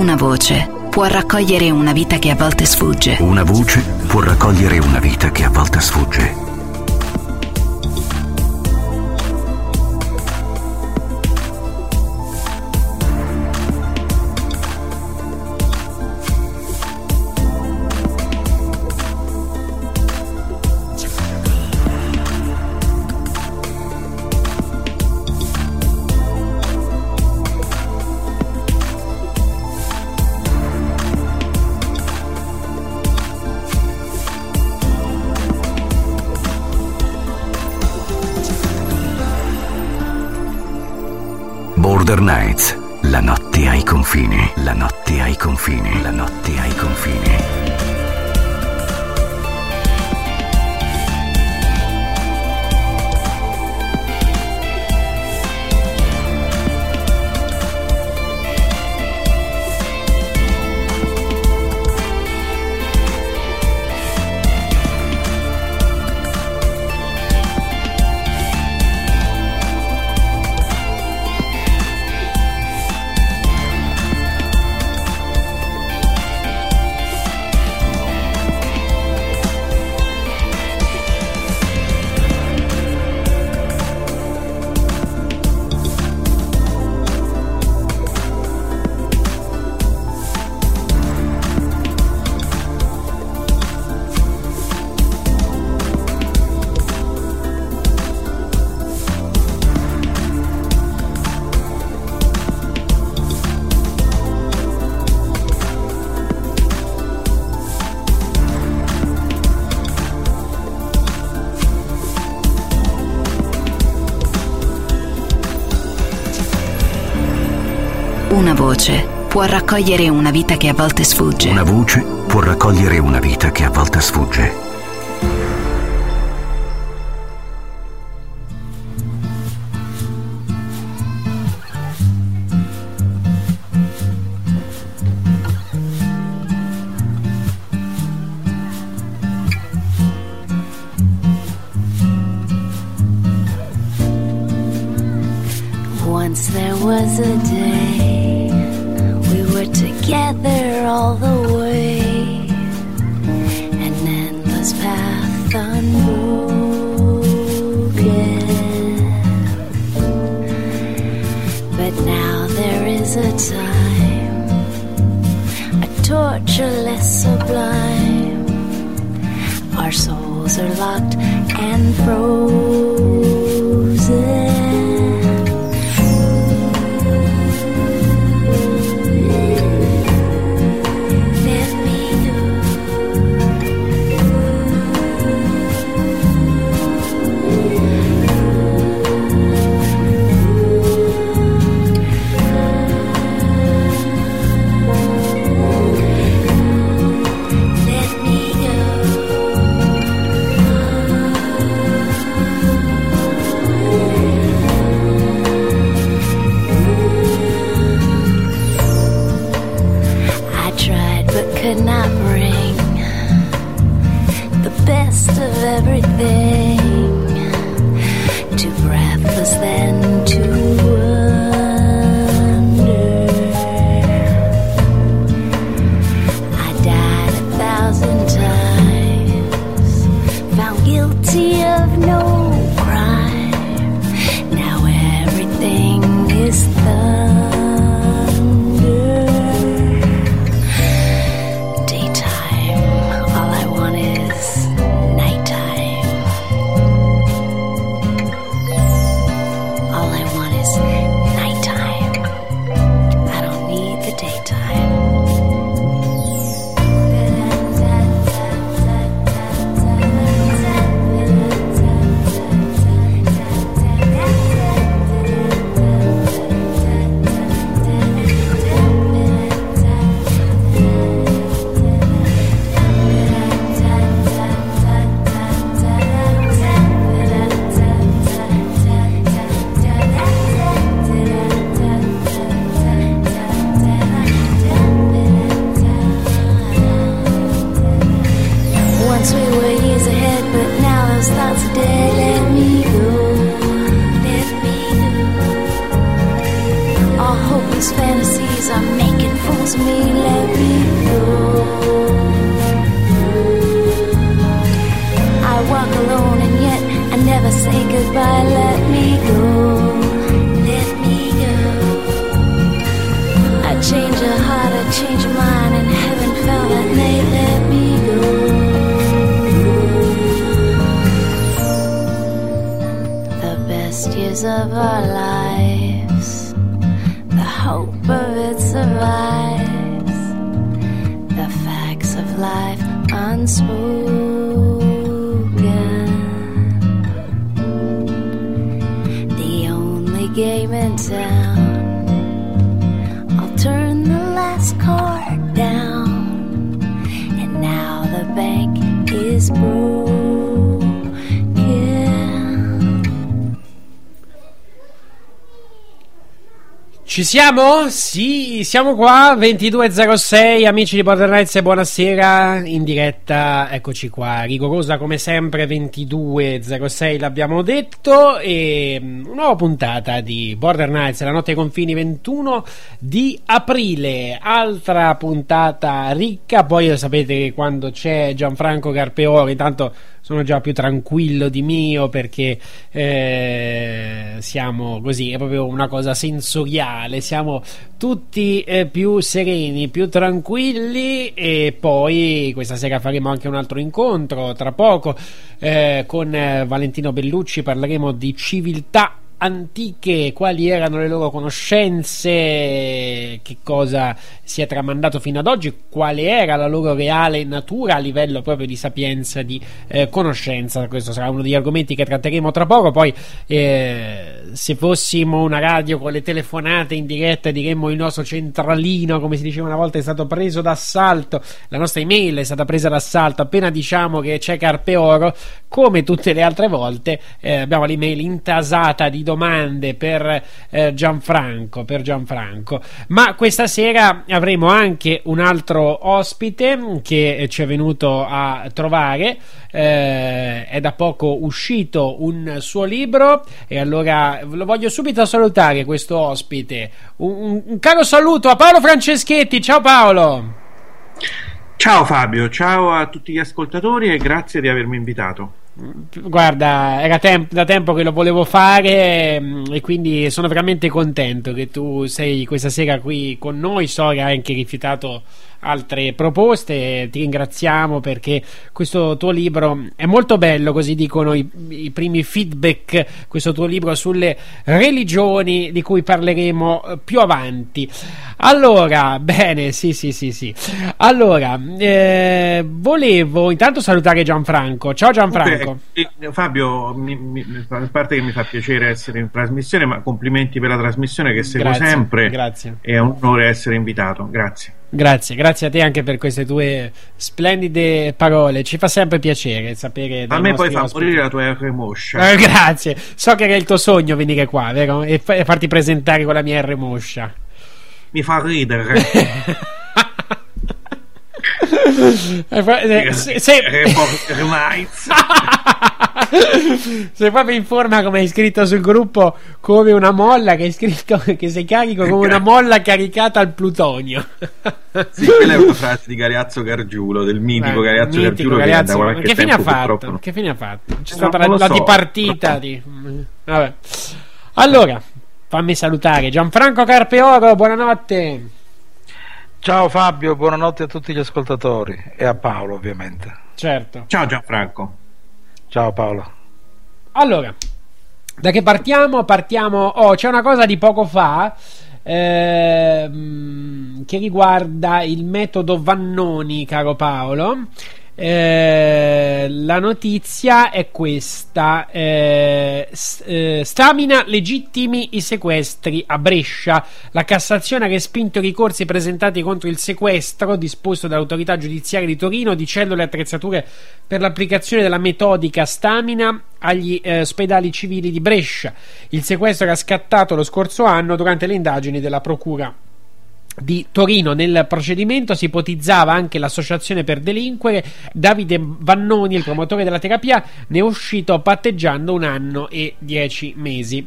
Una voce può raccogliere una vita che a volte sfugge. Una voce può raccogliere una vita che a volte sfugge. Border Nights, la notte ai confini, la notte ai confini, la notte ai confini. Può raccogliere una vita che a volte sfugge. Una voce può raccogliere una vita che a volte sfugge. Siamo? Sì, siamo qua, 22.06, amici di Border Nights, buonasera, in diretta, eccoci qua, rigorosa come sempre, 22.06 l'abbiamo detto, e mm, nuova puntata di Border Nights, la notte ai confini 21 di aprile, altra puntata ricca, poi sapete che quando c'è Gianfranco Carpeori, intanto sono già più tranquillo di mio perché eh, siamo così, è proprio una cosa sensoriale, siamo tutti eh, più sereni, più tranquilli e poi questa sera faremo anche un altro incontro tra poco eh, con eh, Valentino Bellucci, parleremo di civiltà antiche, quali erano le loro conoscenze, che cosa si è tramandato fino ad oggi, quale era la loro reale natura a livello proprio di sapienza, di eh, conoscenza. Questo sarà uno degli argomenti che tratteremo tra poco. Poi, eh, se fossimo una radio con le telefonate in diretta, diremmo il nostro centralino, come si diceva una volta, è stato preso d'assalto. La nostra email è stata presa d'assalto. Appena diciamo che c'è Carpe Oro, come tutte le altre volte, eh, abbiamo l'email intasata di domande per eh, Gianfranco, per Gianfranco. Ma questa sera avremo anche un altro ospite che ci è venuto a trovare. Eh, è da poco uscito un suo libro e allora lo voglio subito salutare questo ospite. Un, un, caro saluto a Paolo Franceschetti. Ciao Paolo. Ciao Fabio, ciao a tutti gli ascoltatori e grazie di avermi invitato. Guarda, era temp- da tempo che lo volevo fare mm, e quindi sono veramente contento che tu sei questa sera qui con noi. So che hai anche rifiutato altre proposte. Ti ringraziamo perché questo tuo libro è molto bello, così dicono i, i primi feedback. Questo tuo libro sulle religioni di cui parleremo eh, più avanti. Allora, bene, sì, sì, sì, sì. Allora, eh, volevo intanto salutare Gianfranco. Ciao Gianfranco. Okay. Eh, Fabio, mi, mi, a parte che mi fa piacere essere in trasmissione, ma complimenti per la trasmissione che seguo grazie, sempre. Grazie. È un onore essere invitato. Grazie. Grazie, grazie a te anche per queste tue splendide parole. Ci fa sempre piacere sapere. A me poi fa morire la tua R moscia. Eh, grazie. So che era il tuo sogno venire qua, vero? E, fa- e farti presentare con la mia R moscia. Mi fa ridere. Eh, eh, se- se- sei proprio in forma come hai scritto sul gruppo come una molla che hai scritto che sei carico come una molla caricata al plutonio Sì, quella è una frase di Galeazzo Gargiulo, del mitico Eh, Galeazzo mitico Gargiulo che da qualche che fine ha tempo fatto? purtroppo Che fine ha fatto? C'è No, stata la, la so. dipartita di... Vabbè. Allora, fammi salutare Gianfranco Carpeoro, buonanotte. Ciao Fabio, buonanotte a tutti gli ascoltatori e a Paolo ovviamente. Certo. Ciao Gianfranco. Ciao Paolo. Allora, da che partiamo? Partiamo. Oh, c'è una cosa di poco fa. ehm, che riguarda il metodo Vannoni, caro Paolo. Eh, la notizia è questa: eh, eh, Stamina legittimi i sequestri a Brescia. La Cassazione ha respinto i ricorsi presentati contro il sequestro disposto dall'autorità giudiziaria di Torino di cellule e attrezzature per l'applicazione della metodica Stamina agli eh, ospedali civili di Brescia. Il sequestro era scattato lo scorso anno durante le indagini della Procura di Torino. Nel procedimento si ipotizzava anche l'associazione per delinquere. Davide Vannoni, il promotore della terapia, ne è uscito patteggiando un anno e dieci mesi.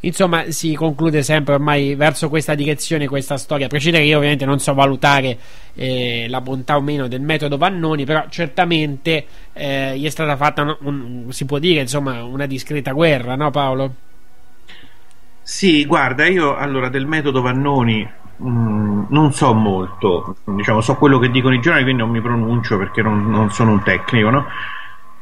Insomma, si conclude sempre ormai verso questa direzione questa storia. A io ovviamente non so valutare eh, la bontà o meno del metodo Vannoni, però certamente eh, gli è stata fatta, un- un- si può dire, insomma, una discreta guerra, no Paolo? Sì, guarda, io allora del metodo Vannoni mh, non so molto, diciamo, so quello che dicono i giornali, quindi non mi pronuncio perché non, non sono un tecnico, no?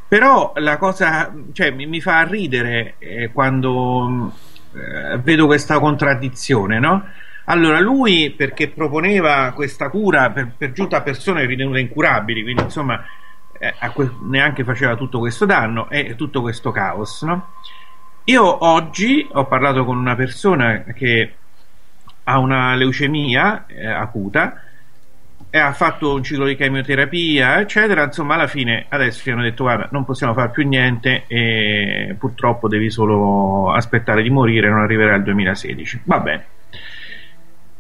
Però la cosa, cioè, mi, mi fa ridere eh, quando mh, eh, vedo questa contraddizione, no? Allora, lui perché proponeva questa cura per, per giunta a persone ritenute incurabili, quindi insomma eh, que- neanche faceva tutto questo danno e tutto questo caos, no? Io oggi ho parlato con una persona che ha una leucemia eh, acuta e ha fatto un ciclo di chemioterapia, eccetera. Insomma, alla fine adesso gli hanno detto: Guarda, non possiamo fare più niente e purtroppo devi solo aspettare di morire, non arriverà il 2016. Va bene.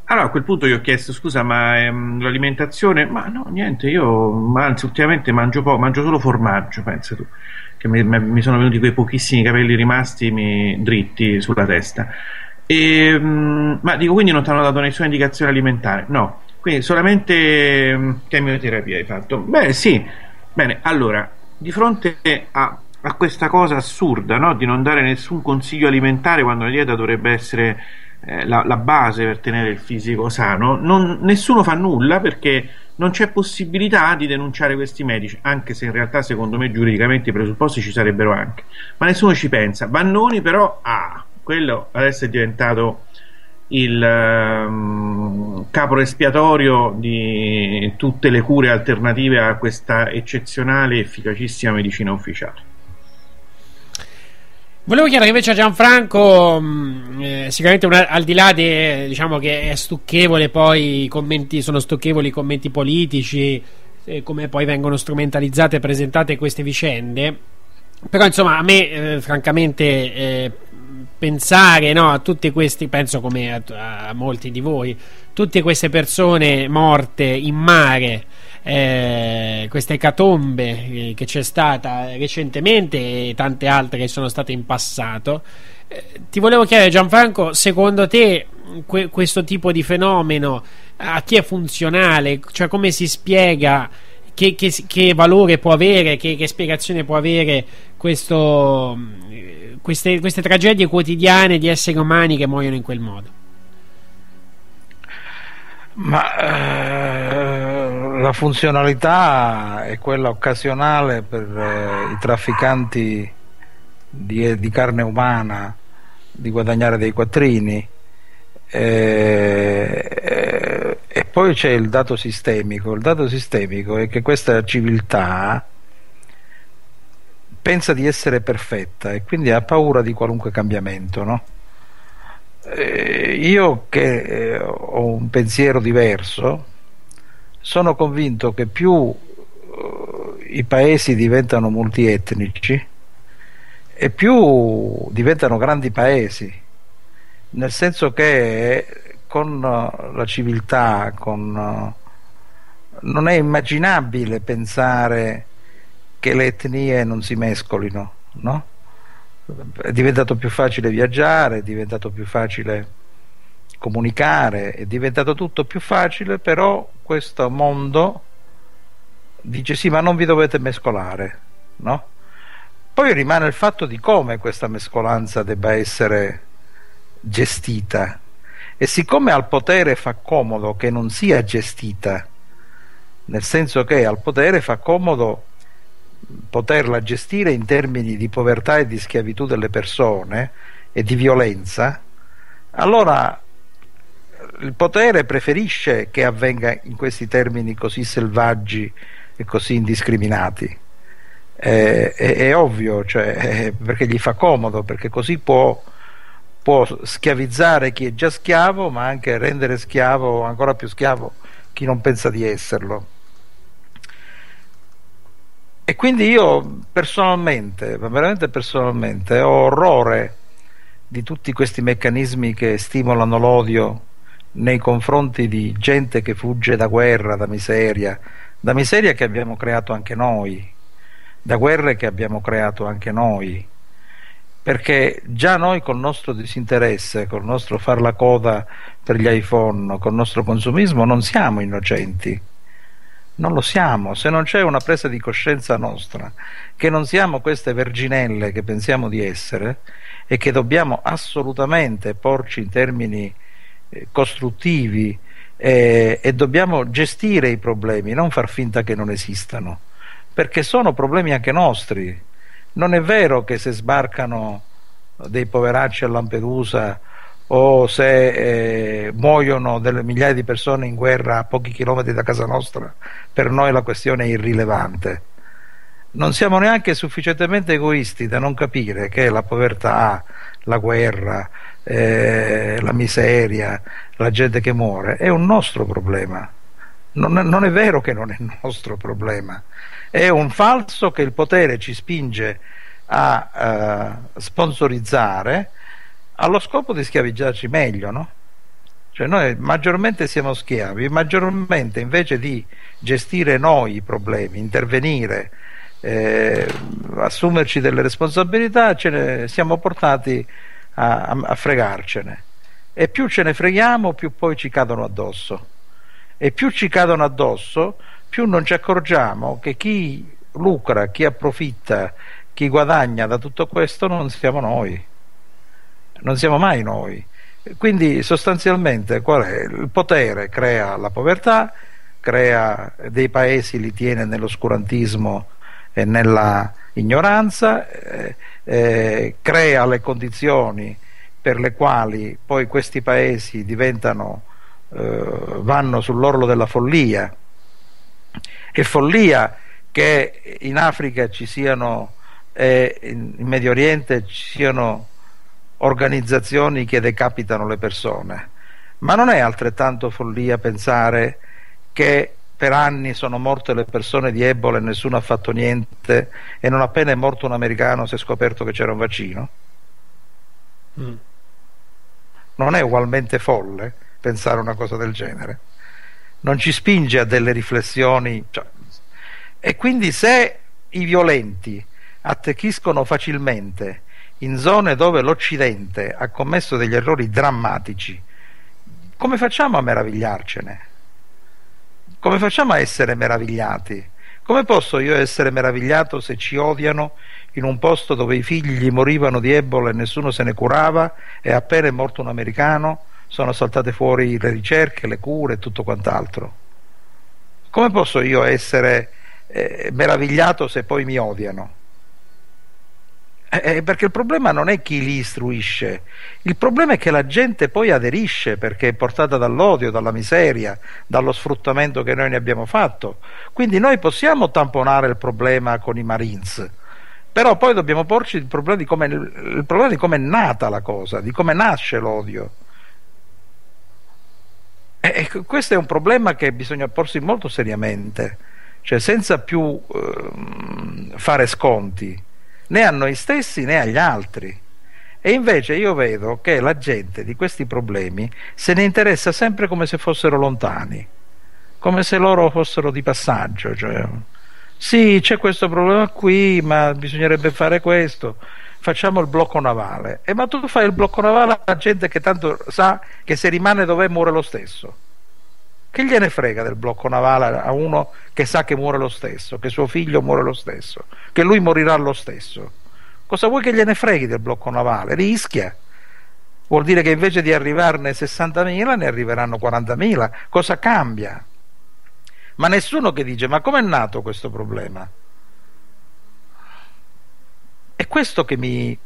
Allora a quel punto gli ho chiesto: Scusa, ma ehm, l'alimentazione? Ma no, niente, io ma anzi, ultimamente mangio poco, mangio solo formaggio, pensa tu. Che mi, mi- sono venuti quei pochissimi capelli rimasti mi- dritti sulla testa. E, mm, ma dico, quindi non ti hanno dato nessuna indicazione alimentare? No, quindi solamente mm, chemioterapia hai fatto? Beh, sì. Bene, allora, di fronte a, a questa cosa assurda, no? Di non dare nessun consiglio alimentare quando la dieta dovrebbe essere eh, la, la base per tenere il fisico sano, non- nessuno fa nulla perché non c'è possibilità di denunciare questi medici, anche se in realtà secondo me giuridicamente i presupposti ci sarebbero anche, ma nessuno ci pensa. Vannoni però, ah, quello adesso è diventato il ehm, capro espiatorio di tutte le cure alternative a questa eccezionale e efficacissima medicina ufficiale. Volevo chiedere invece a Gianfranco, mh, eh, sicuramente una- al di là di, diciamo che è stucchevole poi i commenti, sono stucchevoli i commenti politici, eh, come poi vengono strumentalizzate e presentate queste vicende, però insomma a me eh, francamente eh, pensare no, a tutti questi, penso come a, a molti di voi, tutte queste persone morte in mare, eh, questa ecatombe eh, che c'è stata recentemente e tante altre che sono state in passato. Eh, ti volevo chiedere, Gianfranco, secondo te que- questo tipo di fenomeno a chi è funzionale? Cioè, come si spiega? Che, che- che valore può avere? Che, che spiegazione può avere questo, queste, queste tragedie quotidiane di esseri umani che muoiono in quel modo? Ma eh, la funzionalità è quella occasionale per eh, i trafficanti di, di carne umana di guadagnare dei quattrini. Eh, eh, e poi c'è il dato sistemico. Il dato sistemico è che questa civiltà pensa di essere perfetta e quindi ha paura di qualunque cambiamento, no? Eh, io che eh, ho un pensiero diverso, sono convinto che più eh, i paesi diventano multietnici e più diventano grandi paesi, nel senso che con la civiltà, con non è immaginabile pensare che le etnie non si mescolino, no? È diventato più facile viaggiare, è diventato più facile comunicare, è diventato tutto più facile, però questo mondo dice sì, ma non vi dovete mescolare, no? Poi rimane il fatto di come questa mescolanza debba essere gestita e siccome al potere fa comodo che non sia gestita, nel senso che al potere fa comodo poterla gestire in termini di povertà e di schiavitù delle persone e di violenza, allora il potere preferisce che avvenga in questi termini così selvaggi e così indiscriminati. Eh, è, è, ovvio, cioè, perché gli fa comodo, perché così può, può schiavizzare chi è già schiavo, ma anche rendere schiavo, ancora più schiavo, chi non pensa di esserlo. E quindi io personalmente, veramente personalmente, ho orrore di tutti questi meccanismi che stimolano l'odio nei confronti di gente che fugge da guerra, da miseria, da miseria che abbiamo creato anche noi, da guerre che abbiamo creato anche noi, perché già noi col nostro disinteresse, col nostro far la coda per gli iPhone, col nostro consumismo non siamo innocenti non lo siamo, se non c'è una presa di coscienza nostra, che non siamo queste verginelle che pensiamo di essere e che dobbiamo assolutamente porci in termini eh, costruttivi eh, e dobbiamo gestire i problemi, non far finta che non esistano, perché sono problemi anche nostri. Non è vero che se sbarcano dei poveracci a Lampedusa o se eh, muoiono delle migliaia di persone in guerra a pochi chilometri da casa nostra, per noi la questione è irrilevante. Non siamo neanche sufficientemente egoisti da non capire che la povertà, la guerra, eh, la miseria, la gente che muore è un nostro problema. Non, non è vero che non è il nostro problema, è un falso che il potere ci spinge a uh, sponsorizzare allo scopo di schiaviggiarci meglio, no? Cioè noi maggiormente siamo schiavi, maggiormente invece di gestire noi i problemi, intervenire, eh, assumerci delle responsabilità, ce ne siamo portati a, a, a fregarcene. E più ce ne freghiamo, più poi ci cadono addosso. E più ci cadono addosso, più non ci accorgiamo che chi lucra, chi approfitta, chi guadagna da tutto questo non siamo noi non siamo mai noi. Quindi sostanzialmente? Il potere crea la povertà, crea dei paesi, li tiene nell'oscurantismo e nella ignoranza, eh, eh, crea le condizioni per le quali poi questi paesi diventano, eh, vanno sull'orlo della follia. E follia che in Africa ci siano, e in Medio Oriente ci siano organizzazioni che decapitano le persone, ma non è altrettanto follia pensare che per anni sono morte le persone di Ebola e nessuno ha fatto niente e non appena è morto un americano si è scoperto che c'era un vaccino? Mm. Non è ugualmente folle pensare una cosa del genere? Non ci spinge a delle riflessioni? Cioè... E quindi se i violenti attecchiscono facilmente in zone dove l'Occidente ha commesso degli errori drammatici, come facciamo a meravigliarcene? Come facciamo a essere meravigliati? Come posso io essere meravigliato se ci odiano in un posto dove i figli morivano di Ebola e nessuno se ne curava e appena è morto un americano sono saltate fuori le ricerche, le cure e tutto quant'altro? Come posso io essere eh, meravigliato se poi mi odiano? Eh, eh, perché il problema non è chi li istruisce, il problema è che la gente poi aderisce perché è portata dall'odio, dalla miseria, dallo sfruttamento che noi ne abbiamo fatto. Quindi noi possiamo tamponare il problema con i Marines, però poi dobbiamo porci il problema di come, il problema di come è nata la cosa, di come nasce l'odio. E questo è un problema che bisogna porsi molto seriamente, cioè senza più eh, fare sconti né a noi stessi né agli altri. E invece io vedo che la gente di questi problemi se ne interessa sempre come se fossero lontani. come se loro fossero di passaggio. Cioè, sì, c'è questo problema qui, ma bisognerebbe fare questo. Facciamo il blocco navale. E ma tu fai il blocco navale a gente che tanto sa che se rimane dove muore lo stesso. Che gliene frega del blocco navale a uno che sa che muore lo stesso, che suo figlio muore lo stesso, che lui morirà lo stesso? Cosa vuoi che gliene freghi del blocco navale? Rischia. Vuol dire che invece di arrivarne 60.000 ne arriveranno 40.000. Cosa cambia? Ma nessuno che dice ma com'è nato questo problema? È questo che mi,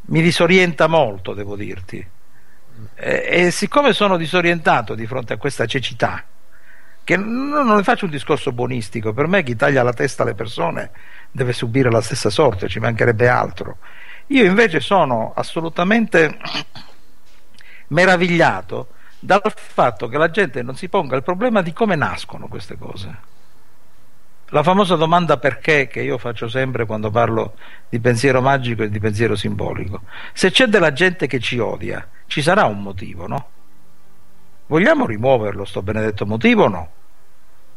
mi disorienta molto, devo dirti. E, e, siccome sono disorientato di fronte a questa cecità, che non, non faccio un discorso buonistico, per me chi taglia la testa alle persone deve subire la stessa sorte, ci mancherebbe altro. Io invece sono assolutamente meravigliato dal fatto che la gente non si ponga il problema di come nascono queste cose. La famosa domanda perché che io faccio sempre quando parlo di pensiero magico e di pensiero simbolico. Se c'è della gente che ci odia, ci sarà un motivo, no? Vogliamo rimuoverlo, sto benedetto motivo o no?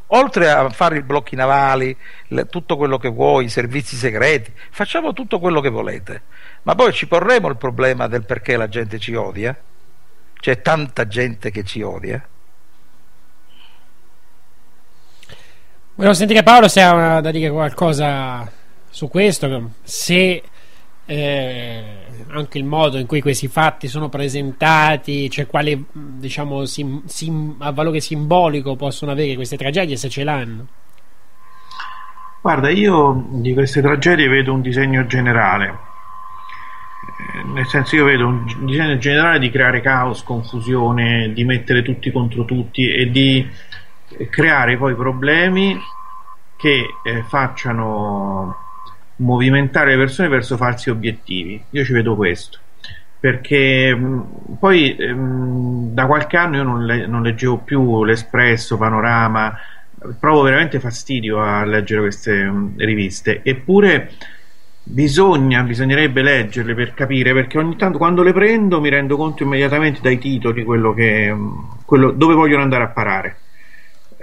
Oltre a fare i blocchi navali, le, tutto quello che vuoi, i servizi segreti, facciamo tutto quello che volete. Ma poi ci porremo il problema del perché la gente ci odia? C'è tanta gente che ci odia? Volevo sentire Paolo se ha da dire qualcosa su questo, se eh, anche il modo in cui questi fatti sono presentati, cioè quale diciamo sim, sim, a valore simbolico possono avere queste tragedie, se ce l'hanno. Guarda, io di queste tragedie vedo un disegno generale, eh, nel senso io vedo un disegno generale di creare caos, confusione, di mettere tutti contro tutti e di creare poi problemi che eh, facciano movimentare le persone verso falsi obiettivi. Io ci vedo questo. Perché mh, poi mh, da qualche anno io non, le, non, leggevo più l'Espresso, Panorama, provo veramente fastidio a leggere queste mh, riviste, eppure bisogna, bisognerebbe leggerle per capire, perché ogni tanto quando le prendo mi rendo conto immediatamente dai titoli quello che, quello, dove vogliono andare a parare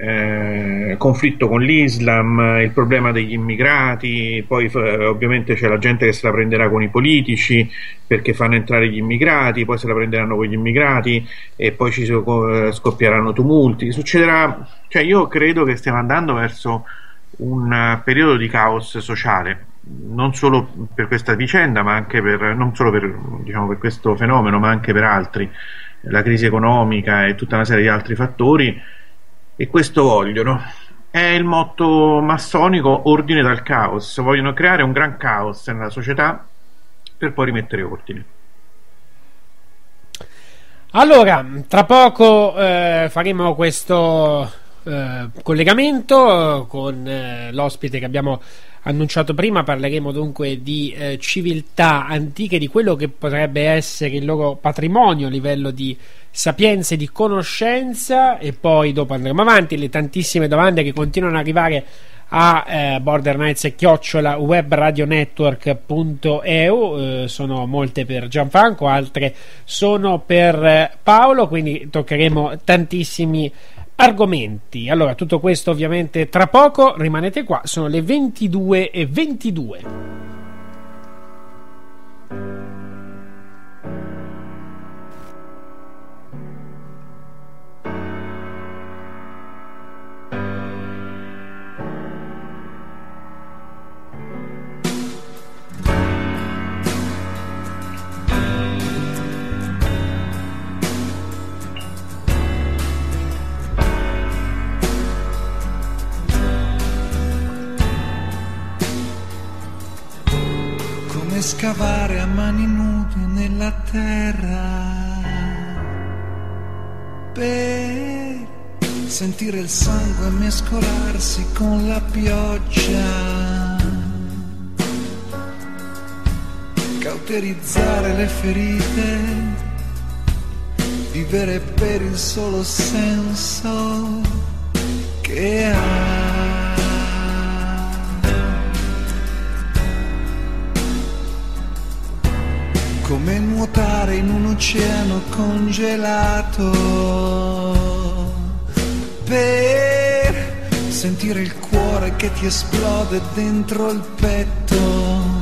eh, conflitto con l'Islam, il problema degli immigrati, poi eh, ovviamente c'è la gente che se la prenderà con i politici perché fanno entrare gli immigrati, poi se la prenderanno con gli immigrati e poi ci eh, scoppieranno tumulti. Succederà, cioè io credo che stiamo andando verso un periodo di caos sociale non solo per questa vicenda, ma anche per non solo per, diciamo, per questo fenomeno, ma anche per altri, la crisi economica e tutta una serie di altri fattori e questo vogliono. È il motto massonico ordine dal caos, vogliono creare un gran caos nella società per poi rimettere ordine. Allora, tra poco eh, faremo questo eh, collegamento con eh, l'ospite che abbiamo annunciato prima, parleremo dunque di eh, civiltà antiche, di quello che potrebbe essere il loro patrimonio a livello di sapienza e di conoscenza e poi dopo andremo avanti, le tantissime domande che continuano ad arrivare a eh, Border Nights e chiocciola webradionetwork.eu eh, sono molte per Gianfranco, altre sono per eh, Paolo, quindi toccheremo tantissimi argomenti. Allora, tutto questo ovviamente tra poco, rimanete qua, sono le 22 e 22. Scavare a mani nude nella terra per sentire il sangue mescolarsi con la pioggia, cauterizzare le ferite, vivere per il solo senso che ha. Come nuotare in un oceano congelato per sentire il cuore che ti esplode dentro il petto.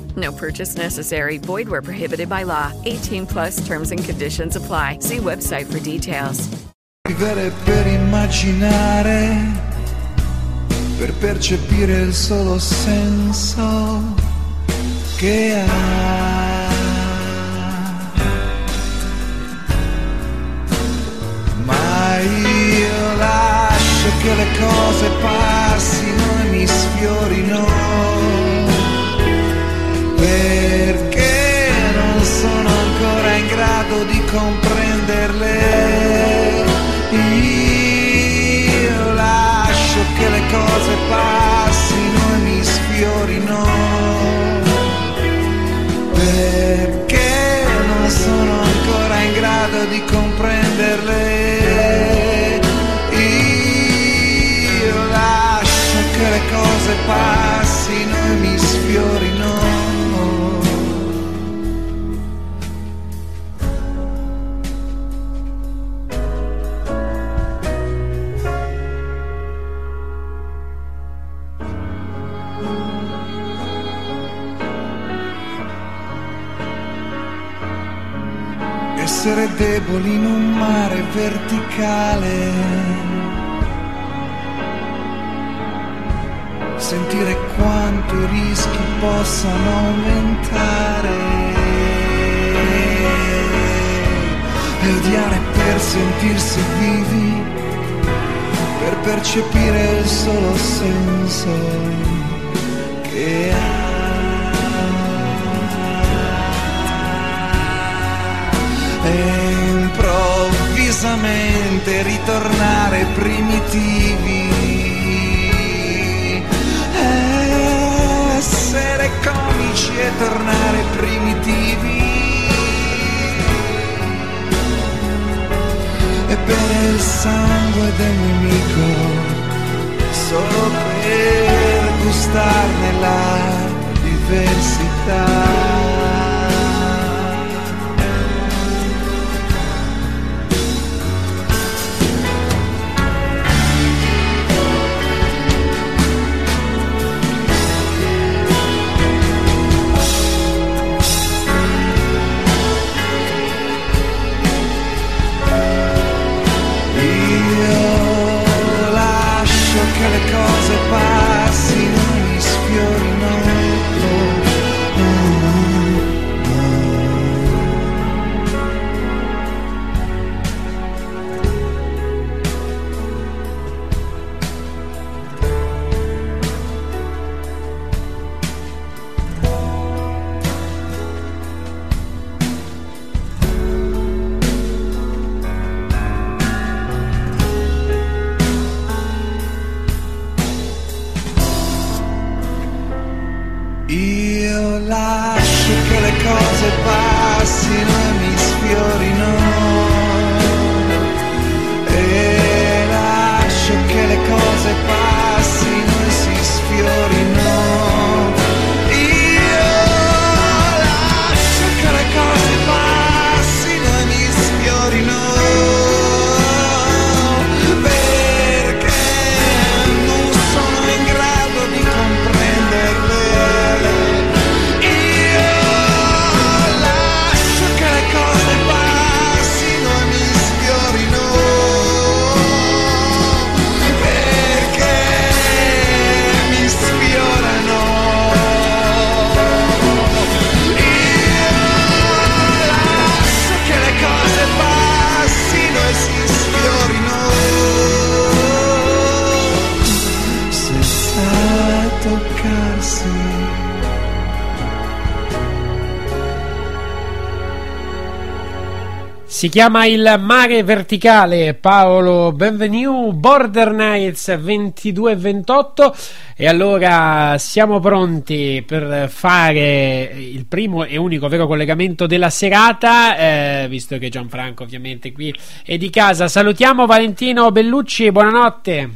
No purchase necessary. Void where prohibited by law. 18 plus terms and conditions apply. See website for details. Vivere per immaginare, per percepire il solo senso che ha. Ma io lascio che le cose passino e mi sfiorino perché non sono ancora in grado di comprenderle. Io lascio che le cose passino e mi sfiorino perché non sono ancora in grado di comprenderle. Io lascio che le cose passino Essere deboli in un mare verticale. Sentire quanto i rischi possano aumentare. E odiare per sentirsi vivi, per percepire il solo senso che ha. E improvvisamente ritornare primitivi. Essere comici e tornare primitivi. E bere il sangue del nemico solo per gustarne la diversità. Le Si chiama Il mare verticale, Paolo Benvenu, Border Nights 22 e 28 e allora siamo pronti per fare il primo e unico vero collegamento della serata, eh, visto che Gianfranco ovviamente qui è di casa. Salutiamo Valentino Bellucci, buonanotte.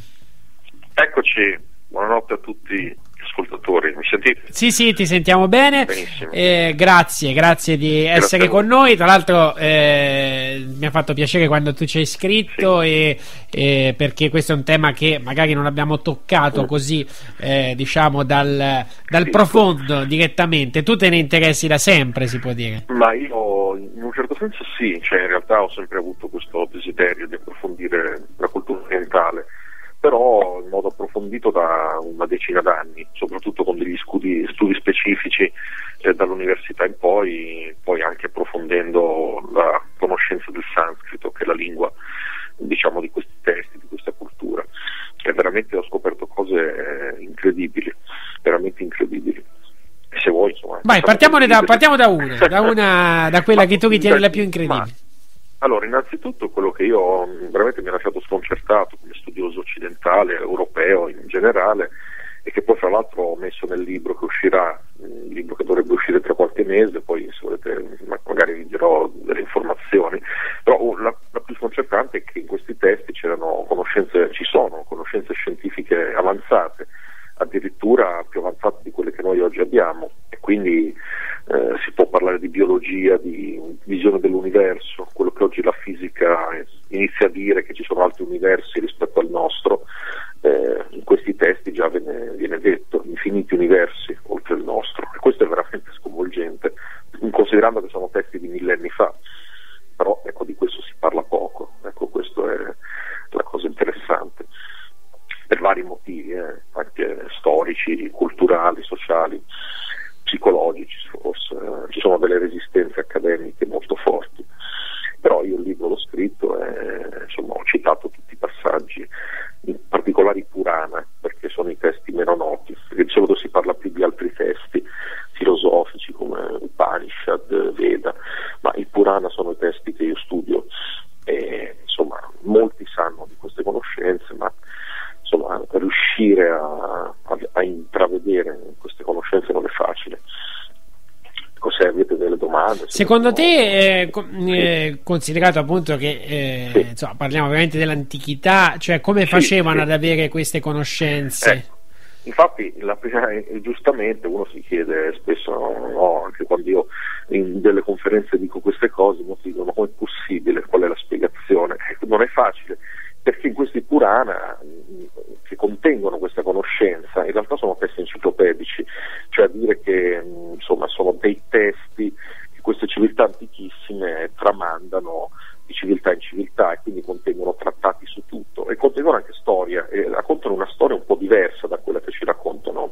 Eccoci, buonanotte a tutti ascoltatori, mi sentite? Sì, sì, ti sentiamo bene. Eh, grazie, grazie di Grazie essere con noi. Tra l'altro, eh, mi ha fatto piacere quando tu ci hai scritto, e, e perché questo è un tema che magari non abbiamo toccato Mm. così, eh, diciamo, dal, dal profondo direttamente. Tu te ne interessi da sempre, si può dire. Ma io in un certo senso sì, cioè in realtà ho sempre avuto questo desiderio di approfondire la cultura orientale, però in modo approfondito da una decina d'anni, soprattutto con degli studi, studi specifici eh, dall'università in poi, poi anche approfondendo la conoscenza del sanscrito, che è la lingua diciamo di questi testi, di questa cultura. E veramente ho scoperto cose eh, incredibili, veramente incredibili. Se vuoi, insomma. Vai, partiamone da, partiamo da una, da, una, da quella che tu ritieni la più incredibile. Allora, innanzitutto quello che io veramente mi ha lasciato sconcertato come studioso occidentale, europeo in generale, e che poi fra l'altro ho messo nel libro che uscirà, un libro che dovrebbe uscire tra qualche mese, poi se volete ma- magari vi dirò delle informazioni, però uh, la, la più sconcertante è che in questi testi ci sono conoscenze scientifiche avanzate, addirittura più avanzate di quelle che noi oggi abbiamo, e quindi eh, si può parlare di biologia, di visione dell'universo, quello che oggi la fisica inizia a dire che ci sono altri universi rispetto al nostro, eh, in questi testi già viene, viene detto infiniti universi oltre il nostro. E questo è veramente sconvolgente, considerando che sono testi di millenni fa, però ecco di questo si parla poco, ecco questo è la cosa interessante. Per vari motivi, eh, anche storici, culturali, sociali, psicologici forse, eh, ci sono delle resistenze accademiche molto forti, però io il libro l'ho scritto e insomma, ho citato tutti i passaggi, in particolare Purana, perché sono i testi meno noti, perché di solito si parla più di altri testi filosofici come Upanishad, Veda, ma i Purana sono i testi che io studio e insomma molti sanno di queste conoscenze, ma insomma, riuscire a, a- a intravedere queste conoscenze non è facile. Se avete delle domande. se Secondo te, eh, co- eh, considerato appunto che eh, insomma, parliamo veramente dell'antichità, cioè come facevano sì. ad avere queste conoscenze? Ecco. Infatti, la prima- eh, giustamente uno si chiede spesso, no, anche quando io in delle conferenze dico queste cose, molti dicono come è possibile, qual è la spiegazione? Non è facile, perché questi Purana che contengono questa conoscenza, in realtà sono testi enciclopedici, cioè a dire che insomma sono dei testi che queste civiltà antichissime tramandano di civiltà in civiltà e quindi contengono trattati su tutto e contengono anche storia e raccontano una storia un po' diversa da quella che ci raccontano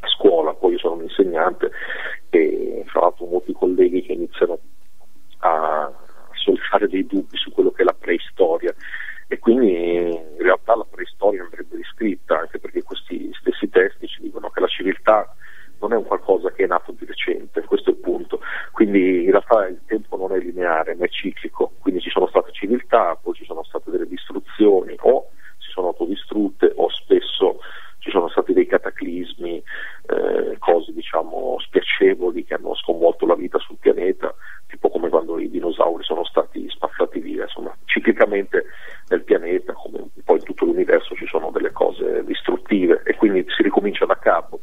a scuola, poi io sono un insegnante e fra l'altro molti colleghi che iniziano a soltare dei dubbi su quello che è la preistoria e quindi in realtà la preistoria andrebbe riscritta anche perché questi stessi testi ci dicono che la civiltà non è un qualcosa che è nato di recente, questo è il punto. Quindi in realtà il tempo non è lineare, ma è ciclico, quindi ci sono state civiltà, poi ci sono state delle distruzioni o si sono autodistrutte o spesso ci sono stati dei cataclismi, eh, cose diciamo spiacevoli che hanno sconvolto la vita sul pianeta, tipo come quando i dinosauri sono stati spazzati via, insomma, ciclicamente nel pianeta, come un po' in tutto l'universo, ci sono delle cose distruttive e quindi si ricomincia da capo.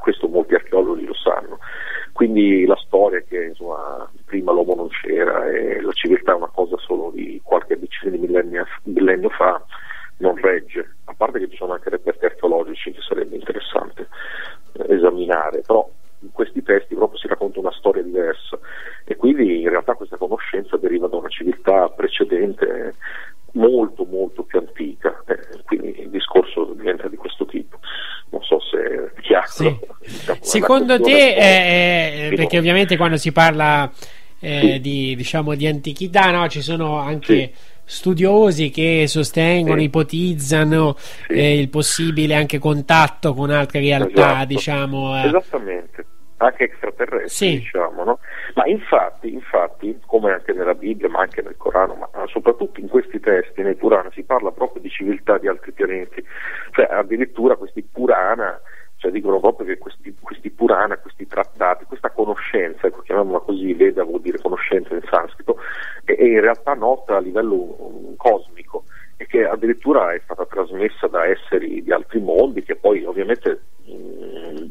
Questo molti archeologi lo sanno. Quindi la storia che insomma, prima l'uomo non c'era e la civiltà è una cosa solo di qualche decina di millenni- millennio fa, non regge. A parte che ci sono anche reperti archeologici che sarebbe interessante eh, esaminare, però in questi testi proprio si racconta una storia diversa e quindi in realtà questa conoscenza deriva da una civiltà precedente molto molto più antica, eh, quindi il discorso diventa di questo tipo. Non so se è chiaro. Diciamo, Secondo te, questione un po' eh, eh, perché ovviamente quando si parla eh, Sì. di, diciamo, di antichità, no, ci sono anche Sì. studiosi che sostengono, Sì. ipotizzano eh, il possibile anche contatto con altre realtà, Esatto. diciamo. eh. Esattamente. Anche extraterrestri, Sì. diciamo, no? Ma infatti, infatti, come anche nella Bibbia, ma anche nel Corano, ma soprattutto in questi testi, nei Purana, si parla proprio di civiltà di altri pianeti. Cioè, addirittura questi Purana, cioè dicono proprio che questi, questi Purana, questi trattati, questa conoscenza, ecco, chiamiamola così, Veda vuol dire conoscenza in sanscrito, è, è in realtà nota a livello um, cosmico e che addirittura è stata trasmessa da esseri di altri mondi che poi ovviamente mm,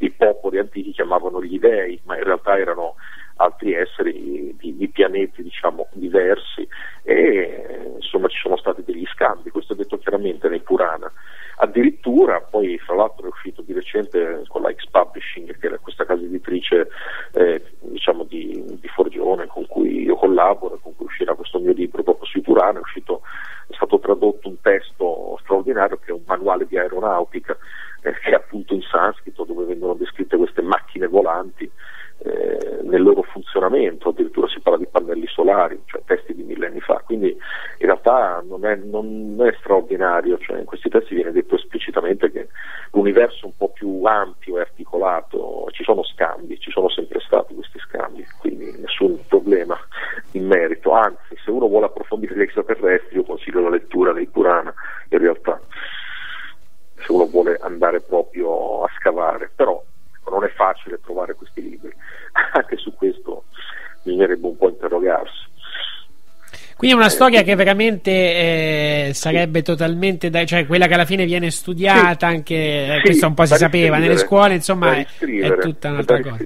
i popoli antichi chiamavano gli dei, ma in realtà erano altri esseri di, di pianeti diciamo diversi e insomma ci sono stati degli scambi, questo è detto chiaramente nei Purana. Addirittura poi fra l'altro è uscito di recente con la X Publishing, che era questa casa editrice eh, diciamo di, di Forgione con cui io collaboro con cui uscirà questo mio libro proprio sui Purana, è, uscito, è stato tradotto un testo straordinario che è un manuale di aeronautica è appunto in sanscrito dove vengono descritte queste macchine volanti eh, nel loro funzionamento, addirittura si parla di pannelli solari, cioè testi di millenni fa, quindi in realtà non è, non è straordinario, cioè in questi testi viene detto esplicitamente che l'universo è un po' più ampio e articolato, ci sono scambi, ci sono sempre stati questi scambi, quindi nessun problema in merito, anzi se uno vuole approfondire gli extraterrestri io consiglio la lettura dei Purana in realtà se uno vuole andare proprio a scavare, però ecco, non è facile trovare questi libri, anche su questo bisognerebbe un po' interrogarsi. Quindi è una storia che veramente eh, sarebbe totalmente, da, cioè quella che alla fine viene studiata, Sì. anche eh, Sì, questo un po' si sapeva nelle scuole, insomma è, è tutta un'altra cosa.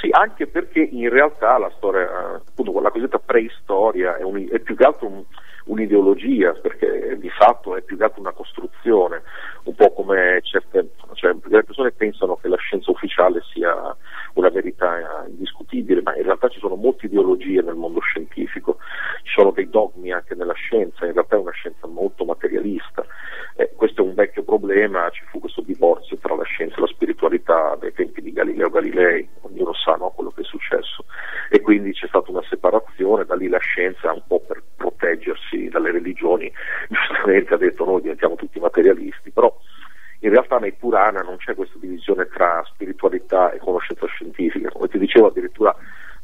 Sì, anche perché in realtà la storia, appunto la cosiddetta preistoria è, un- è più che altro un- un'ideologia, perché di fatto è più che altro una costruzione, un po' come certe, cioè, le persone pensano che la scienza ufficiale sia una verità indiscutibile, ma in realtà ci sono molte ideologie nel mondo scientifico, ci sono dei dogmi anche nella scienza, in realtà è una scienza molto materialista. Eh, questo è un vecchio problema, ci fu questo divorzio tra la scienza e la spiritualità dai tempi di Galileo Galilei, ognuno sa no, quello che è successo, e quindi c'è stata una separazione, da lì la scienza un po' per proteggersi dalle religioni, giustamente ha detto noi diventiamo tutti materialisti, però in realtà nei Purana non c'è questa divisione tra spiritualità e conoscenza scientifica, come ti dicevo addirittura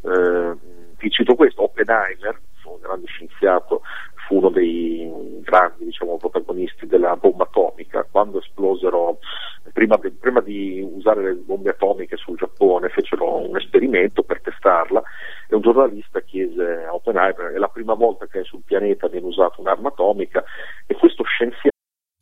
eh, ti cito questo, Oppenheimer, un grande scienziato, fu uno dei grandi diciamo, protagonisti della bomba atomica, quando esplosero, prima, prima di usare le bombe atomiche sul Giappone, fecero un esperimento per testarla e un giornalista chiese a Oppenheimer, è la prima volta che sul pianeta viene usata un'arma atomica? E questo scienziato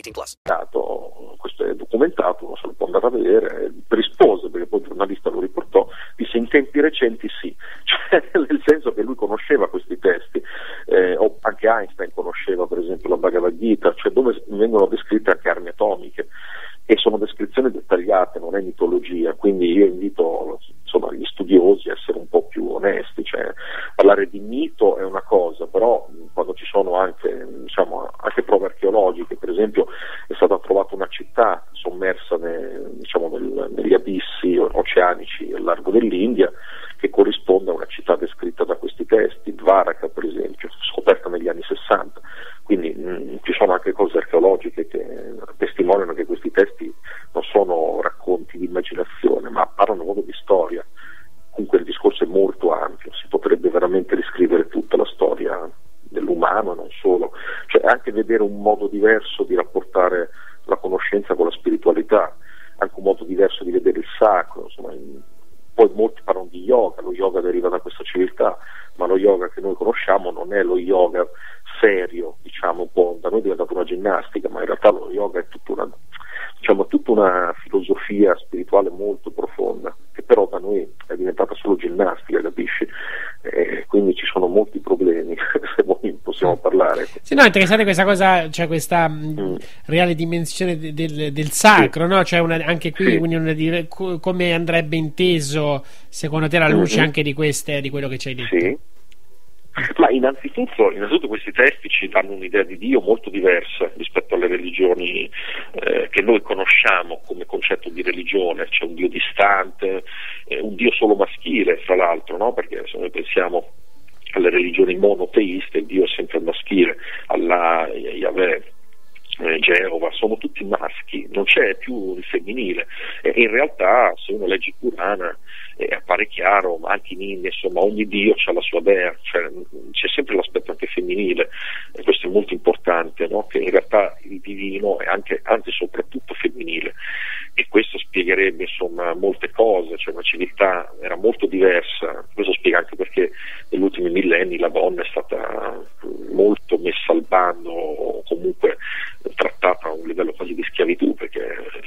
18 plus. documentato, questo è documentato, uno se lo può andare a vedere, rispose, perché poi il giornalista lo riportò, disse in tempi recenti sì, cioè, nel senso che lui conosceva questi testi, eh, o anche Einstein conosceva per esempio la Bhagavad Gita, cioè dove vengono descritte anche armi atomiche e sono descrizioni dettagliate, non è mitologia, quindi io invito insomma, gli studiosi a essere un po' più onesti, cioè, parlare di mito è una cosa, però quando ci sono anche, diciamo, anche prove archeologiche, per esempio è stata trovata una città sommersa ne- diciamo, nel- negli abissi oceanici al largo dell'India, che corrisponde a una città descritta da questi testi, Dvaraka per esempio, scoperta negli anni 60. Quindi mh, ci sono anche cose archeologiche che testimoniano che questi testi non sono racconti di immaginazione, ma parlano proprio di storia. Comunque il discorso è molto ampio, si potrebbe veramente riscrivere tutta la storia dell'umano, non solo, cioè anche vedere un modo diverso di rapportare la conoscenza con la spiritualità, anche un modo diverso di vedere il sacro, insomma, in- poi molti parlano di yoga, lo yoga deriva da questa civiltà, ma lo yoga che noi conosciamo non è lo yoga serio, diciamo un po', da noi è diventato una ginnastica, ma in realtà lo yoga è tutta una, diciamo, tutta una filosofia spirituale molto profonda, però da noi è diventata solo ginnastica, capisci? E quindi ci sono molti problemi, se voi possiamo parlare. Sì, no, è interessante questa cosa, cioè questa mh, reale dimensione de- del, del sacro, no? Cioè una- anche qui Sì. quindi una come andrebbe inteso secondo te la luce Mhm. anche di queste di quello che hai detto. Sì. Ma innanzitutto, innanzitutto questi testi ci danno un'idea di Dio molto diversa rispetto alle religioni eh, che noi conosciamo come concetto di religione, c'è un Dio distante, eh, un Dio solo maschile fra l'altro, no? perché se noi pensiamo alle religioni monoteiste il Dio è sempre maschile, Allah, Yahweh, eh, Geova, sono tutti maschi, non c'è più il femminile. E in realtà, se uno legge Purana, eh, appare chiaro, anche in India, insomma, ogni dio ha la sua dea, cioè, c'è sempre l'aspetto anche femminile, e questo è molto importante, no? che in realtà il divino è anche, anzi soprattutto femminile, e questo spiegherebbe insomma molte cose, cioè una civiltà era molto diversa, questo spiega anche perché negli ultimi millenni la donna è stata molto messa al bando o comunque trattata a un livello quasi di schiavitù, perché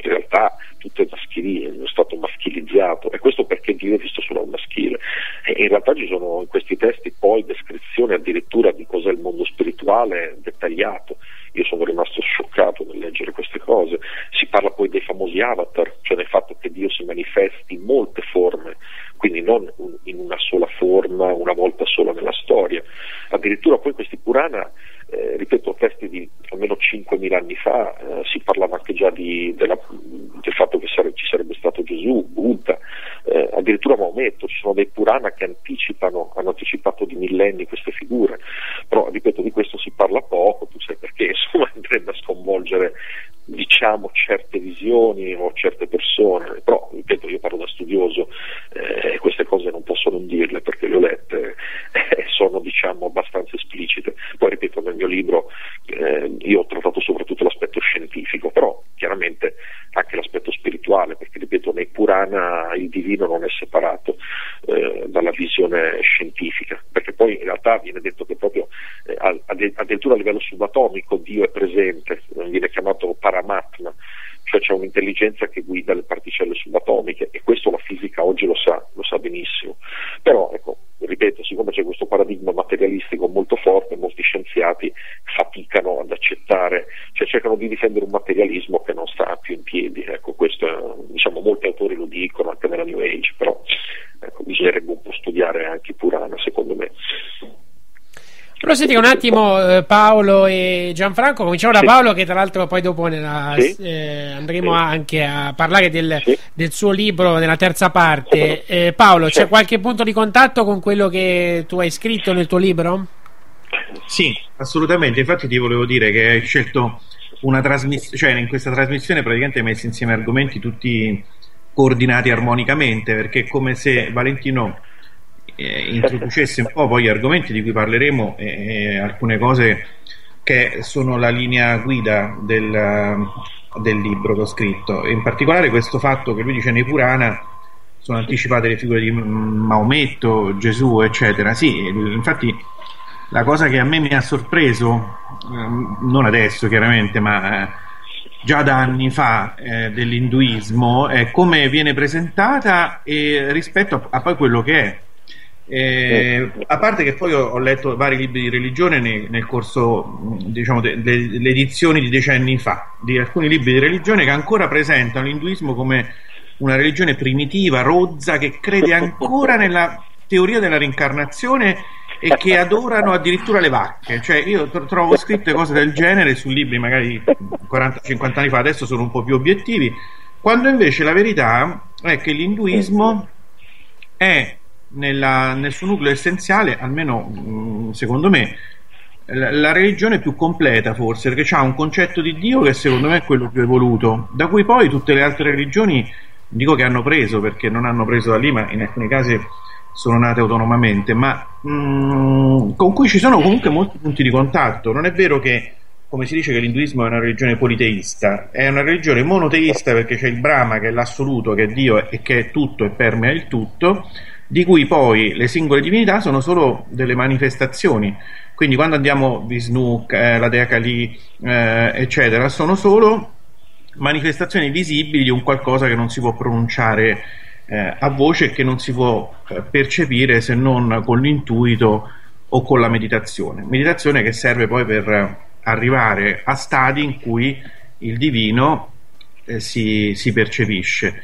in realtà tutto è maschile, è stato maschilizzato e questo perché Dio è visto solo al maschile. E in realtà ci sono in questi testi poi descrizioni addirittura di cos'è il mondo spirituale dettagliato. Io sono rimasto scioccato nel leggere queste cose. Si parla poi dei famosi avatar, cioè del fatto che Dio si manifesti in molte forme, quindi non un- in una sola forma, una volta sola nella storia. Addirittura poi questi Purana eh, ripeto, testi di almeno 5.000 anni fa, eh, si parlava anche già di- della- del fatto che sare- ci sarebbe stato Gesù, Buddha, eh, addirittura Maometto, ci sono dei Purana che anticipano, hanno anticipato di millenni queste figure, però ripeto di questo si parla poco, tu sai perché, insomma andrebbe a sconvolgere diciamo certe visioni o certe persone, però ripeto io parlo da studioso e queste cose non posso non dirle perché le ho lette e sono diciamo abbastanza esplicite. Poi ripeto nel mio libro eh, io ho trattato soprattutto l'aspetto scientifico, però chiaramente anche l'aspetto spirituale, perché ripeto nei Purana il divino non è separato eh, dalla visione scientifica, perché poi in realtà viene detto che proprio eh, addirittura a livello subatomico Dio è presente, viene chiamato Paramatma, cioè c'è un'intelligenza che guida le particelle subatomiche e questo la fisica oggi lo sa, lo sa benissimo. Però ecco, ripeto, siccome c'è questo paradigma materialistico molto forte, molti scienziati faticano ad accettare, cioè cercano di difendere un materialismo che non sta più in piedi. Ecco, questo diciamo, molti autori lo dicono anche nella New Age, però ecco, bisognerebbe un po' studiare anche Purana, secondo me. Però senti un attimo eh, Paolo e Gianfranco, cominciamo da Sì. Paolo che tra l'altro poi dopo nella- Sì. eh, andremo Sì. anche a parlare del, Sì. del suo libro nella terza parte. Eh, Paolo, c'è qualche punto di contatto con quello che tu hai scritto nel tuo libro? Sì, assolutamente. Infatti ti volevo dire che hai scelto una trasmissione, cioè in questa trasmissione praticamente hai messo insieme argomenti tutti coordinati armonicamente, perché è come se Valentino eh, introducesse un po' poi gli argomenti di cui parleremo e, e alcune cose che sono la linea guida del, del libro che ho scritto. In particolare questo fatto che lui dice nei Purana sono anticipate le figure di Maometto, Gesù, eccetera. Sì, infatti la cosa che a me mi ha sorpreso, ehm, non adesso chiaramente, ma eh, già da anni fa eh, dell'induismo, è come viene presentata e rispetto a, a poi quello che è. Eh, a parte che poi ho, letto vari libri di religione nel, nel corso, diciamo, de- de- delle edizioni di decenni fa, di alcuni libri di religione che ancora presentano l'induismo come una religione primitiva, rozza, che crede ancora nella teoria della reincarnazione e che adorano addirittura le vacche. Cioè, io tro- trovo scritte cose del genere su libri magari 40-50 anni fa, adesso sono un po' più obiettivi, quando invece la verità è che l'induismo è nella, nel suo nucleo essenziale, almeno mh, secondo me, la, la religione più completa forse, perché ha un concetto di Dio che secondo me è quello più evoluto, da cui poi tutte le altre religioni, dico che hanno preso, perché non hanno preso da lì, ma in alcuni casi sono nate autonomamente, ma mh, con cui ci sono comunque molti punti di contatto. Non è vero che, come si dice, che l'induismo è una religione politeista, è una religione monoteista perché c'è il Brahma che è l'assoluto, che è Dio e che è tutto e permea il tutto, di cui poi le singole divinità sono solo delle manifestazioni. Quindi quando andiamo Vishnu, eh, la dea Kali, eh, eccetera, sono solo manifestazioni visibili di un qualcosa che non si può pronunciare eh, a voce e che non si può eh, percepire se non con l'intuito o con la meditazione. Meditazione che serve poi per arrivare a stadi in cui il divino eh, si, si percepisce.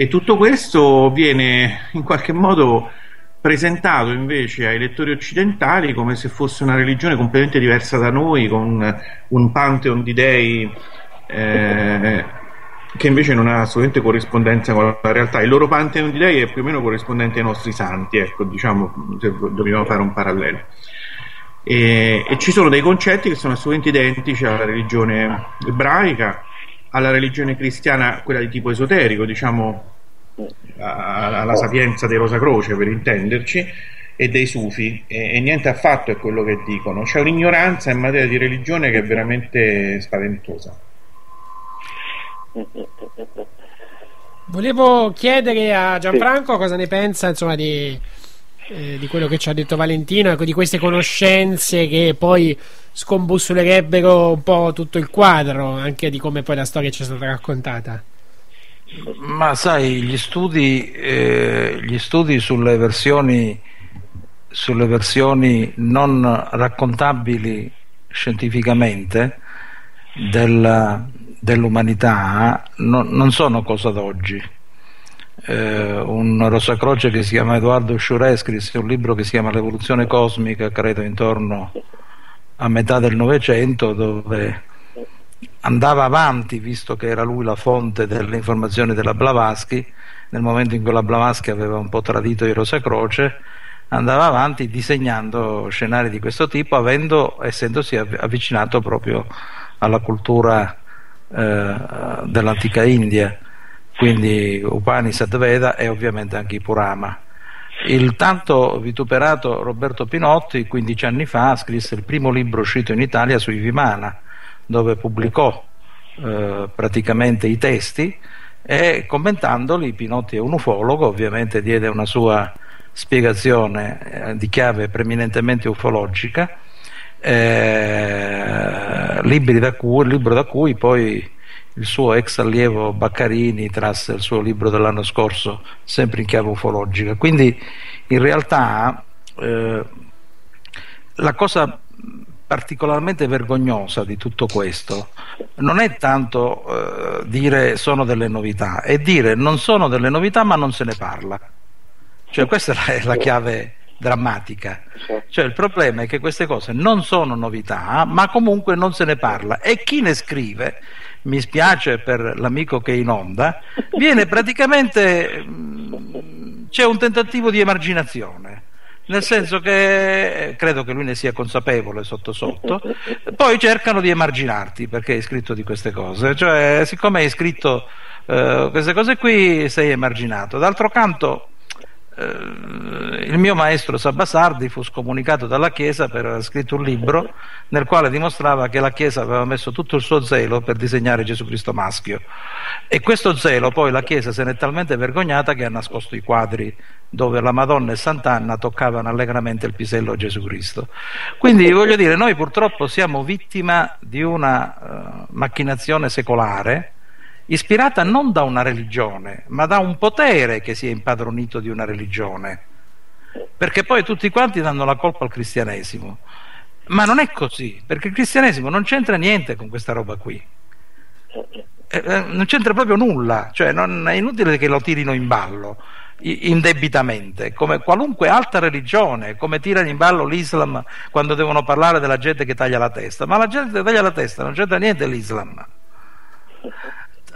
E tutto questo viene in qualche modo presentato invece ai lettori occidentali come se fosse una religione completamente diversa da noi, con un pantheon di dei eh, che invece non ha assolutamente corrispondenza con la realtà. Il loro pantheon di dei è più o meno corrispondente ai nostri santi, ecco, diciamo, se dobbiamo fare un parallelo. E, e ci sono dei concetti che sono assolutamente identici alla religione ebraica, alla religione cristiana, quella di tipo esoterico, diciamo alla sapienza dei Rosa Croce per intenderci e dei sufi. E, e, niente affatto è quello che dicono. C'è un'ignoranza in materia di religione che è veramente spaventosa. Volevo chiedere a Gianfranco cosa ne pensa insomma di, eh, di quello che ci ha detto Valentino ecco, di queste conoscenze che poi scombussolerebbero un po' tutto il quadro anche di come poi la storia ci è stata raccontata ma sai, gli studi, eh, gli studi sulle, versioni, sulle versioni non raccontabili scientificamente della, dell'umanità no, non sono cosa d'oggi. Eh, un Rosacroce che si chiama Edoardo Sciure scrisse un libro che si chiama L'evoluzione cosmica, credo intorno a metà del Novecento, dove andava avanti, visto che era lui la fonte delle informazioni della Blavatsky, nel momento in cui la Blavatsky aveva un po' tradito i Rosa Croce, andava avanti disegnando scenari di questo tipo, avendo, essendosi avvicinato proprio alla cultura eh, dell'antica India, quindi Upanishad Veda e ovviamente anche i Purama. Il tanto vituperato Roberto Pinotti, 15 anni fa, scrisse il primo libro uscito in Italia sui Vimana, dove pubblicò eh, praticamente i testi e commentandoli Pinotti è un ufologo, ovviamente diede una sua spiegazione eh, di chiave preminentemente ufologica, eh, da cui, libro da cui poi il suo ex allievo Baccarini trasse il suo libro dell'anno scorso sempre in chiave ufologica. Quindi in realtà eh, la cosa particolarmente vergognosa di tutto questo non è tanto eh, dire sono delle novità, è dire non sono delle novità ma non se ne parla. Cioè questa è la chiave drammatica. Cioè il problema è che queste cose non sono novità, ma comunque non se ne parla e chi ne scrive, mi spiace per l'amico che è in onda, viene praticamente mm, c'è un tentativo di emarginazione nel senso che credo che lui ne sia consapevole sotto sotto, poi cercano di emarginarti perché hai scritto di queste cose, cioè siccome hai scritto eh, queste cose qui sei emarginato. D'altro canto eh, il mio maestro Sabasardi fu scomunicato dalla Chiesa per aver scritto un libro nel quale dimostrava che la Chiesa aveva messo tutto il suo zelo per disegnare Gesù Cristo maschio e questo zelo poi la Chiesa se n'è talmente vergognata che ha nascosto i quadri dove la Madonna e Sant'Anna toccavano allegramente il pisello Gesù Cristo. Quindi voglio dire, noi purtroppo siamo vittima di una uh, macchinazione secolare ispirata non da una religione, ma da un potere che si è impadronito di una religione. Perché poi tutti quanti danno la colpa al cristianesimo. Ma non è così, perché il cristianesimo non c'entra niente con questa roba qui. Eh, eh, non c'entra proprio nulla, cioè non, è inutile che lo tirino in ballo indebitamente, come qualunque altra religione, come tirano in ballo l'Islam quando devono parlare della gente che taglia la testa, ma la gente che taglia la testa non c'entra niente l'Islam.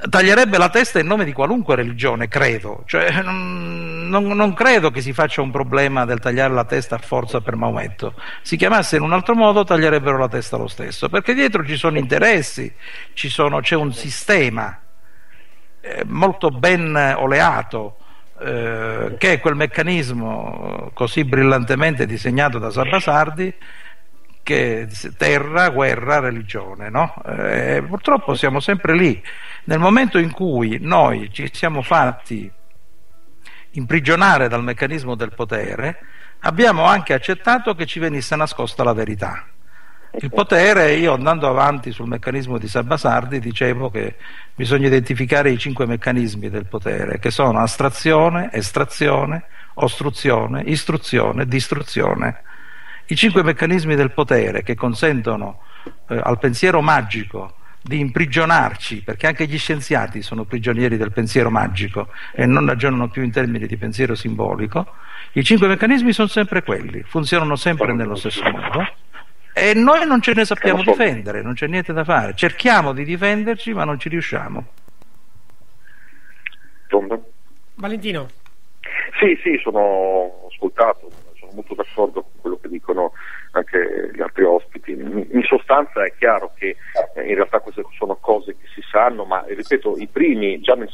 Taglierebbe la testa in nome di qualunque religione, credo. Cioè, non, non, credo che si faccia un problema del tagliare la testa a forza per Maometto. Si chiamasse in un altro modo, taglierebbero la testa lo stesso, perché dietro ci sono interessi, ci sono, c'è un sistema eh, molto ben oleato eh, che è quel meccanismo così brillantemente disegnato da Sabasardi che terra, guerra, religione. No? Eh, purtroppo siamo sempre lì. Nel momento in cui noi ci siamo fatti imprigionare dal meccanismo del potere, abbiamo anche accettato che ci venisse nascosta la verità. Il potere, io andando avanti sul meccanismo di Sabasardi, dicevo che bisogna identificare i cinque meccanismi del potere, che sono astrazione, estrazione, ostruzione, istruzione, distruzione. I cinque meccanismi del potere che consentono eh, al pensiero magico di imprigionarci, perché anche gli scienziati sono prigionieri del pensiero magico e non ragionano più in termini di pensiero simbolico, i cinque meccanismi sono sempre quelli, funzionano sempre nello stesso modo e noi non ce ne sappiamo difendere, non c'è niente da fare. Cerchiamo di difenderci, ma non ci riusciamo. Valentino. Sì, sì, sono ascoltato, molto d'accordo con quello che dicono anche gli altri ospiti. In sostanza è chiaro che eh, in realtà queste sono cose che si sanno, ma ripeto, i primi già nel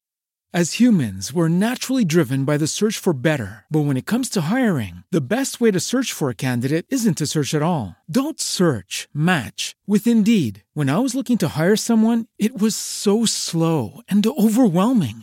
As humans, we're naturally driven by the search for better. But when it comes to hiring, the best way to search for a candidate isn't to search at all. Don't search, match with Indeed. When I was looking to hire someone, it was so slow and overwhelming.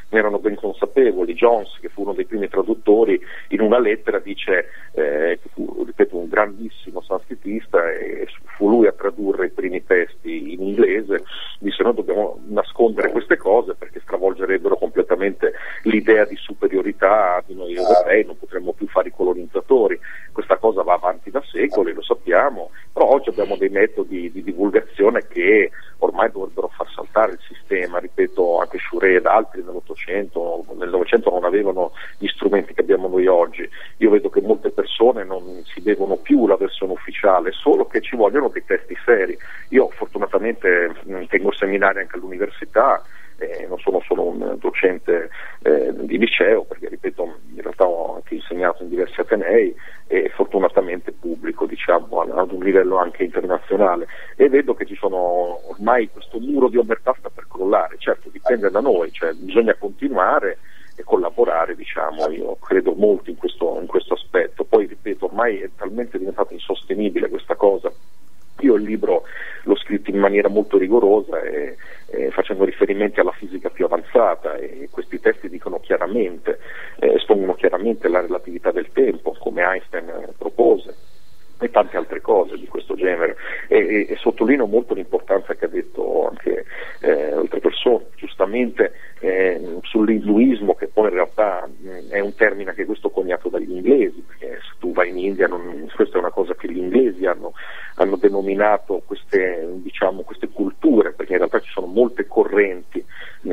ne erano ben consapevoli. Jones, che fu uno dei primi traduttori, in una lettera dice eh, fu, ripeto, un grandissimo sanskritista e fu lui a tradurre i primi testi in inglese, disse noi dobbiamo nascondere queste cose perché stravolgerebbero completamente l'idea di superiorità di noi europei, non potremmo più fare i colonizzatori, questa cosa va avanti da secoli, lo sappiamo, però oggi abbiamo dei metodi di divulgazione che ormai dovrebbero far saltare il sistema, ripeto anche Shure ed altri nell'Ottocento, nel Novecento non avevano gli strumenti che abbiamo noi oggi, io vedo che molte persone non si bevono più la versione ufficiale, solo che ci vogliono dei testi seri, io fortunatamente tengo seminari anche all'università, eh, non sono solo un docente eh, di liceo, perché ripeto, in realtà ho anche insegnato in diversi atenei e fortunatamente pubblico, diciamo, ad un livello anche internazionale. E vedo che ci sono ormai questo muro di omertà sta per crollare, certo dipende da noi, cioè bisogna continuare e collaborare, diciamo, io credo molto in questo, in questo aspetto, poi ripeto, ormai è talmente diventata insostenibile questa cosa io il libro l'ho scritto in maniera molto rigorosa e, e facendo riferimenti alla fisica più avanzata e questi testi dicono chiaramente, eh, espongono chiaramente la relatività del tempo come Einstein propose e tante altre cose di questo genere. E, e, e sottolineo molto l'importanza che ha detto anche eh, altre persone giustamente eh, sull'induismo che poi in realtà mh, è un termine che questo coniato dagli inglesi perché se tu vai in India non, questa è una cosa che gli inglesi hanno, hanno denominato queste, diciamo, queste culture perché in realtà ci sono molte correnti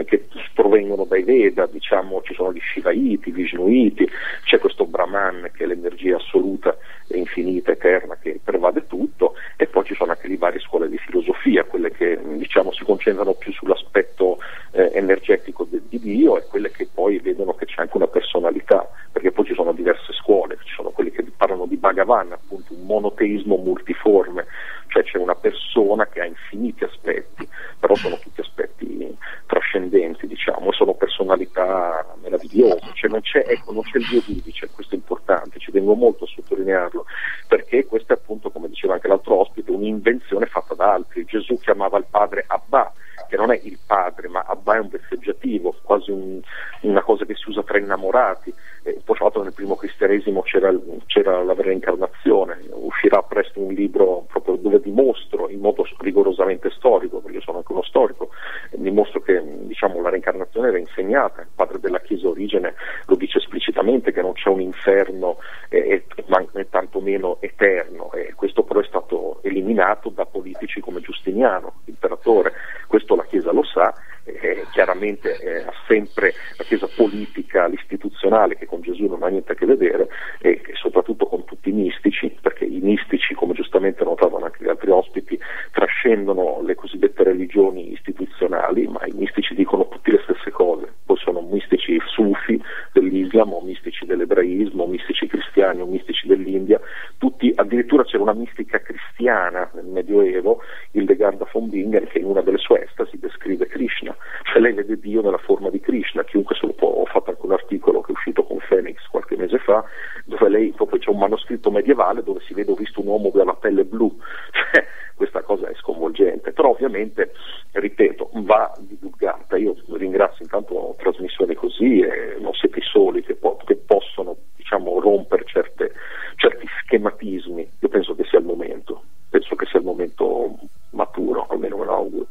che provengono vengono dai Veda, diciamo ci sono gli Shivaiti, Vishnuiti, c'è questo Brahman che è l'energia assoluta e infinita, eterna che pervade tutto e poi ci sono anche le varie scuole di filosofia, quelle che diciamo si concentrano più sull'aspetto eh, energetico de- di Dio e quelle che poi vedono che c'è anche una personalità, perché poi ci sono diverse scuole, ci sono quelli che parlano di Bhagavan, appunto un monoteismo multiforme, cioè c'è una persona che ha infiniti aspetti, però sono tutti aspetti trascendenti, diciamo, sono personalità meravigliose, cioè non c'è, ecco, non c'è il Dio giudice, questo è importante, ci tengo molto a sottolinearlo, perché questa è appunto, come diceva anche l'altro ospite, un'invenzione fatta da altri. Gesù chiamava il padre Abba, che non è il padre, ma Abba è un vesseggiativo, quasi un, una cosa che si usa tra innamorati. E poi tra l'altro nel primo cristianesimo c'era, c'era la vera incarnazione, uscirà presto un libro proprio dove dimostro in modo rigorosamente storico, perché io sono anche uno storico, dimostro che diciamo, la reincarnazione era insegnata, il padre della Chiesa Origine lo dice esplicitamente che non c'è un inferno e, e, ma tantomeno eterno, e questo però è stato eliminato da politici come Giustiniano, l'imperatore, questo la Chiesa lo sa, eh, chiaramente eh, ha sempre la Chiesa politica, l'istituzionale che con Gesù non ha niente a che vedere e, soprattutto con tutti i mistici, perché i mistici, come giustamente notavano anche gli altri ospiti, trascendono le cosiddette religioni istituzionali, ma i mistici dicono tutte le stesse cose, poi sono mistici sufi dell'Islam, o mistici dell'ebraismo, o mistici cristiani, o mistici dell'India, tutti, addirittura c'era una mistica cristiana nel Medioevo, Hildegarda von Bingen, che in una delle sue estasi descrive Krishna, cioè lei vede Dio nella forma di Krishna, chiunque se lo può, ho fatto anche un articolo che è uscito con Phoenix qualche mese fa, dove lei proprio c'è un manoscritto medievale dove si vede ho visto un uomo con la pelle blu, cioè, questa cosa è sconvolgente, però ovviamente, ripeto, va divulgata, io ringrazio intanto trasmissioni così e non siete i soli che, po- che possono diciamo, rompere certe, certi schematismi, io penso che sia il momento, penso che sia il momento maturo, almeno me lo auguro.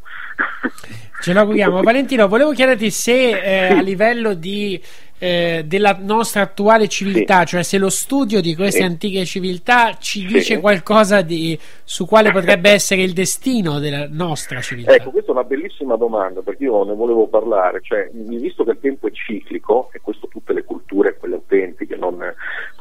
Ce l'auguriamo. Valentino, volevo chiederti se eh, a livello di, eh, della nostra attuale civiltà, cioè se lo studio di queste Sì. antiche civiltà ci Sì. dice qualcosa di, su quale potrebbe essere il destino della nostra civiltà. Ecco, questa è una bellissima domanda perché io ne volevo parlare, cioè, visto che il tempo è ciclico, e questo tutte le culture, quelle autentiche, non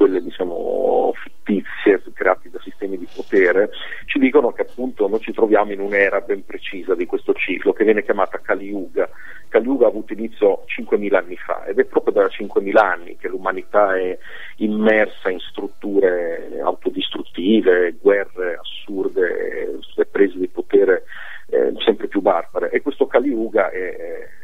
quelle diciamo fittizie create da sistemi di potere, ci dicono che appunto noi ci troviamo in un'era ben precisa di questo ciclo che viene chiamata Kali Yuga. Kali Yuga ha avuto inizio 5.000 anni fa ed è proprio da 5.000 anni che l'umanità è immersa in strutture autodistruttive, guerre assurde, prese di potere eh, sempre più barbare e questo Kali Yuga è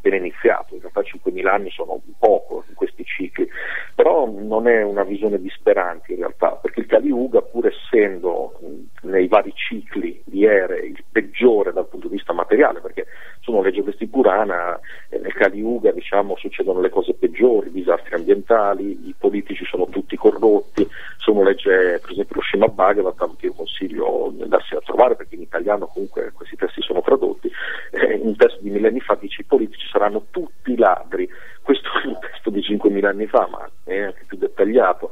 appena iniziato, in realtà 5.000 anni sono poco in questi cicli, però non è una visione disperante in realtà, perché il Kali Yuga pur essendo nei vari cicli di ere il peggiore dal punto di vista materiale, perché sono legge Vesti Purana, eh, nel Kali Yuga diciamo, succedono le cose peggiori, disastri ambientali, i politici sono tutti corrotti, se uno legge per esempio lo Srimad Bhagavatam che io consiglio di andarsi a trovare perché in italiano comunque questi testi sono tradotti, eh, un testo di millenni fa dice i politici saranno tutti ladri, questo è un testo di 5.000 anni fa ma è anche più dettagliato,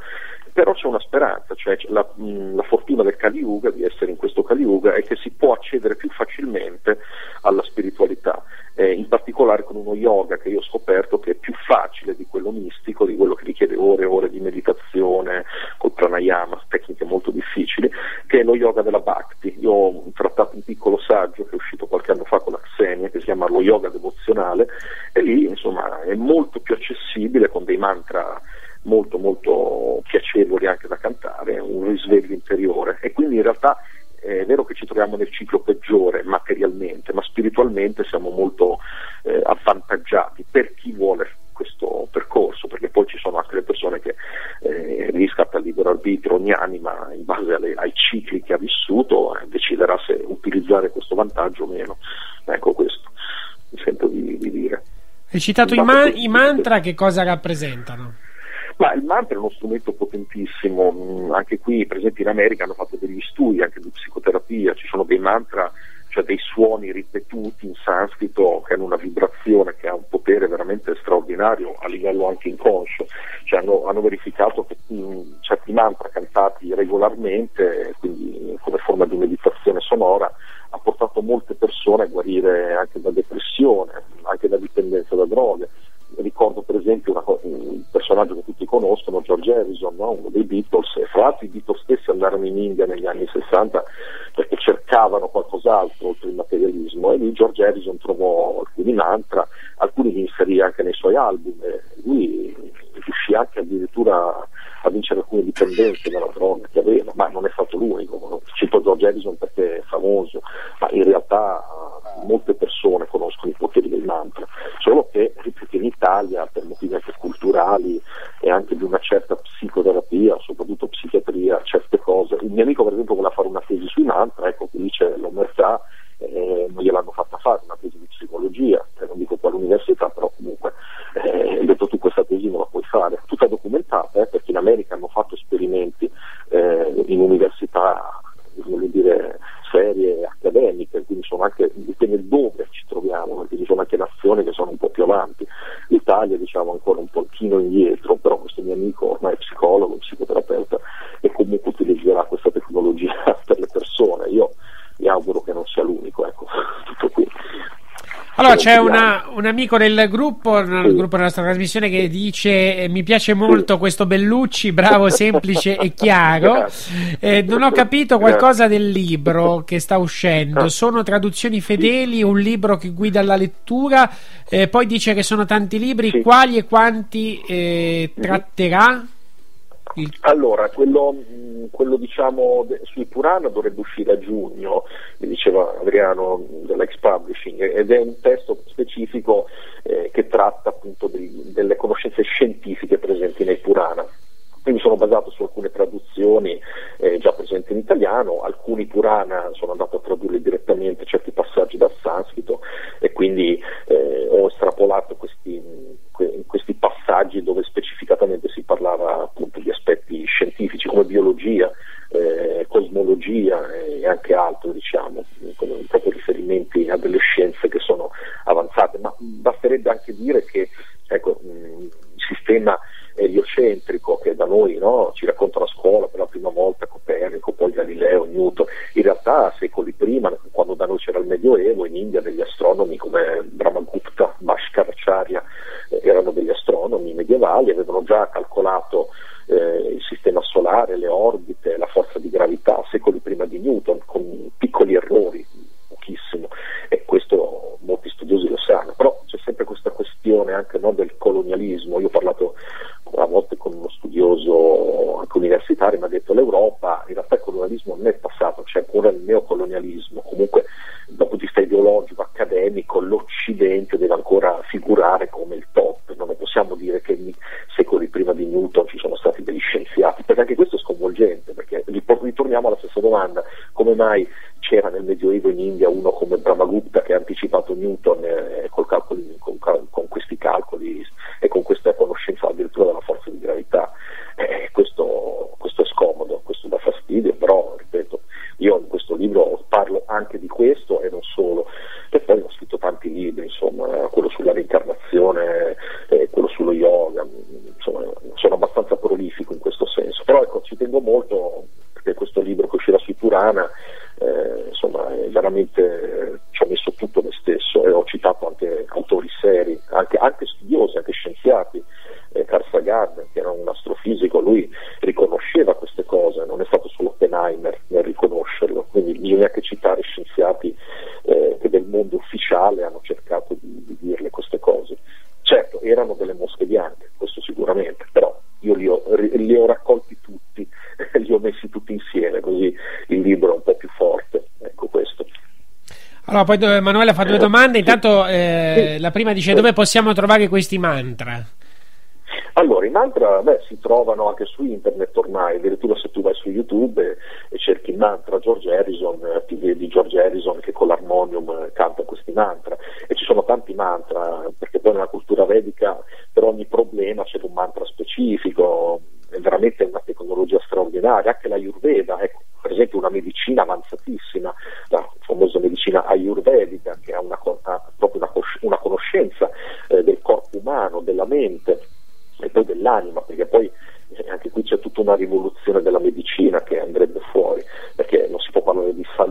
però c'è una speranza, cioè la, mh, la fortuna del Kali Yuga, di essere in questo Kali Yuga, è che si può accedere più facilmente alla spiritualità, eh, in particolare con uno yoga che io ho scoperto che è più facile di quello mistico, di quello che richiede ore e ore di meditazione, col pranayama, tecniche molto difficili, che è lo yoga della Bhakti. Io ho trattato un piccolo saggio che è uscito qualche anno fa con la Xenia, che si chiama lo yoga devozionale, e lì insomma è molto più accessibile con dei mantra molto molto piacevoli anche da cantare, un risveglio interiore e quindi in realtà è vero che ci troviamo nel ciclo peggiore materialmente, ma spiritualmente siamo molto eh, avvantaggiati per chi vuole questo percorso, perché poi ci sono anche le persone che eh, riscatta il libero arbitrio, ogni anima in base alle- ai cicli che ha vissuto eh, deciderà se utilizzare questo vantaggio o meno. Ecco questo, mi sento di, di dire. Hai citato i, ma- i mantra, che cosa rappresentano? Ma il mantra è uno strumento potentissimo, mm, anche qui per esempio in America hanno fatto degli studi anche di psicoterapia, ci sono dei mantra, cioè dei suoni ripetuti in sanscrito c'è una, un amico del gruppo, nel gruppo della nostra trasmissione, che dice: eh, Mi piace molto questo Bellucci, bravo, semplice e chiaro. Eh, non ho capito qualcosa del libro che sta uscendo. Ah. Sono traduzioni fedeli, un libro che guida la lettura. Eh, poi dice che sono tanti libri. Sì. Quali e quanti eh, mhm. tratterà? Il... Allora, quello, quello diciamo, sui Purana dovrebbe uscire a giugno, mi diceva Adriano, publishing ed è un testo specifico eh, che tratta appunto di, delle conoscenze scientifiche presenti nei Purana. Quindi sono basato su alcune traduzioni eh, già presenti in italiano, alcuni Purana sono andato No, poi Emanuele fa due domande. Intanto eh, la prima dice dove possiamo trovare questi mantra? Allora, i mantra beh, si trovano anche su internet ormai, addirittura se tu vai su YouTube e, e cerchi il mantra George Harrison, eh, ti vedi George Harrison che con l'armonium eh, canta questi mantra e ci sono tanti mantra, perché poi nella cultura vedica per ogni problema c'è un mantra specifico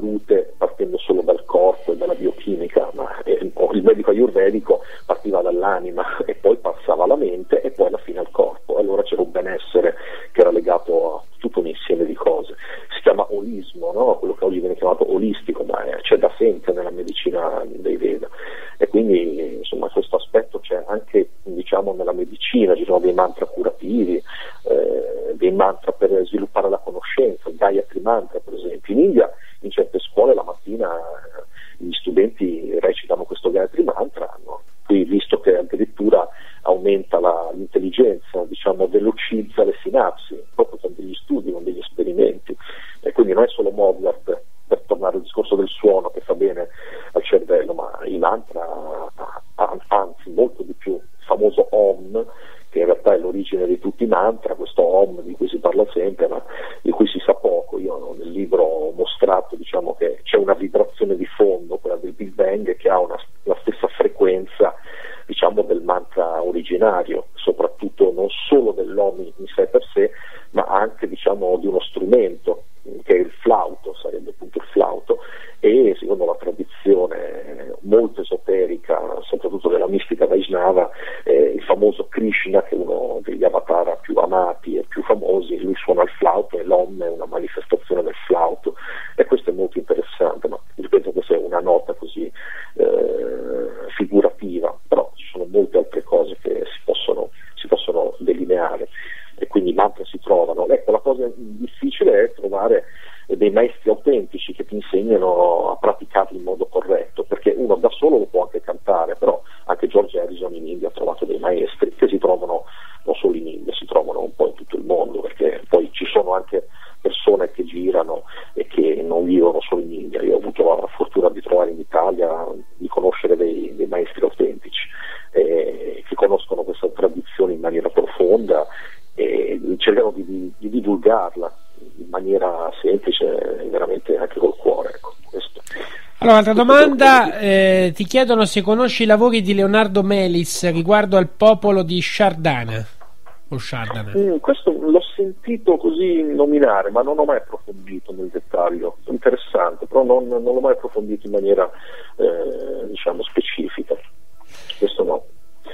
salute partendo solo dal corpo e dalla biochimica, ma il medico ayurvedico Allora, altra domanda, eh, ti chiedono se conosci i lavori di Leonardo Melis riguardo al popolo di Shardana. O Shardana. Mm, questo l'ho sentito così nominare, ma non ho mai approfondito nel dettaglio. Interessante, però non, non l'ho mai approfondito in maniera eh, diciamo specifica. Questo no.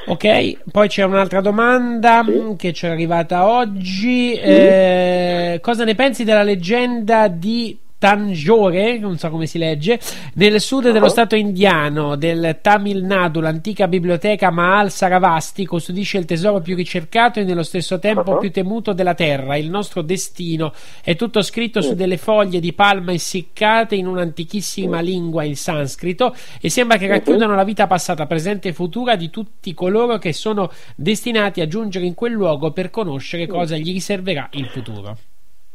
Ok, poi c'è un'altra domanda mh, che ci è arrivata oggi. Eh, cosa ne pensi della leggenda di Tanjore, non so come si legge, nel sud dello stato indiano del Tamil Nadu, l'antica biblioteca Mahal Saravasti custodisce il tesoro più ricercato e nello stesso tempo più temuto della terra. Il nostro destino è tutto scritto su delle foglie di palma essiccate in un'antichissima lingua, il sanscrito, e sembra che racchiudano la vita passata, presente e futura di tutti coloro che sono destinati a giungere in quel luogo per conoscere cosa gli riserverà il futuro.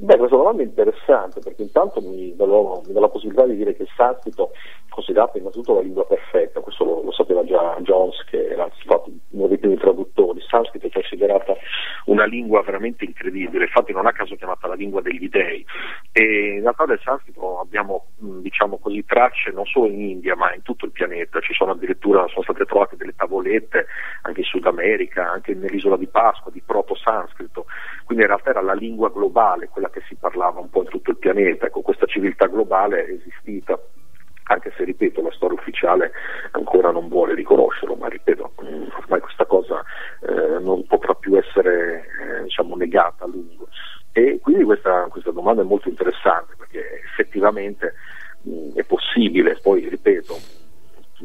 Beh, questa domanda è interessante perché intanto mi dà, la possibilità di dire che il sanscrito è considerato innanzitutto la lingua perfetta, questo lo, lo sapeva già Jones che era stato uno dei primi traduttori, sanscrito è considerata una lingua veramente incredibile, infatti non a caso chiamata la lingua degli dei e in realtà del sanscrito abbiamo diciamo così tracce non solo in India ma in tutto il pianeta, ci sono addirittura sono state trovate delle tavolette anche in Sud America, anche nell'isola di Pasqua di proto-sanscrito, quindi in realtà era la lingua globale, quella che si parlava un po' in tutto il pianeta, ecco questa civiltà globale è esistita anche se ripeto la storia ufficiale ancora non vuole riconoscerlo, ma ripeto, mh, ormai questa cosa eh, non potrà più essere eh, diciamo, negata a lungo. E quindi questa, questa domanda è molto interessante perché effettivamente mh, è possibile, poi ripeto,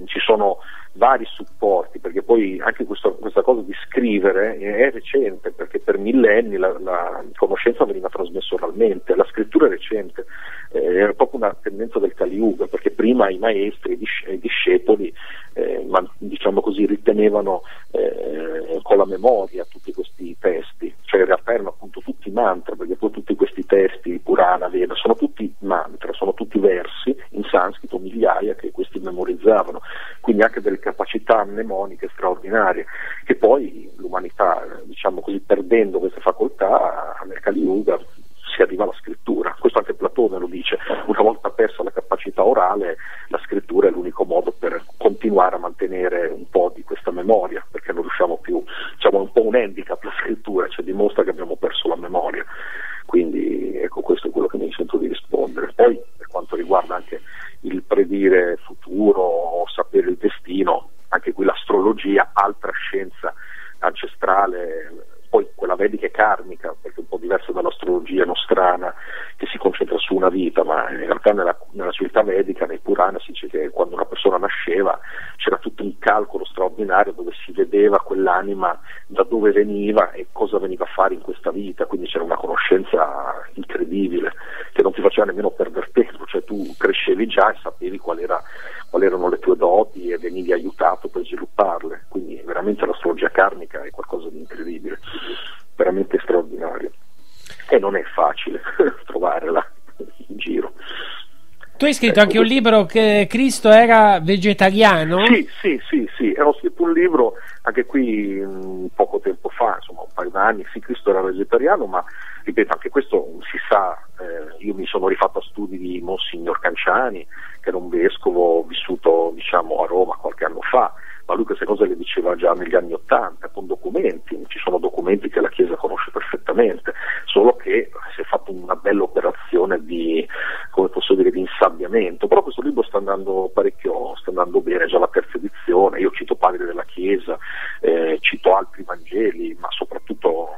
ci sono vari supporti, perché poi anche questo- questa cosa di scrivere è recente, perché per millenni la, la conoscenza veniva trasmessa oralmente, la scrittura è recente, eh, era proprio una tendenza del Kali Yuga, perché prima i maestri, dis- i discepoli, eh, ma- diciamo così, ritenevano eh, con la memoria tutti questi testi, cioè in realtà erano appunto tutti mantra, perché poi tutti questi testi, Purana, Veda, sono tutti mantra, sono tutti versi in sanscrito, migliaia che questi memorizzavano, quindi anche delle capacità mnemoniche straordinarie, che poi l'umanità, diciamo così, perdendo queste facoltà, nel Kali Yuga si arriva alla scrittura, questo anche Platone lo dice, una volta persa la capacità orale, la scrittura è l'unico modo per continuare a mantenere un po' di questa memoria, perché non riusciamo più, diciamo è un po' un handicap la scrittura, cioè dimostra che abbiamo perso la memoria, quindi ecco questo è quello che mi sento di rispondere. Poi per quanto riguarda anche il predire futuro o sapere il destino, anche qui l'astrologia, altra scienza ancestrale, poi quella vedica e karmica, perché è un po' diversa dall'astrologia nostrana, che si concentra su una vita, ma in realtà nella, nella civiltà medica, nei Purana si dice che quando una persona nasceva c'era tutto un calcolo straordinario dove si vedeva quell'anima da dove veniva e cosa veniva a fare in questa vita, quindi c'era una conoscenza incredibile che non ti faceva nemmeno perdere tempo, cioè tu crescevi già e sapevi qual era, quali erano le tue doti e venivi aiutato per svilupparle, quindi veramente l'astrologia karmica è qualcosa di incredibile, veramente straordinario e non è facile trovarla in giro. Tu hai scritto anche un libro che Cristo era vegetariano? Sì, sì, sì, sì, ho scritto un libro anche qui mh, poco tempo fa, insomma un paio d'anni, sì, Cristo era vegetariano, ma ripeto, anche questo si sa, eh, io mi sono rifatto a studi di Monsignor Canciani, che era un vescovo vissuto diciamo, a Roma qualche anno fa, ma lui queste cose le diceva già negli anni Ottanta con documenti, ci sono documenti che la Chiesa conosce perfettamente, solo che si è fatta una bella operazione di, dire, di insabbiamento, però questo libro sta andando parecchio, sta andando bene, è già la terza edizione, io cito padri della Chiesa, eh, cito altri Vangeli, ma soprattutto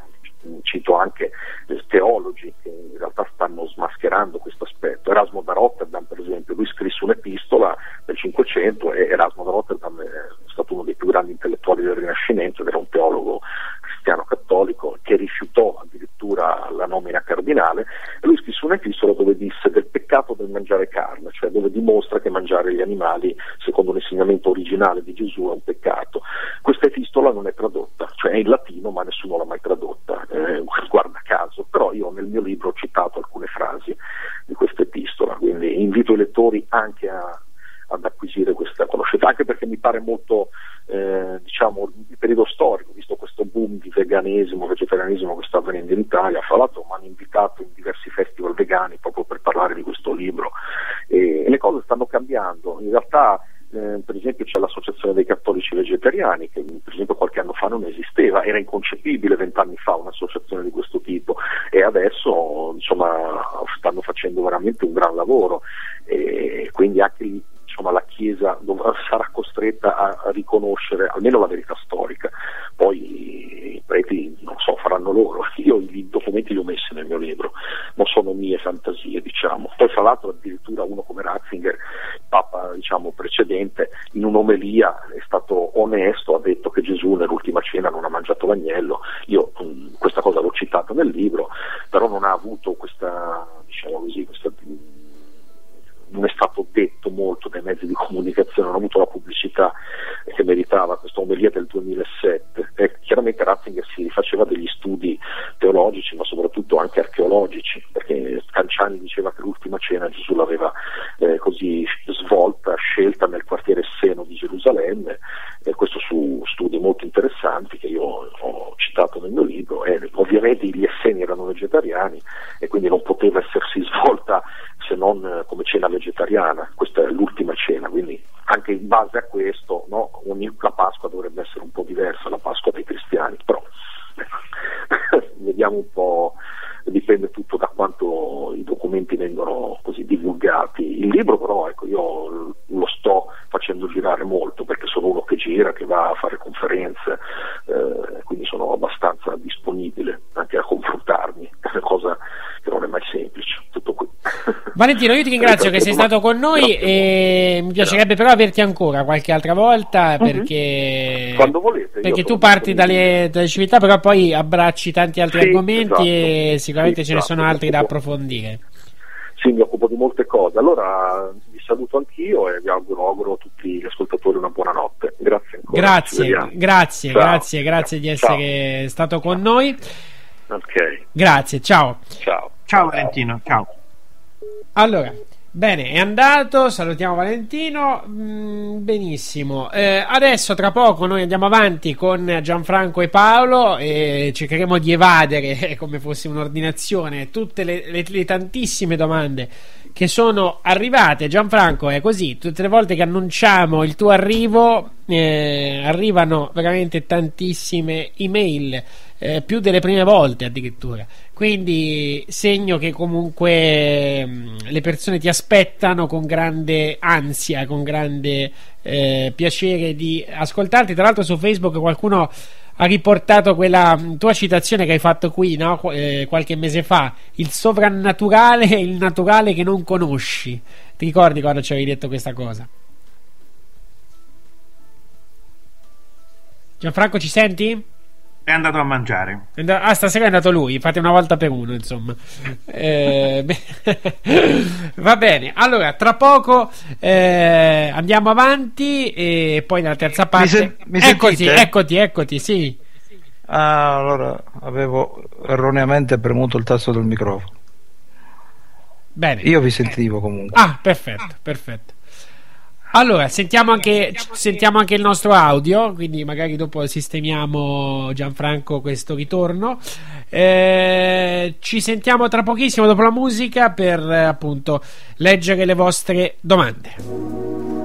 cito anche eh, teologi che in realtà stanno smascherando questo aspetto. Erasmo da Rotterdam, per esempio, lui scrisse un'epistola nel Cinquecento e Erasmo da Rotterdam stato uno dei più grandi intellettuali del Rinascimento ed era un teologo cristiano cattolico che rifiutò addirittura la nomina cardinale e lui scrisse un'epistola dove disse del peccato del mangiare carne, cioè dove dimostra che mangiare gli animali secondo l'insegnamento originale di Gesù è un peccato. Questa epistola non è tradotta, cioè è in latino ma nessuno l'ha mai tradotta, eh, guarda caso, però io nel mio libro ho citato alcune frasi di questa epistola, quindi invito i lettori anche a, ad acquisire questa conoscenza, anche perché mi pare molto eh, diciamo il periodo storico, visto questo boom di veganesimo, vegetarianismo che sta avvenendo in Italia, fra l'altro mi hanno invitato in diversi festival vegani proprio per parlare di questo libro e, e le cose stanno cambiando, in realtà eh, per esempio c'è l'associazione dei cattolici vegetariani che per esempio qualche anno fa non esisteva, era inconcepibile vent'anni fa un'associazione di questo tipo e adesso insomma stanno facendo veramente un gran lavoro e quindi anche lì Chiesa dovrà, sarà costretta a, a, riconoscere almeno la verità storica, poi i preti non so, faranno loro, io i documenti li ho messi nel mio libro, non sono mie fantasie diciamo, poi fra l'altro addirittura uno come Ratzinger, il Papa diciamo, precedente, in un'omelia è stato onesto, ha detto che Gesù nell'ultima cena non ha mangiato l'agnello, io mh, questa cosa l'ho citata nel libro, però non ha avuto questa, diciamo così, questa non è stato detto molto dai mezzi di comunicazione, non ha avuto la pubblicità che meritava questa omelia del 2007. E chiaramente Ratzinger si faceva degli studi teologici, ma soprattutto anche archeologici, perché Canciani diceva che l'ultima cena Gesù l'aveva eh, così svolta, scelta nel quartiere Seno di Gerusalemme, e questo su studi molto interessanti che io ho citato nel mio libro. Ovviamente gli Esseni erano vegetariani e quindi non poteva essersi svolta se non come cena vegetariana, questa è l'ultima cena, quindi anche in base a questo no, ogni, la Pasqua dovrebbe essere un po' diversa, la Pasqua dei cristiani, però vediamo un po', dipende tutto da quanto i documenti vengono così divulgati. Il libro però ecco, io lo sto facendo girare molto perché sono uno che gira, che va a fare conferenze, eh, quindi sono abbastanza disponibile anche a confrontarmi, cosa che non è mai semplice. Tutto qui. Valentino, io ti ringrazio che sei stato con noi e mi piacerebbe però averti ancora qualche altra volta perché, Quando volete, perché tu parti dalle, dalle civiltà però poi abbracci tanti altri Sì, argomenti esatto. e sicuramente Sì, ce ne esatto, sono altri da approfondire. Sì, mi occupo di molte cose. Allora vi saluto anch'io e vi auguro, auguro a tutti gli ascoltatori una buona notte. Grazie ancora. Grazie, grazie, Ciao. grazie, grazie di Ciao. essere stato con noi. Ok, Grazie, ciao. ciao. Ciao Valentino, ciao. Allora, bene, è andato. Salutiamo Valentino. Mm, benissimo. Eh, adesso, tra poco, noi andiamo avanti con Gianfranco e Paolo e cercheremo di evadere, come fosse un'ordinazione, tutte le, le- le tantissime domande che sono arrivate. Gianfranco, è così: tutte le volte che annunciamo il tuo arrivo, eh, arrivano veramente tantissime email. eh, più delle prime volte addirittura quindi segno che comunque mh, le persone ti aspettano con grande ansia con grande eh, piacere di ascoltarti tra l'altro su Facebook qualcuno ha riportato quella tua citazione che hai fatto qui no? Eh, qualche mese fa: il sovrannaturale e il naturale che non conosci. Ti ricordi quando ci avevi detto questa cosa? Gianfranco, ci senti? È andato a mangiare. Ah, stasera è andato lui. Fate una volta per uno, insomma. Eh, va bene. Allora, tra poco eh, andiamo avanti e poi nella terza parte. sen- mi eccoti, sentite? eccoti, eccoti, sì. Ah, allora avevo erroneamente premuto il tasto del microfono. Bene. Io vi sentivo comunque. Ah, perfetto, perfetto. Allora, sentiamo anche, sentiamo anche il nostro audio, quindi magari dopo sistemiamo Gianfranco questo ritorno. Eh, ci sentiamo tra pochissimo dopo la musica per appunto leggere le vostre domande.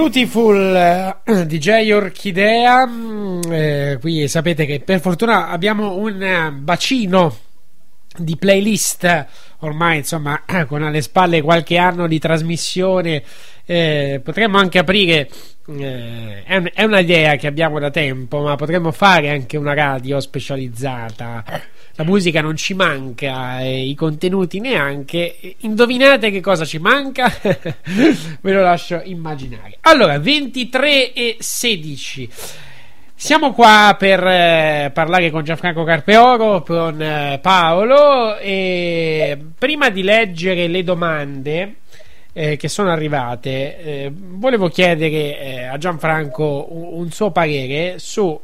Beautiful eh, DJ Orchidea. mm, eh, qui sapete che per fortuna abbiamo un eh, bacino di playlist ormai insomma con alle spalle qualche anno di trasmissione eh, potremmo anche aprire eh, è un'idea che abbiamo da tempo ma potremmo fare anche una radio specializzata la musica non ci manca i contenuti neanche. Indovinate che cosa ci manca? Ve lo lascio immaginare. Allora 23 e 16 siamo qua per eh, parlare con Gianfranco Carpeoro, con eh, Paolo e prima di leggere le domande eh, che sono arrivate, eh, volevo chiedere eh, a Gianfranco un, un suo parere su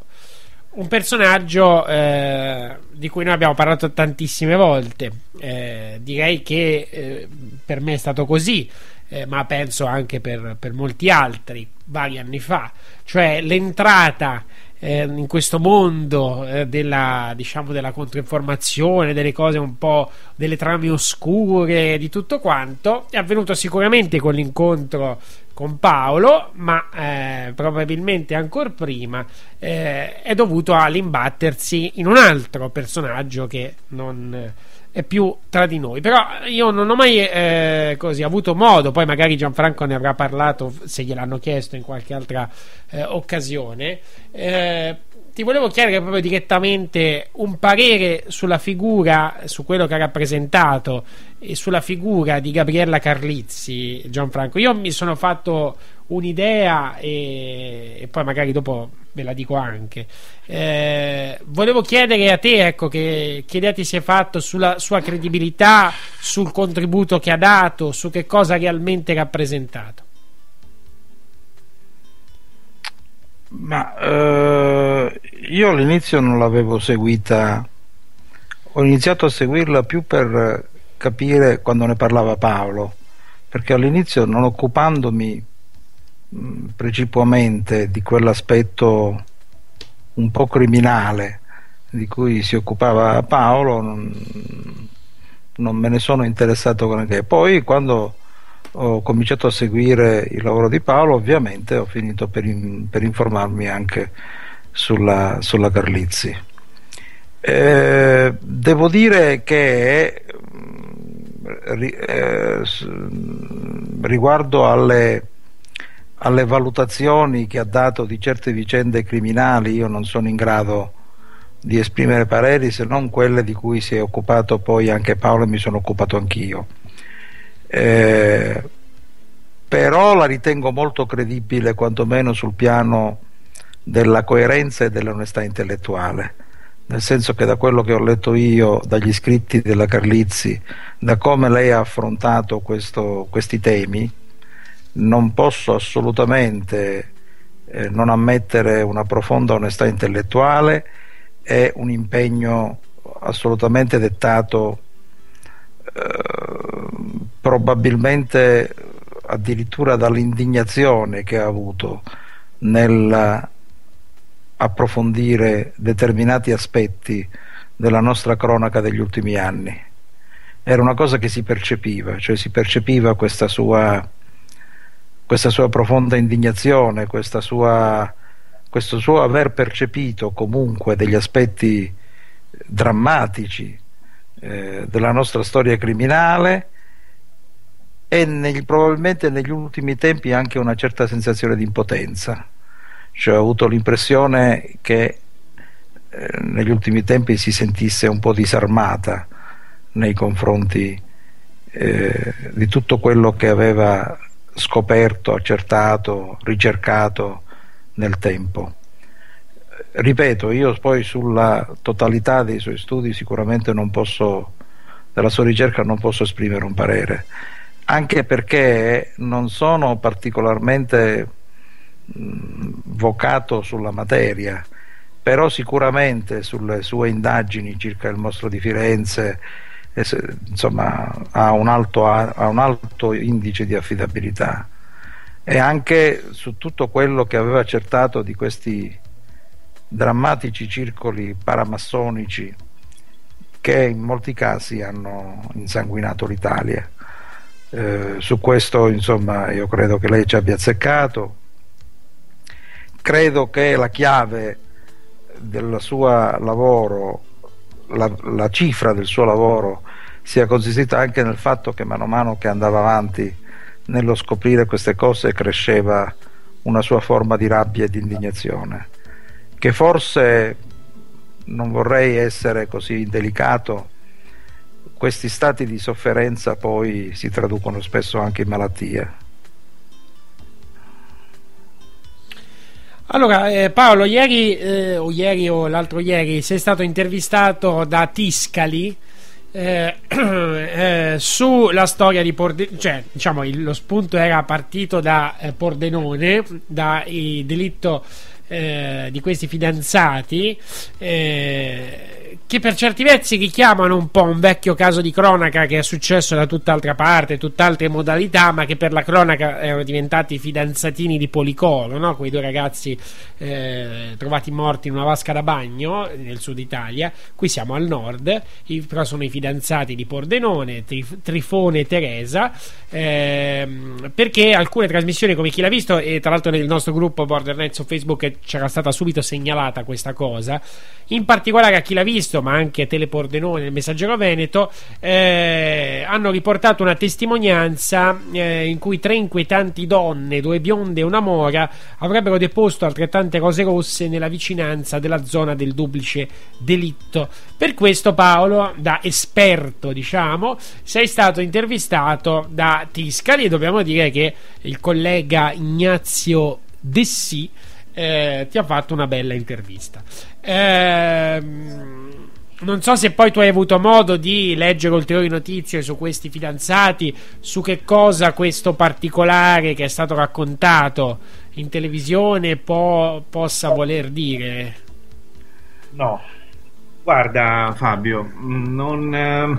un personaggio eh, di cui noi abbiamo parlato tantissime volte. Eh, direi che eh, per me è stato così, eh, ma penso anche per, per molti altri, vari anni fa, cioè l'entrata eh, in questo mondo eh, della, diciamo, della controinformazione, delle cose un po' delle trame oscure, di tutto quanto, è avvenuto sicuramente con l'incontro con Paolo, ma eh, probabilmente ancora prima eh, è dovuto all'imbattersi in un altro personaggio che non eh, è più tra di noi. Però io non ho mai eh, così avuto modo, poi magari Gianfranco ne avrà parlato se gliel'hanno chiesto in qualche altra eh, occasione. Eh, ti volevo chiedere proprio direttamente un parere sulla figura, su quello che ha rappresentato sulla figura di Gabriella Carlizzi, Gianfranco. Io mi sono fatto un'idea e, e poi magari dopo ve la dico anche. Eh, volevo chiedere a te, ecco, che, che idea ti si è fatto sulla sua credibilità, sul contributo che ha dato, su che cosa ha realmente rappresentato. Ma eh, io all'inizio non l'avevo seguita, ho iniziato a seguirla più per capire quando ne parlava Paolo, perché all'inizio non occupandomi mh, precipuamente di quell'aspetto un po' criminale di cui si occupava Paolo, non, non me ne sono interessato granché. Poi quando ho cominciato a seguire il lavoro di Paolo, ovviamente ho finito per, in- per informarmi anche sulla, sulla Carlizzi. Eh, devo dire che eh, riguardo alle, alle valutazioni che ha dato di certe vicende criminali, io non sono in grado di esprimere pareri se non quelle di cui si è occupato poi anche Paolo e mi sono occupato anch'io. Eh, però la ritengo molto credibile quantomeno sul piano della coerenza e dell'onestà intellettuale nel senso che da quello che ho letto io dagli scritti della Carlizzi da come lei ha affrontato questo- questi temi non posso assolutamente eh, non ammettere una profonda onestà intellettuale. E un impegno assolutamente dettato eh, probabilmente addirittura dall'indignazione che ha avuto nel approfondire determinati aspetti della nostra cronaca degli ultimi anni. Era una cosa che si percepiva, cioè si percepiva questa sua, questa sua profonda indignazione, sua, questo suo aver percepito comunque degli aspetti drammatici eh, della nostra storia criminale e negli- probabilmente negli ultimi tempi anche una certa sensazione di impotenza. Cioè, ho avuto l'impressione che eh, negli ultimi tempi si sentisse un po' disarmata nei confronti eh, di tutto quello che aveva scoperto, accertato, ricercato nel tempo. Ripeto, io poi sulla totalità dei suoi studi sicuramente non posso, della sua ricerca non posso esprimere un parere, anche perché non sono particolarmente vocato sulla materia, però sicuramente sulle sue indagini circa il mostro di Firenze e se- insomma, ha un, alto, ha un alto indice di affidabilità e anche su tutto quello che aveva accertato di questi drammatici circoli paramassonici che in molti casi hanno insanguinato l'Italia. Eh, su questo insomma io credo che lei ci abbia azzeccato credo che la chiave del suo lavoro la, la, cifra del suo lavoro sia consistita anche nel fatto che mano a mano che andava avanti nello scoprire queste cose cresceva una sua forma di rabbia e di indignazione che forse non vorrei essere così delicato questi stati di sofferenza poi si traducono spesso anche in malattie. Allora, eh, Paolo, ieri eh, o ieri o l'altro ieri sei stato intervistato da Tiscali eh, eh sulla storia di Pordenone, cioè diciamo il, lo spunto era partito da eh, Pordenone, da delitto eh, di questi fidanzati che per certi versi richiamano un po' un vecchio caso di cronaca che è successo da tutt'altra parte, tutt'altre modalità, ma che per la cronaca erano diventati fidanzatini di Policoro, no? quei due ragazzi eh, trovati morti in una vasca da bagno nel sud Italia. Qui siamo al nord, i, però sono i fidanzati di Pordenone, Trif- Trifone e Teresa, ehm, perché alcune trasmissioni, come chi l'ha visto, e tra l'altro nel nostro gruppo Border Net su Facebook c'era stata subito segnalata questa cosa, in particolare a chi l'ha visto visto, ma anche Telepordenone nel Messaggero Veneto, eh, hanno riportato una testimonianza eh, in cui tre inquietanti donne, due bionde e una mora, avrebbero deposto altrettante rose rosse nella vicinanza della zona del duplice delitto. Per questo Paolo, da esperto diciamo, sei stato intervistato da Tiscali e dobbiamo dire che il collega Ignazio Dessi eh, ti ha fatto una bella intervista. Ehm non so se poi tu hai avuto modo di leggere ulteriori notizie su questi fidanzati, su che cosa questo particolare che è stato raccontato in televisione po- possa voler dire. No, guarda Fabio, non, eh,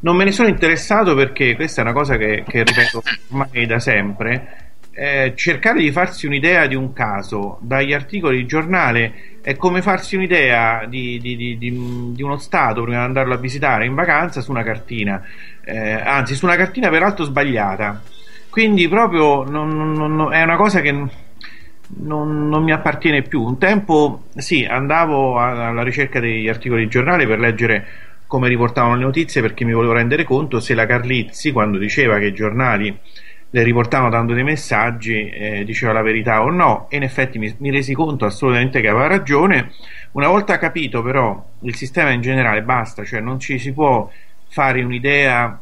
non, me ne sono interessato perché questa è una cosa che, che ripeto ormai da sempre. Eh, cercare di farsi un'idea di un caso dagli articoli di giornale è come farsi un'idea di, di, di, di, uno stato prima di andarlo a visitare in vacanza su una cartina, eh, anzi su una cartina peraltro sbagliata. Quindi proprio non, non, non, è una cosa che non, mi appartiene più. Un tempo sì, andavo alla ricerca degli articoli di giornale per leggere come riportavano le notizie perché mi volevo rendere conto se la Carlizzi, quando diceva che i giornali le riportavano dando dei messaggi, eh, diceva la verità o no, e in effetti mi, mi, resi conto assolutamente che aveva ragione. Una volta capito però il sistema in generale basta, cioè non ci si può fare un'idea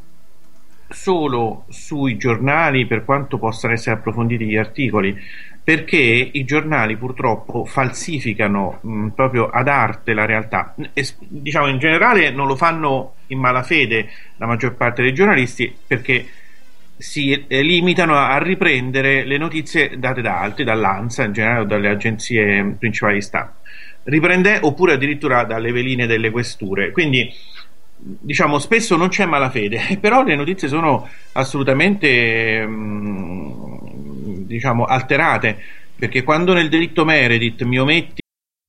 solo sui giornali per quanto possano essere approfonditi gli articoli, perché i giornali purtroppo falsificano mh, proprio ad arte la realtà. E, diciamo in generale non lo fanno in malafede la maggior parte dei giornalisti perché si eh, limitano a riprendere le notizie date da altri, dall'ANSA in generale o dalle agenzie principali di stampa, riprende oppure addirittura dalle veline delle questure. Quindi diciamo spesso non c'è malafede, però le notizie sono assolutamente mm, diciamo alterate perché quando nel delitto Meredith mi ometti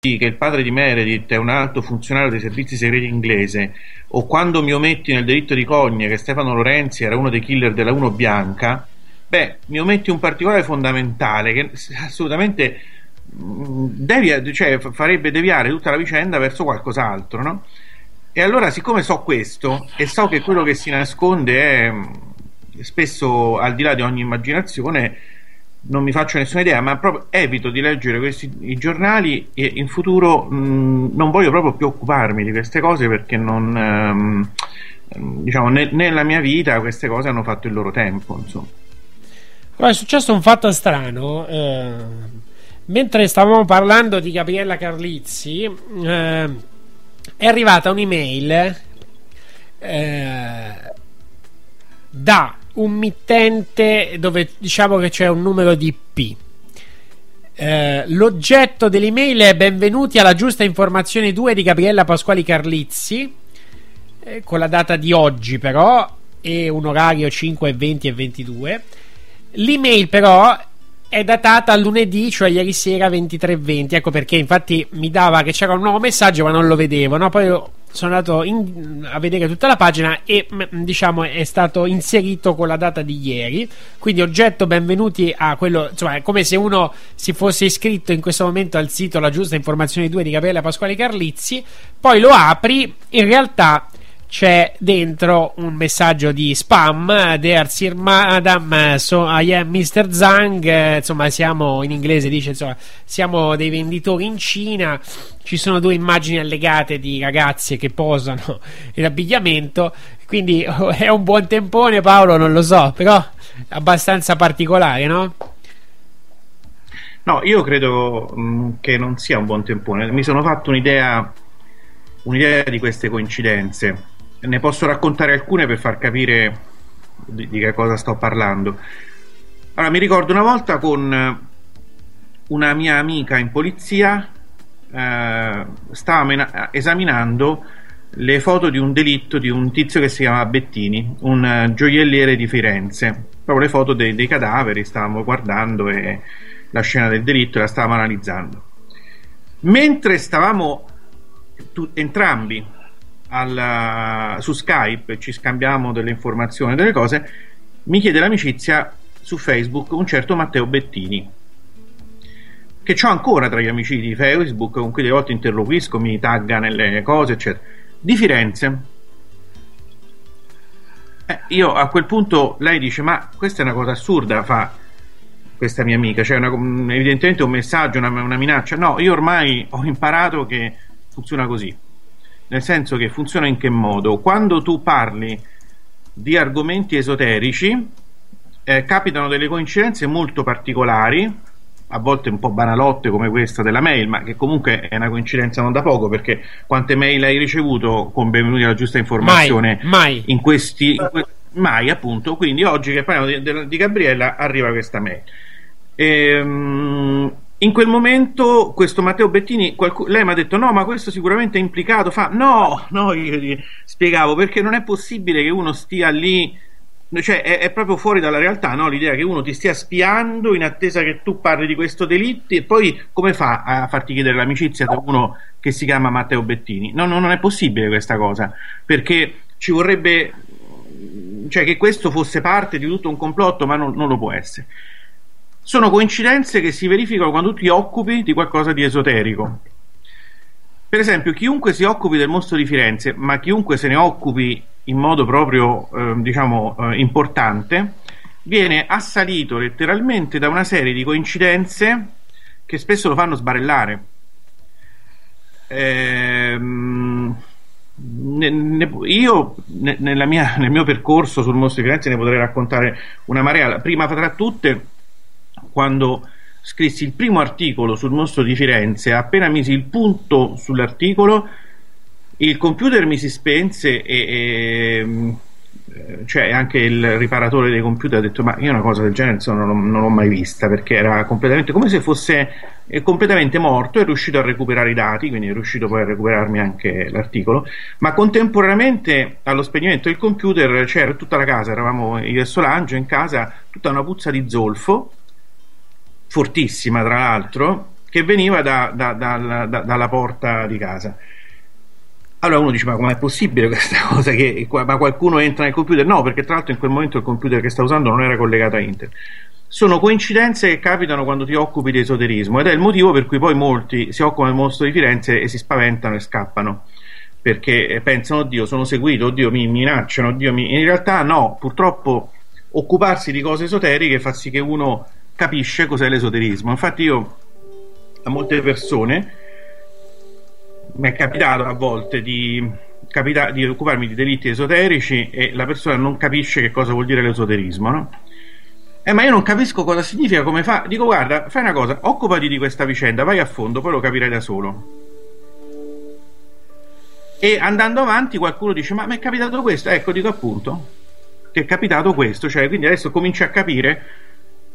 Che il padre di Meredith è un alto funzionario dei servizi segreti inglese, o quando mi ometti nel delitto di Cogne che Stefano Lorenzi era uno dei killer della 1 bianca, beh, mi ometti un particolare fondamentale che assolutamente mh, devia, cioè, farebbe deviare tutta la vicenda verso qualcos'altro, no? E allora, siccome so questo e so che quello che si nasconde è mh, spesso al di là di ogni immaginazione, non mi faccio nessuna idea, ma proprio evito di leggere questi i giornali e in futuro mh, non voglio proprio più occuparmi di queste cose perché non ehm, diciamo ne- nella mia vita queste cose hanno fatto il loro tempo, insomma. Allora, è successo un fatto strano. eh, mentre stavamo parlando di Gabriella Carlizzi, eh, è arrivata un'email eh, da un mittente dove diciamo che c'è un numero di IP. Eh, l'oggetto dell'email è benvenuti alla giusta informazione 2 di Gabriella Pasquali Carlizzi eh, con la data di oggi però e un orario 5 20 e 22 l'email però è datata lunedì cioè ieri sera 23.20 ecco perché infatti mi dava che c'era un nuovo messaggio ma non lo vedevo no? poi sono andato in- a vedere tutta la pagina e diciamo è stato inserito con la data di ieri. Quindi oggetto benvenuti a quello insomma è come se uno si fosse iscritto in questo momento al sito la giusta informazione 2 di Gabriele Pasquale Carlizzi poi lo apri in realtà c'è dentro un messaggio di spam Dear Sir Madam so I am Mr. Zhang insomma siamo in inglese dice insomma siamo dei venditori in Cina ci sono due immagini allegate di ragazze che posano in abbigliamento quindi oh, è un buon tempone Paolo non lo so però è abbastanza particolare no? No, io credo mh, che non sia un buon tempone. Mi sono fatto un'idea, un'idea di queste coincidenze. Ne posso raccontare alcune per far capire di, di che cosa sto parlando. Allora, mi ricordo una volta con eh, una mia amica in polizia, eh, stavamo in- esaminando le foto di un delitto di un tizio che si chiama Bettini, un eh, gioielliere di Firenze. Proprio le foto dei, dei cadaveri, stavamo guardando e la scena del delitto e la stavamo analizzando. Mentre stavamo tu- entrambi al- su Skype ci scambiamo delle informazioni, delle cose, mi chiede l'amicizia su Facebook un certo Matteo Bettini che ho ancora tra gli amici di Facebook con cui delle volte interloquisco, mi tagga nelle cose, eccetera. Di Firenze. Eh, io a quel punto lei dice: Ma questa è una cosa assurda, fa questa mia amica, cioè una- un- evidentemente un messaggio, una, una minaccia. No, io ormai ho imparato che funziona così. Nel senso che funziona in che modo? Quando tu parli di argomenti esoterici, eh, capitano delle coincidenze molto particolari, a volte un po' banalotte come questa della mail, ma che comunque è una coincidenza non da poco, perché quante mail hai ricevuto con benvenuti alla giusta informazione Mai, mai. in questi in que- mai appunto, quindi oggi che parliamo di, di- Gabriella arriva questa mail. Ehm, in quel momento questo Matteo Bettini, qualcu- lei mi ha detto no, ma questo sicuramente è implicato, fa no, no, io gli spiegavo perché non è possibile che uno stia lì, cioè è, è proprio fuori dalla realtà, no? l'idea che uno ti stia spiando in attesa che tu parli di questo delitto e poi come fa a farti chiedere l'amicizia da uno che si chiama Matteo Bettini? No, no, non è possibile questa cosa, perché ci vorrebbe cioè che questo fosse parte di tutto un complotto, ma non, non lo può essere. Sono coincidenze che si verificano quando tu ti occupi di qualcosa di esoterico. Per esempio, chiunque si occupi del mostro di Firenze, ma chiunque se ne occupi in modo proprio, eh, diciamo, eh, importante, viene assalito letteralmente da una serie di coincidenze che spesso lo fanno sbarellare. Ehm, ne- ne- io ne- mia- nel mio percorso sul mostro di Firenze ne potrei raccontare una marea. La prima tra tutte, quando scrissi il primo articolo sul mostro di Firenze, appena misi il punto sull'articolo, il computer mi si spense e, e, eh, cioè anche il riparatore dei computer ha detto ma io una cosa del genere insomma, non, non l'ho mai vista perché era completamente come se fosse completamente morto è riuscito a recuperare i dati quindi è riuscito poi a recuperarmi anche l'articolo. Ma contemporaneamente allo spegnimento del computer c'era tutta la casa eravamo io e Solangio in casa tutta una puzza di zolfo fortissima tra l'altro che veniva da, da, da, dalla porta di casa allora uno dice: Ma com'è possibile questa cosa? Che, ma qualcuno entra nel computer? No, perché tra l'altro in quel momento il computer che sta usando non era collegato a internet. Sono coincidenze che capitano quando ti occupi di esoterismo ed è il motivo per cui poi molti si occupano del mostro di Firenze e si spaventano e scappano perché pensano: Oddio, sono seguito, oddio, mi minacciano, oddio, mi... in realtà no, purtroppo occuparsi di cose esoteriche fa sì che uno capisce cos'è l'esoterismo. Infatti, io a molte persone mi è capitato a volte di, capita- di, occuparmi di delitti esoterici e la persona non capisce che cosa vuol dire l'esoterismo, no? Eh, ma io non capisco cosa significa, come fa. Dico, guarda, fai una cosa, occupati di questa vicenda, vai a fondo, poi lo capirai da solo. E andando avanti, qualcuno dice: Ma mi è capitato questo? Ecco, dico appunto che è capitato questo, cioè quindi adesso cominci a capire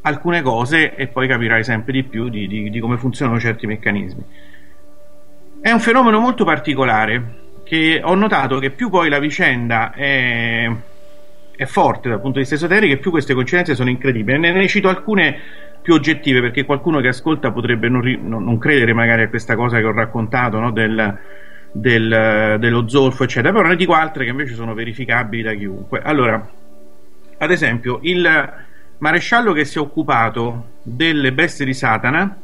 alcune cose e poi capirai sempre di più di, di, di come funzionano certi meccanismi. È un fenomeno molto particolare che ho notato che più poi la vicenda è, è forte dal punto di vista esoterico più queste coincidenze sono incredibili. Ne, ne cito alcune più oggettive perché qualcuno che ascolta potrebbe non, non, non credere magari a questa cosa che ho raccontato no? del, del, dello zolfo eccetera, però ne dico altre che invece sono verificabili da chiunque. Allora, ad esempio, il maresciallo che si è occupato delle bestie di Satana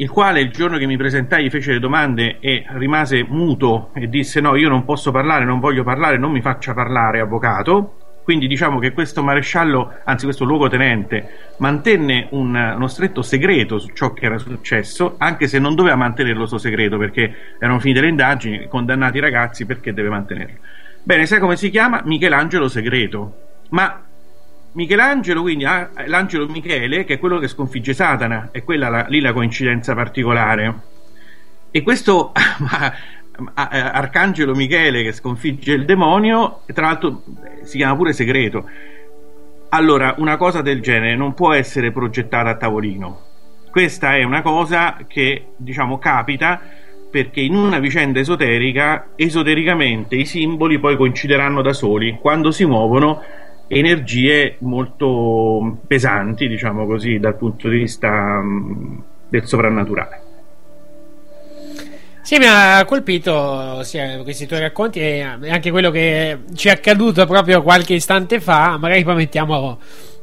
il quale il giorno che mi presentai fece le domande e rimase muto e disse no, io non posso parlare, non voglio parlare, non mi faccia parlare, avvocato. Quindi diciamo che questo maresciallo, anzi questo luogotenente, mantenne un, uno stretto segreto su ciò che era successo, anche se non doveva mantenerlo suo segreto perché erano finite le indagini, condannati i ragazzi, perché deve mantenerlo? Bene, sai come si chiama? Michelangelo Segreto. Ma Michelangelo, quindi ah, l'angelo Michele, che è quello che sconfigge Satana, è quella la, lì la coincidenza particolare. E questo Arcangelo Michele che sconfigge il demonio, tra l'altro si chiama pure segreto. Allora, una cosa del genere non può essere progettata a tavolino. Questa è una cosa che, diciamo, capita perché in una vicenda esoterica, esotericamente i simboli poi coincideranno da soli. Quando si muovono energie molto pesanti, diciamo così, dal punto di vista um, del soprannaturale. Sì, mi ha colpito sia questi tuoi racconti e anche quello che ci è accaduto proprio qualche istante fa. Magari poi mettiamo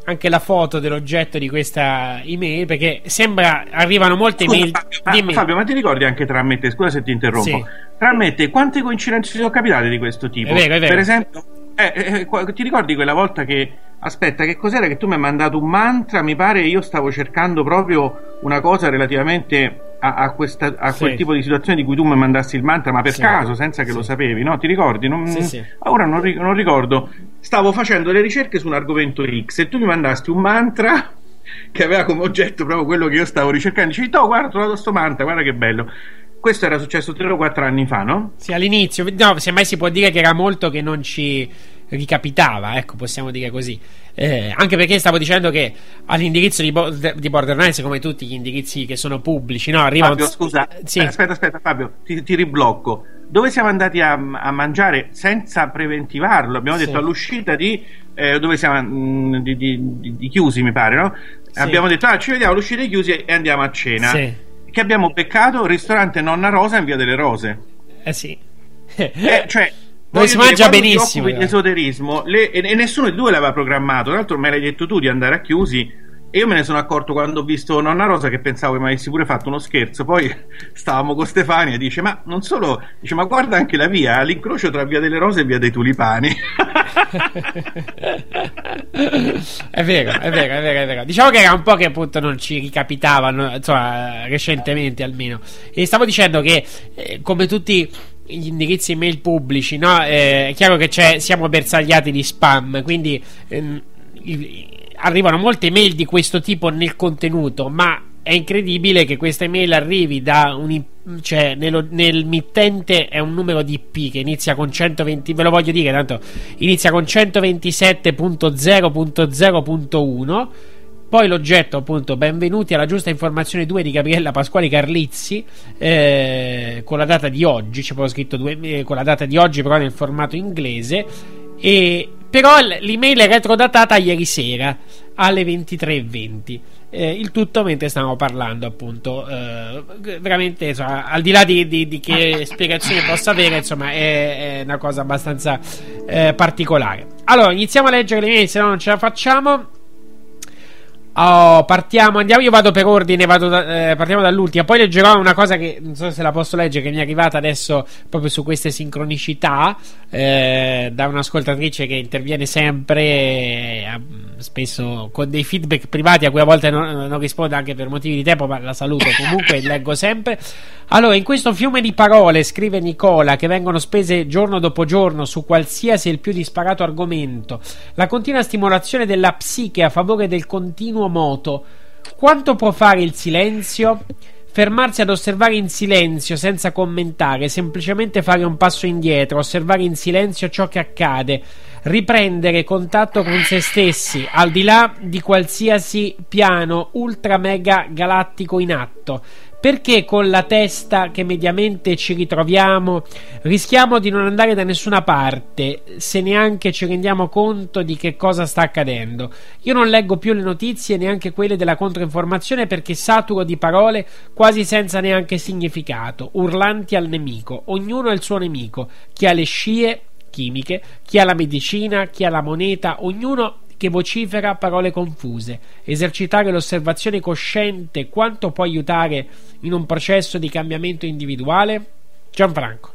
anche la foto dell'oggetto di questa email perché sembra arrivano molte scusa, email. Fabio, Fabio, ma ti ricordi anche tra me e te? Scusa se ti interrompo. Sì. Tra me e te, quante coincidenze ci sono capitate di questo tipo? È vero, è vero. Per esempio, eh, eh, eh ti ricordi quella volta che. Aspetta, che cos'era che tu mi hai mandato un mantra? Mi pare io stavo cercando proprio una cosa relativamente a, a, questa, a sì. quel tipo di situazione di cui tu mi mandassi il mantra, ma per sì. caso, senza che sì. lo sapevi, no? Ti ricordi? Non, ora non, non, ricordo. Stavo facendo le ricerche su un argomento X e tu mi mandasti un mantra che aveva come oggetto proprio quello che io stavo ricercando. Dici, no, guarda, ho trovato sto mantra, guarda che bello questo era successo 3 o 4 anni fa, no? Sì, all'inizio, no, semmai si può dire che era molto che non ci ricapitava, ecco, possiamo dire così. Eh, anche perché stavo dicendo che all'indirizzo di, Bo- di Borderlands, come tutti gli indirizzi che sono pubblici, no? Arriva Fabio, un... scusa, sì. aspetta, aspetta, Fabio, ti, ti riblocco. Dove siamo andati a, a, mangiare senza preventivarlo? Abbiamo detto sì. all'uscita di eh, dove siamo mh, mm, di, di, di, di, chiusi, mi pare, no? Sì. Abbiamo detto, ah, ci vediamo all'uscita di chiusi e andiamo a cena. Sì che abbiamo beccato ristorante Nonna Rosa in Via delle Rose. Eh sì. eh, cioè, non si mangia benissimo. Ti esoterismo le, e, e, nessuno dei due l'aveva programmato. Tra l'altro, me l'hai detto tu di andare a chiusi. E io me ne sono accorto quando ho visto Nonna Rosa che pensavo che mi avessi pure fatto uno scherzo. Poi stavamo con Stefania e dice: Ma non solo, dice, ma guarda anche la via, l'incrocio tra Via delle Rose e Via dei Tulipani. è vero, è vero, è vero, è vero. Diciamo che era un po' che appunto non ci ricapitavano, insomma, recentemente almeno. E stavo dicendo che, eh, come tutti gli indirizzi email pubblici, no? Eh, è chiaro che siamo bersagliati di spam, quindi ehm, arrivano molte mail di questo tipo nel contenuto, ma è incredibile che questa email arrivi da un cioè nello, nel mittente è un numero di IP che inizia con 120 ve lo voglio dire tanto inizia con 127.0.0.1 poi l'oggetto appunto benvenuti alla giusta informazione 2 di Gabriella Pasquali Carlizzi eh, con la data di oggi c'è proprio scritto due, eh, con la data di oggi però nel formato inglese e però l'email è retrodatata ieri sera alle 23.20 eh, il tutto mentre stavamo parlando appunto. Eh, veramente insomma, al di là di, di, di che spiegazione possa avere insomma è, è una cosa abbastanza eh, particolare. Allora iniziamo a leggere le mail se no non ce la facciamo Oh, partiamo, andiamo. Io vado per ordine, vado da, eh, partiamo dall'ultima. Poi leggerò una cosa che non so se la posso leggere, che mi è arrivata adesso proprio su queste sincronicità eh, da un'ascoltatrice che interviene sempre, eh, spesso con dei feedback privati a cui a volte non, non rispondo anche per motivi di tempo, ma la saluto comunque, leggo sempre. Allora, in questo fiume di parole, scrive Nicola, che vengono spese giorno dopo giorno su qualsiasi il più disparato argomento, la continua stimolazione della psiche a favore del continuo moto, quanto può fare il silenzio? Fermarsi ad osservare in silenzio senza commentare, semplicemente fare un passo indietro, osservare in silenzio ciò che accade, riprendere contatto con se stessi, al di là di qualsiasi piano ultra mega galattico in atto perché con la testa che mediamente ci ritroviamo rischiamo di non andare da nessuna parte se neanche ci rendiamo conto di che cosa sta accadendo. Io non leggo più le notizie, neanche quelle della controinformazione, perché saturo di parole quasi senza neanche significato, urlanti al nemico. Ognuno ha il suo nemico, chi ha le scie chimiche, chi ha la medicina, chi ha la moneta, ognuno che vocifera parole confuse. Esercitare l'osservazione cosciente quanto può aiutare in un processo di cambiamento individuale? Gianfranco.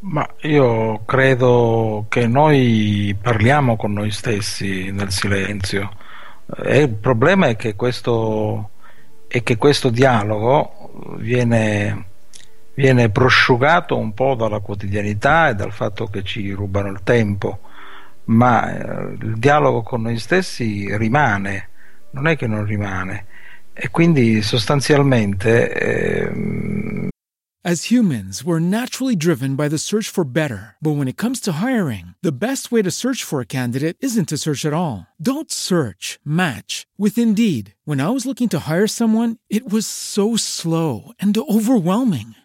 Ma io credo che noi parliamo con noi stessi nel silenzio. E il problema è che questo, è che questo dialogo viene, viene prosciugato un po' dalla quotidianità e dal fatto che ci rubano il tempo ma eh, il dialogo con noi stessi rimane, non è che non rimane. E quindi sostanzialmente eh, As humans, we're naturally driven by the search for better. But when it comes to hiring, the best way to search for a candidate isn't to search at all. Don't search, match with Indeed. When I was looking to hire someone, it was so slow and overwhelming.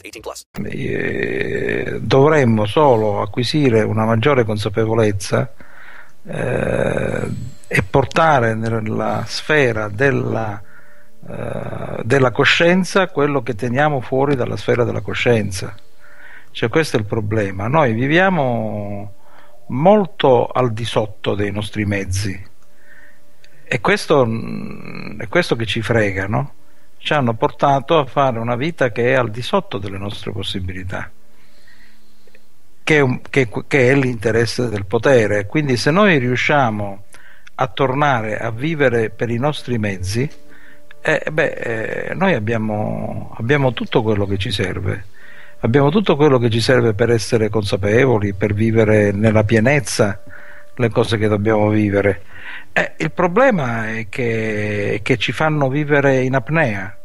18 plus. eh, dovremmo solo acquisire una maggiore consapevolezza eh, e portare nella sfera della, eh, della coscienza quello che teniamo fuori dalla sfera della coscienza. Cioè questo è il problema. Noi viviamo molto al di sotto dei nostri mezzi e questo mm, è questo che ci frega, no? Ci hanno portato a fare una vita che è al di sotto delle nostre possibilità, che è, un- che- che è l'interesse del potere. Quindi se noi riusciamo a tornare a vivere per i nostri mezzi, eh, beh, eh, noi abbiamo, abbiamo tutto quello che ci serve. Abbiamo tutto quello che ci serve per essere consapevoli, per vivere nella pienezza le cose che dobbiamo vivere. Eh, il problema è che, che ci fanno vivere in apnea,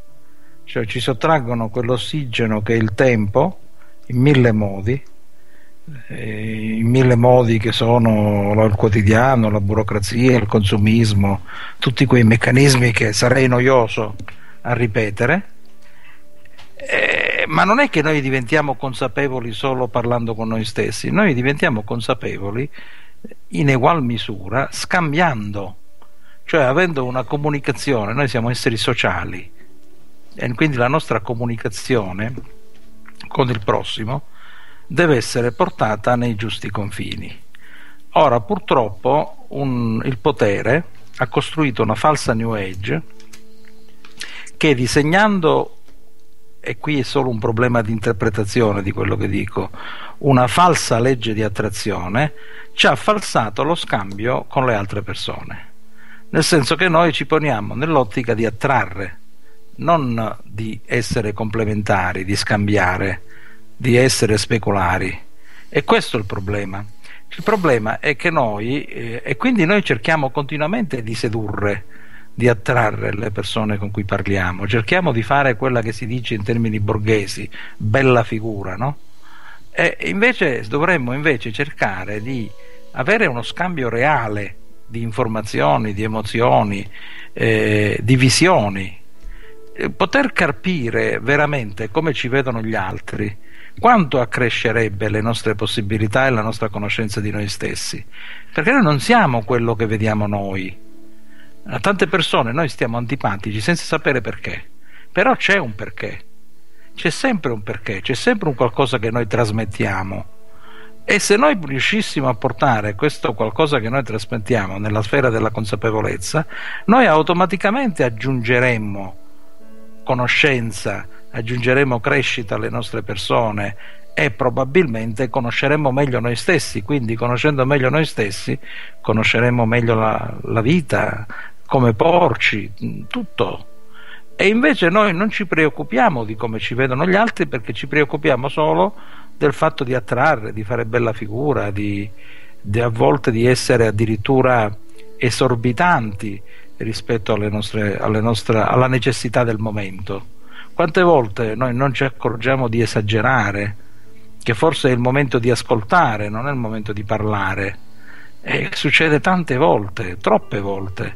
cioè ci sottraggono quell'ossigeno che è il tempo in mille modi, eh, in mille modi che sono il quotidiano, la burocrazia, il consumismo, tutti quei meccanismi che sarei noioso a ripetere. Eh, ma non è che noi diventiamo consapevoli solo parlando con noi stessi, noi diventiamo consapevoli in egual misura scambiando, cioè avendo una comunicazione, noi siamo esseri sociali e quindi la nostra comunicazione con il prossimo deve essere portata nei giusti confini. Ora purtroppo un, il potere ha costruito una falsa New Age che disegnando e qui è solo un problema di interpretazione di quello che dico, una falsa legge di attrazione ci ha falsato lo scambio con le altre persone. Nel senso che noi ci poniamo nell'ottica di attrarre, non di essere complementari, di scambiare, di essere speculari. E questo è il problema. Il problema è che noi, eh, e quindi noi cerchiamo continuamente di sedurre, di attrarre le persone con cui parliamo, cerchiamo di fare quella che si dice in termini borghesi, bella figura, no? E invece dovremmo invece cercare di avere uno scambio reale di informazioni, di emozioni, eh, di visioni, eh, poter capire veramente come ci vedono gli altri, quanto accrescerebbe le nostre possibilità e la nostra conoscenza di noi stessi, perché noi non siamo quello che vediamo noi a tante persone noi stiamo antipatici senza sapere perché, però c'è un perché, c'è sempre un perché, c'è sempre un qualcosa che noi trasmettiamo. E se noi riuscissimo a portare questo qualcosa che noi trasmettiamo nella sfera della consapevolezza, noi automaticamente aggiungeremmo conoscenza, aggiungeremo crescita alle nostre persone e probabilmente conosceremo meglio noi stessi, quindi conoscendo meglio noi stessi conosceremo meglio la, la vita, come porci, tutto. E invece noi non ci preoccupiamo di come ci vedono gli altri perché ci preoccupiamo solo del fatto di attrarre, di fare bella figura, di, di a volte di essere addirittura esorbitanti rispetto alle nostre, alle nostre, alla necessità del momento. Quante volte noi non ci accorgiamo di esagerare, che forse è il momento di ascoltare, non è il momento di parlare. E succede tante volte, troppe volte.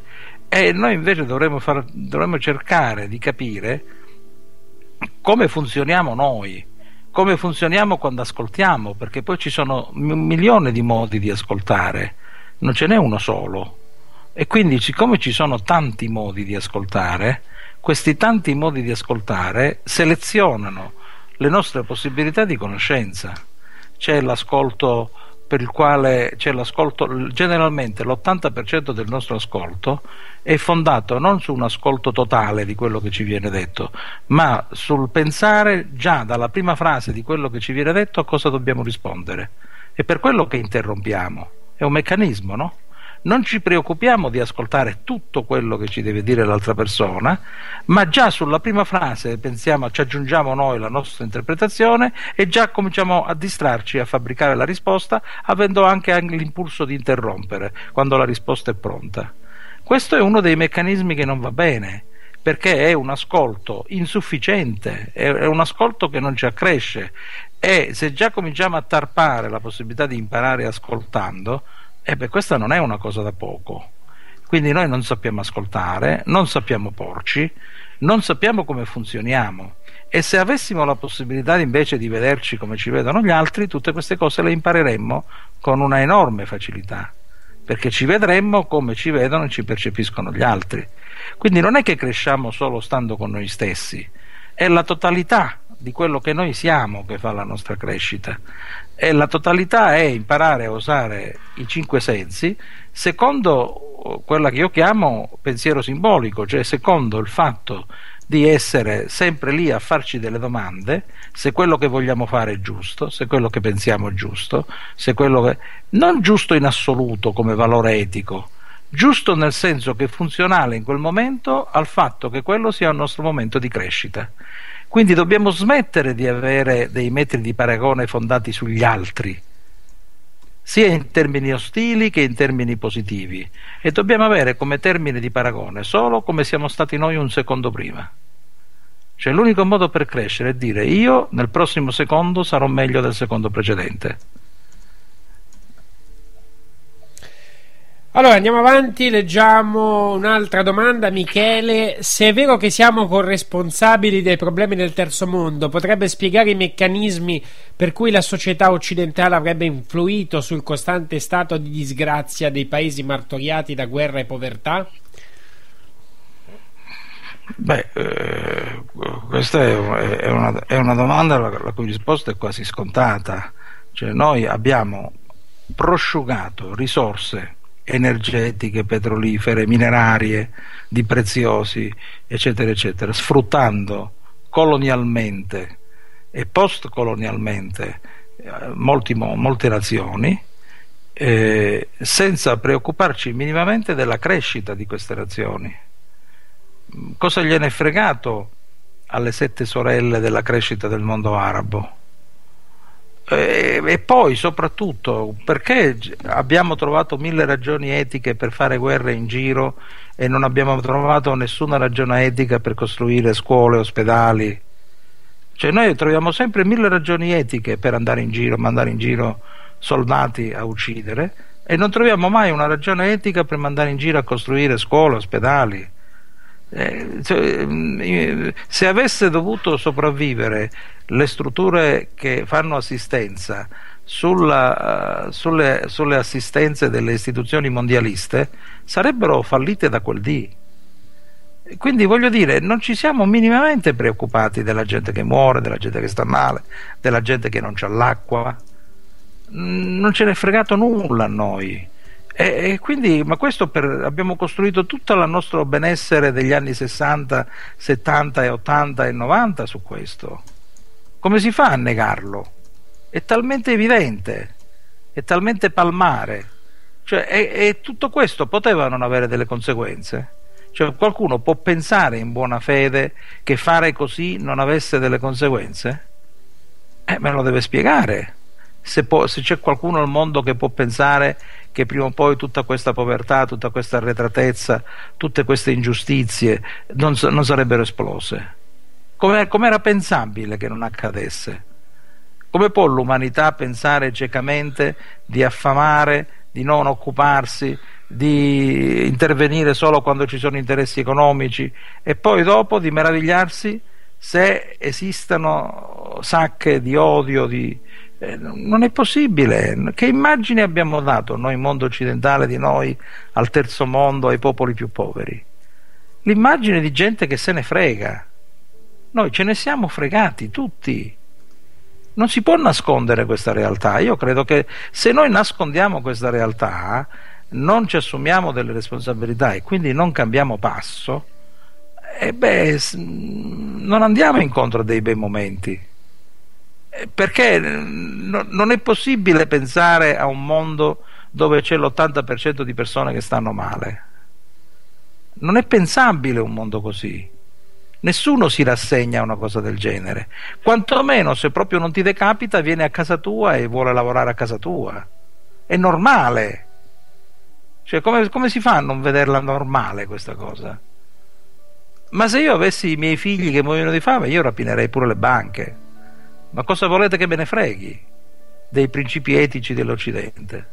E noi invece dovremmo, far, dovremmo cercare di capire come funzioniamo noi, come funzioniamo quando ascoltiamo, perché poi ci sono un milione di modi di ascoltare, non ce n'è uno solo. E quindi, siccome ci sono tanti modi di ascoltare, questi tanti modi di ascoltare selezionano le nostre possibilità di conoscenza. C'è l'ascolto per il quale c'è l'ascolto, generalmente l'80% del nostro ascolto è fondato non su un ascolto totale di quello che ci viene detto, ma sul pensare già dalla prima frase di quello che ci viene detto a cosa dobbiamo rispondere. È per quello che interrompiamo, è un meccanismo, no? Non ci preoccupiamo di ascoltare tutto quello che ci deve dire l'altra persona, ma già sulla prima frase pensiamo, ci aggiungiamo noi la nostra interpretazione e già cominciamo a distrarci a fabbricare la risposta, avendo anche l'impulso di interrompere quando la risposta è pronta. Questo è uno dei meccanismi che non va bene perché è un ascolto insufficiente, è un ascolto che non ci accresce e se già cominciamo a tarpare la possibilità di imparare ascoltando, e beh, questa non è una cosa da poco. Quindi noi non sappiamo ascoltare, non sappiamo porci, non sappiamo come funzioniamo. E se avessimo la possibilità invece di vederci come ci vedono gli altri, tutte queste cose le impareremmo con una enorme facilità, perché ci vedremmo come ci vedono e ci percepiscono gli altri. Quindi non è che cresciamo solo stando con noi stessi, è la totalità di quello che noi siamo che fa la nostra crescita. E la totalità è imparare a usare i cinque sensi secondo quella che io chiamo pensiero simbolico, cioè secondo il fatto di essere sempre lì a farci delle domande se quello che vogliamo fare è giusto, se quello che pensiamo è giusto, se quello che... non giusto in assoluto come valore etico, giusto nel senso che è funzionale in quel momento al fatto che quello sia il nostro momento di crescita. Quindi dobbiamo smettere di avere dei metri di paragone fondati sugli altri. sia in termini ostili che in termini positivi e dobbiamo avere come termine di paragone solo come siamo stati noi un secondo prima. Cioè l'unico modo per crescere è dire io nel prossimo secondo sarò meglio del secondo precedente. Allora andiamo avanti, leggiamo un'altra domanda. Michele, se è vero che siamo corresponsabili dei problemi del terzo mondo, potrebbe spiegare i meccanismi per cui la società occidentale avrebbe influito sul costante stato di disgrazia dei paesi martoriati da guerra e povertà? Beh, eh, questa è una, è una domanda la, la cui risposta è quasi scontata. Cioè, noi abbiamo prosciugato risorse energetiche, petrolifere, minerarie, di preziosi, eccetera, eccetera, sfruttando colonialmente e postcolonialmente eh, molti, molte nazioni, eh, senza preoccuparci minimamente della crescita di queste nazioni. Cosa gliene è fregato alle sette sorelle della crescita del mondo arabo? E, e, poi soprattutto perché abbiamo trovato mille ragioni etiche per fare guerre in giro e non abbiamo trovato nessuna ragione etica per costruire scuole, ospedali. Cioè noi troviamo sempre mille ragioni etiche per andare in giro, mandare in giro soldati a uccidere e non troviamo mai una ragione etica per mandare in giro a costruire scuole, ospedali. Eh, cioè, mm, se avesse dovuto sopravvivere le strutture che fanno assistenza sulla, uh, sulle, sulle, assistenze delle istituzioni mondialiste sarebbero fallite da quel dì. Quindi voglio dire, non ci siamo minimamente preoccupati della gente che muore, della gente che sta male, della gente che non c'ha l'acqua. Mm, non ce n'è fregato nulla a noi. E, e quindi, ma questo per, abbiamo costruito tutto il nostro benessere degli anni 60, 70 e 80 e 90 su questo. Come si fa a negarlo? È talmente evidente, è talmente palmare. Cioè, e, e tutto questo poteva non avere delle conseguenze? Cioè, qualcuno può pensare in buona fede che fare così non avesse delle conseguenze? Eh, me lo deve spiegare. Se, può, se, c'è qualcuno al mondo che può pensare che prima o poi tutta questa povertà, tutta questa arretratezza, tutte queste ingiustizie non, non sarebbero esplose. Come, era pensabile che non accadesse? Come può l'umanità pensare ciecamente di affamare, di non occuparsi, di intervenire solo quando ci sono interessi economici e poi dopo di meravigliarsi se esistano sacche di odio, di, eh, non è possibile. Che immagine abbiamo dato noi, mondo occidentale, di noi al terzo mondo, ai popoli più poveri? L'immagine di gente che se ne frega. Noi ce ne siamo fregati tutti. Non si può nascondere questa realtà. Io credo che se noi nascondiamo questa realtà, non ci assumiamo delle responsabilità e quindi non cambiamo passo, eh beh, non andiamo incontro a dei bei momenti. Perché non è possibile pensare a un mondo dove c'è l'80% di persone che stanno male. Non è pensabile un mondo così. Nessuno si rassegna a una cosa del genere. Quantomeno se proprio non ti decapita, viene a casa tua e vuole lavorare a casa tua. È normale. Cioè, come, come si fa a non vederla normale questa cosa? Ma se io avessi i miei figli che muoiono di fame, io rapinerei pure le banche. Ma cosa volete che me ne freghi dei principi etici dell'Occidente?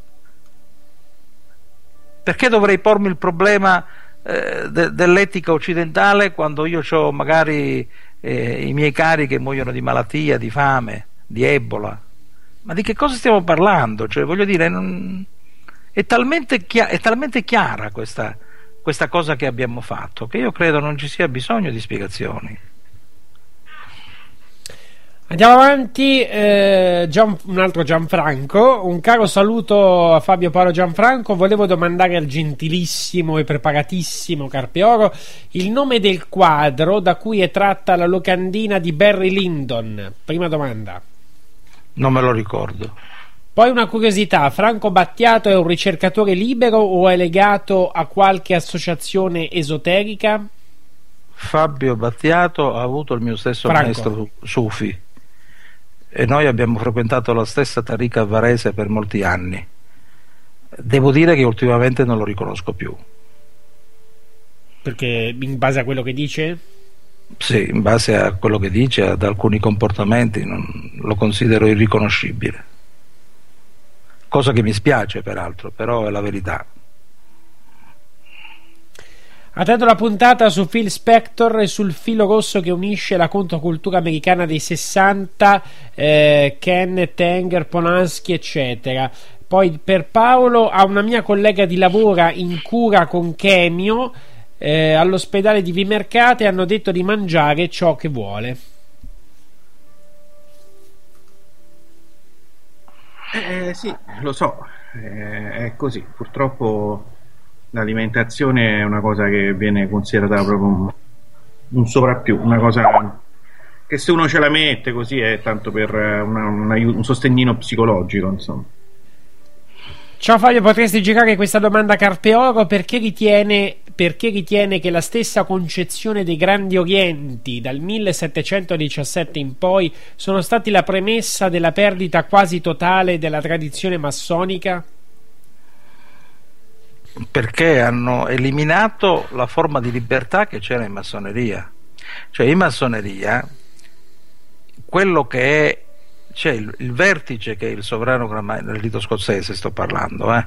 Perché dovrei pormi il problema eh, de- dell'etica occidentale quando io ho magari eh, i miei cari che muoiono di malattia, di fame, di ebola? Ma di che cosa stiamo parlando? Cioè, voglio dire, non... è, talmente chia- è, talmente chiara questa, questa cosa che abbiamo fatto che io credo non ci sia bisogno di spiegazioni. Andiamo avanti, eh, Gian, un altro Gianfranco, un caro saluto a Fabio Paolo Gianfranco, volevo domandare al gentilissimo e preparatissimo Carpeoro il nome del quadro da cui è tratta la locandina di Barry Lyndon, prima domanda. Non me lo ricordo. Poi una curiosità, Franco Battiato è un ricercatore libero o è legato a qualche associazione esoterica? Fabio Battiato ha avuto il mio stesso Franco. maestro Sufi e noi abbiamo frequentato la stessa Tariqa Varese per molti anni Devo dire che ultimamente non lo riconosco più. Perché in base a quello che dice? Sì, in base a quello che dice, ad alcuni comportamenti, non, lo considero irriconoscibile. Cosa che mi spiace peraltro, però è la verità. Dato la puntata su Phil Spector e sul filo rosso che unisce la controcultura americana dei 60, eh, Ken, Tenger, Polanski, eccetera. Poi per Paolo ha una mia collega di lavoro in cura con Chemio eh, all'ospedale di Vimercate hanno detto di mangiare ciò che vuole. Eh, sì, lo so, eh, è così. Purtroppo l'alimentazione è una cosa che viene considerata proprio un, un sovrappiù, una cosa che se uno ce la mette così è tanto per una, un, un sostegnino psicologico, insomma. Ciao Fabio, potresti girare questa domanda a Carpe Oro perché ritiene, perché ritiene che la stessa concezione dei grandi orienti dal 1717 in poi sono stati la premessa della perdita quasi totale della tradizione massonica? Perché hanno eliminato la forma di libertà che c'era in massoneria. Cioè in massoneria quello che è c'è il, il, vertice che è il sovrano nel rito scozzese sto parlando eh?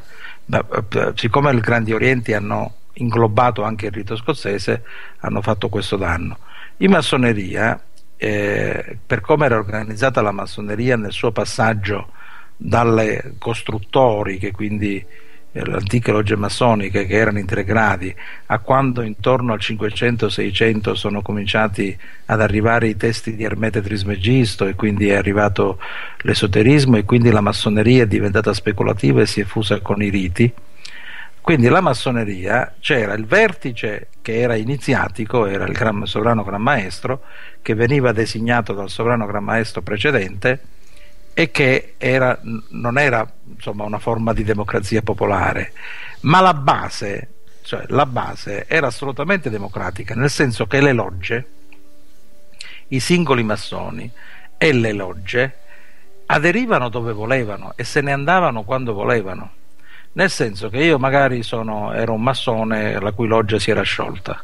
Eh, siccome i grandi orienti hanno inglobato anche il rito scozzese hanno fatto questo danno in massoneria eh, per come era organizzata la massoneria nel suo passaggio dalle costruttori che quindi eh, le antiche logge massoniche che erano in tre gradi, a quando intorno al 500-600 sono cominciati ad arrivare i testi di Ermete Trismegisto e quindi è arrivato l'esoterismo e quindi la massoneria è diventata speculativa e si è fusa con i riti. Quindi la massoneria c'era il vertice che era iniziatico, era il gran, sovrano Gran Maestro, che veniva designato dal sovrano Gran Maestro precedente e che era, non era insomma, una forma di democrazia popolare, ma la base, cioè la base era assolutamente democratica, nel senso che le logge, i singoli massoni e le logge aderivano dove volevano e se ne andavano quando volevano. Nel senso che io magari sono, ero un massone la cui loggia si era sciolta.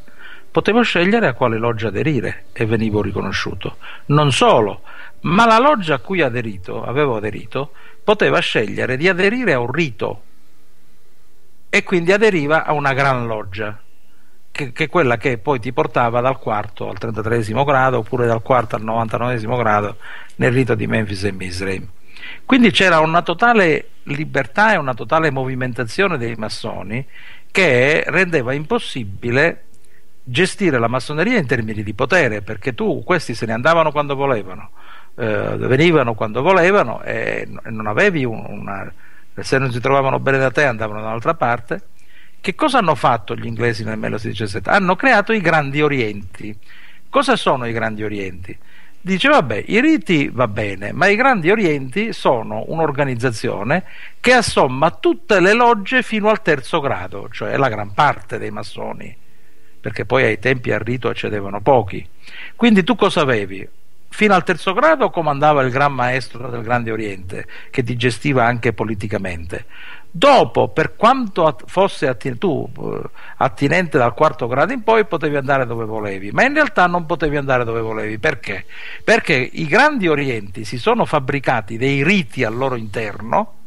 Potevo scegliere a quale loggia aderire e venivo riconosciuto. Non solo, ma la loggia a cui aderito, avevo aderito poteva scegliere di aderire a un rito e quindi aderiva a una gran loggia che, è quella che poi ti portava dal quarto al 33 grado oppure dal quarto al 99 grado nel rito di Memphis e Misraim quindi c'era una totale libertà e una totale movimentazione dei massoni che rendeva impossibile gestire la massoneria in termini di potere perché tu questi se ne andavano quando volevano eh, venivano quando volevano e non avevi una, se non si trovavano bene da te andavano da un'altra parte. Che cosa hanno fatto gli inglesi nel 1917? Hanno creato i grandi orienti. Cosa sono i grandi orienti? Dice vabbè, i riti va bene, ma i grandi orienti sono un'organizzazione che assomma tutte le logge fino al terzo grado, cioè la gran parte dei massoni, perché poi ai tempi al rito accedevano pochi. Quindi tu cosa avevi? fino al terzo grado comandava il Gran Maestro del Grande Oriente, che ti gestiva anche politicamente. Dopo, per quanto fosse attin- tu eh, attinente dal quarto grado in poi, potevi andare dove volevi, ma in realtà non potevi andare dove volevi. Perché? Perché i grandi orienti si sono fabbricati dei riti al loro interno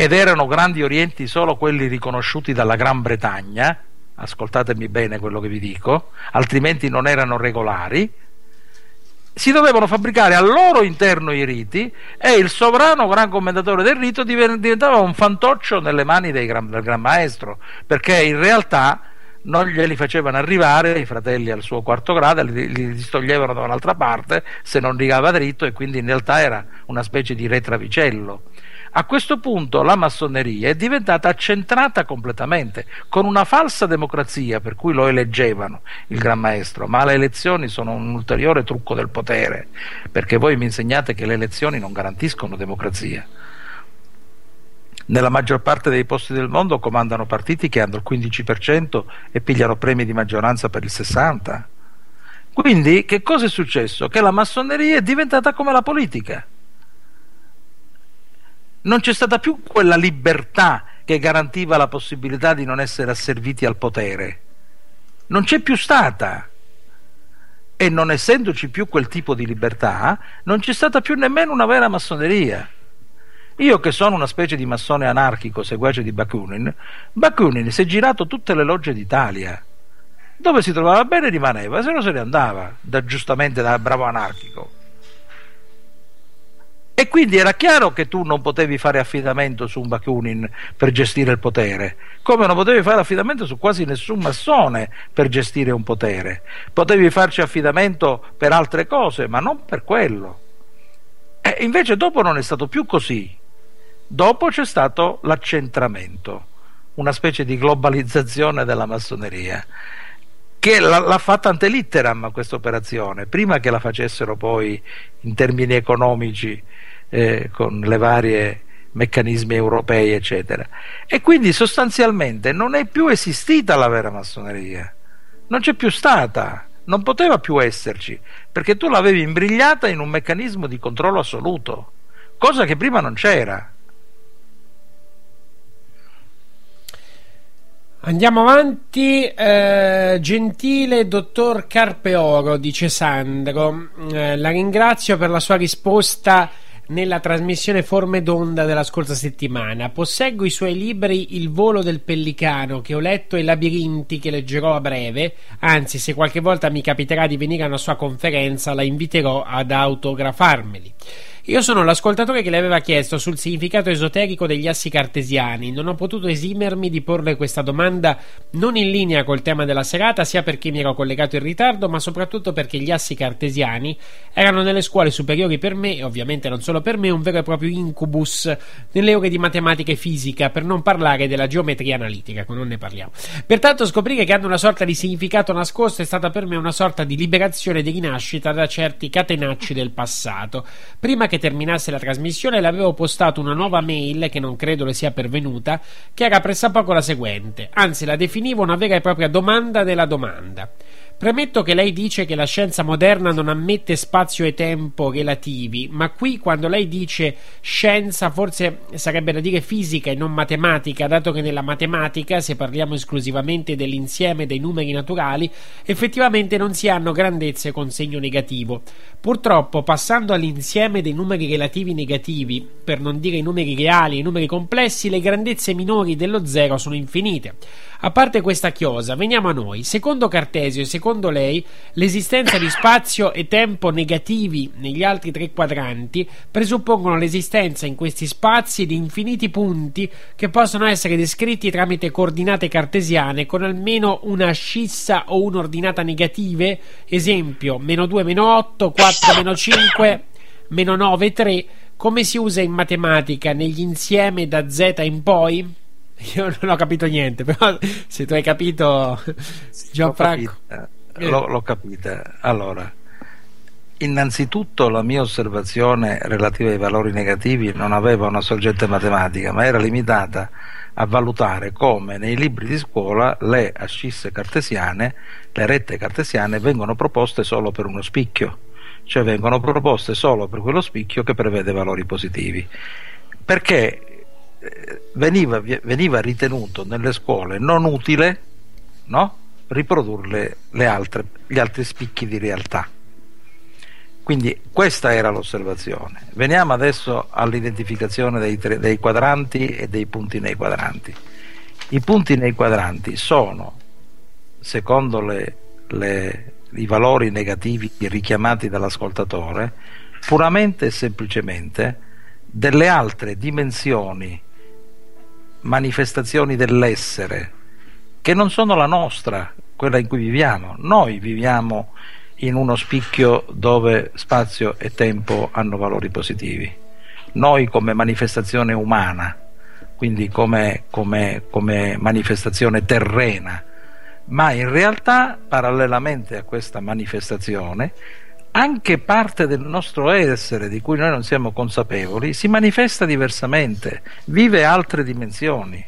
ed erano grandi orienti solo quelli riconosciuti dalla Gran Bretagna, ascoltatemi bene quello che vi dico, altrimenti non erano regolari, si dovevano fabbricare al loro interno i riti e il sovrano gran commendatore del rito diventava un fantoccio nelle mani gran, del Gran Maestro, perché in realtà non glieli facevano arrivare i fratelli al suo quarto grado, li, li distoglievano da un'altra parte se non rigava dritto e quindi in realtà era una specie di retravicello. A questo punto la massoneria è diventata accentrata completamente, con una falsa democrazia per cui lo eleggevano il Gran Maestro, ma le elezioni sono un ulteriore trucco del potere, perché voi mi insegnate che le elezioni non garantiscono democrazia. Nella maggior parte dei posti del mondo comandano partiti che hanno il 15% e pigliano premi di maggioranza per il 60%. Quindi che cosa è successo? Che la massoneria è diventata come la politica Non c'è stata più quella libertà che garantiva la possibilità di non essere asserviti al potere. Non c'è più stata. E non essendoci più quel tipo di libertà, non c'è stata più nemmeno una vera massoneria. Io che sono una specie di massone anarchico, seguace di Bakunin, Bakunin si è girato tutte le logge d'Italia. Dove si trovava bene rimaneva, se no se ne andava, da, giustamente da bravo anarchico. E quindi era chiaro che tu non potevi fare affidamento su un Bakunin per gestire il potere, come non potevi fare affidamento su quasi nessun massone per gestire un potere. Potevi farci affidamento per altre cose, ma non per quello. E invece dopo non è stato più così. Dopo c'è stato l'accentramento, una specie di globalizzazione della massoneria che l'ha fatta ante litteram questa operazione, prima che la facessero poi in termini economici eh, con le varie meccanismi europei, eccetera. E quindi sostanzialmente non è più esistita la vera massoneria, non c'è più stata, non poteva più esserci, perché tu l'avevi imbrigliata in un meccanismo di controllo assoluto, cosa che prima non c'era. Andiamo avanti, eh, gentile dottor Carpeoro, dice Sandro, eh, la ringrazio per la sua risposta nella trasmissione Forme d'onda della scorsa settimana. Posseggo i suoi libri Il volo del pellicano che ho letto e Labirinti che leggerò a breve, anzi se qualche volta mi capiterà di venire a una sua conferenza la inviterò ad autografarmeli. Io sono l'ascoltatore che le aveva chiesto sul significato esoterico degli assi cartesiani. Non ho potuto esimermi di porle questa domanda non in linea col tema della serata, sia perché mi ero collegato in ritardo, ma soprattutto perché gli assi cartesiani erano nelle scuole superiori per me, e ovviamente non solo per me, un vero e proprio incubus nelle ore di matematica e fisica, per non parlare della geometria analitica, non ne parliamo. Pertanto scoprire che hanno una sorta di significato nascosto è stata per me una sorta di liberazione e di rinascita da certi catenacci del passato. Prima che terminasse la trasmissione le avevo postato una nuova mail che non credo le sia pervenuta, che era pressappoco la seguente, anzi la definivo una vera e propria domanda della domanda. Premetto che lei dice che la scienza moderna non ammette spazio e tempo relativi, ma qui quando lei dice scienza forse sarebbe da dire fisica e non matematica, dato che nella matematica, se parliamo esclusivamente dell'insieme dei numeri naturali, effettivamente non si hanno grandezze con segno negativo. Purtroppo, passando all'insieme dei numeri relativi negativi, per non dire i numeri reali e i numeri complessi, le grandezze minori dello zero sono infinite. A parte questa chiosa, veniamo a noi. Secondo Cartesio e secondo lei, l'esistenza di spazio e tempo negativi negli altri tre quadranti presuppongono l'esistenza in questi spazi di infiniti punti che possono essere descritti tramite coordinate cartesiane con almeno una scissa o un'ordinata negative, esempio meno 2, meno 8, 4, meno 5, meno 9, 3, come si usa in matematica negli insieme da z in poi? Io non ho capito niente, però se tu hai capito, Gianfranco. L'ho, l'ho capita. Allora, innanzitutto la mia osservazione relativa ai valori negativi non aveva una sorgente matematica, ma era limitata a valutare come nei libri di scuola le ascisse cartesiane, le rette cartesiane, vengono proposte solo per uno spicchio, cioè vengono proposte solo per quello spicchio che prevede valori positivi. Perché veniva, veniva, ritenuto nelle scuole non utile no? Riprodurre altre, gli altri spicchi di realtà. Quindi questa era l'osservazione. Veniamo adesso all'identificazione dei, tre, dei quadranti e dei punti nei quadranti. I punti nei quadranti sono, secondo le, le, i valori negativi richiamati dall'ascoltatore, puramente e semplicemente delle altre dimensioni manifestazioni dell'essere che non sono la nostra, quella in cui viviamo. Noi viviamo in uno spicchio dove spazio e tempo hanno valori positivi. Noi come manifestazione umana, quindi come, come, come manifestazione terrena, ma in realtà parallelamente a questa manifestazione anche parte del nostro essere di cui noi non siamo consapevoli si manifesta diversamente, vive altre dimensioni,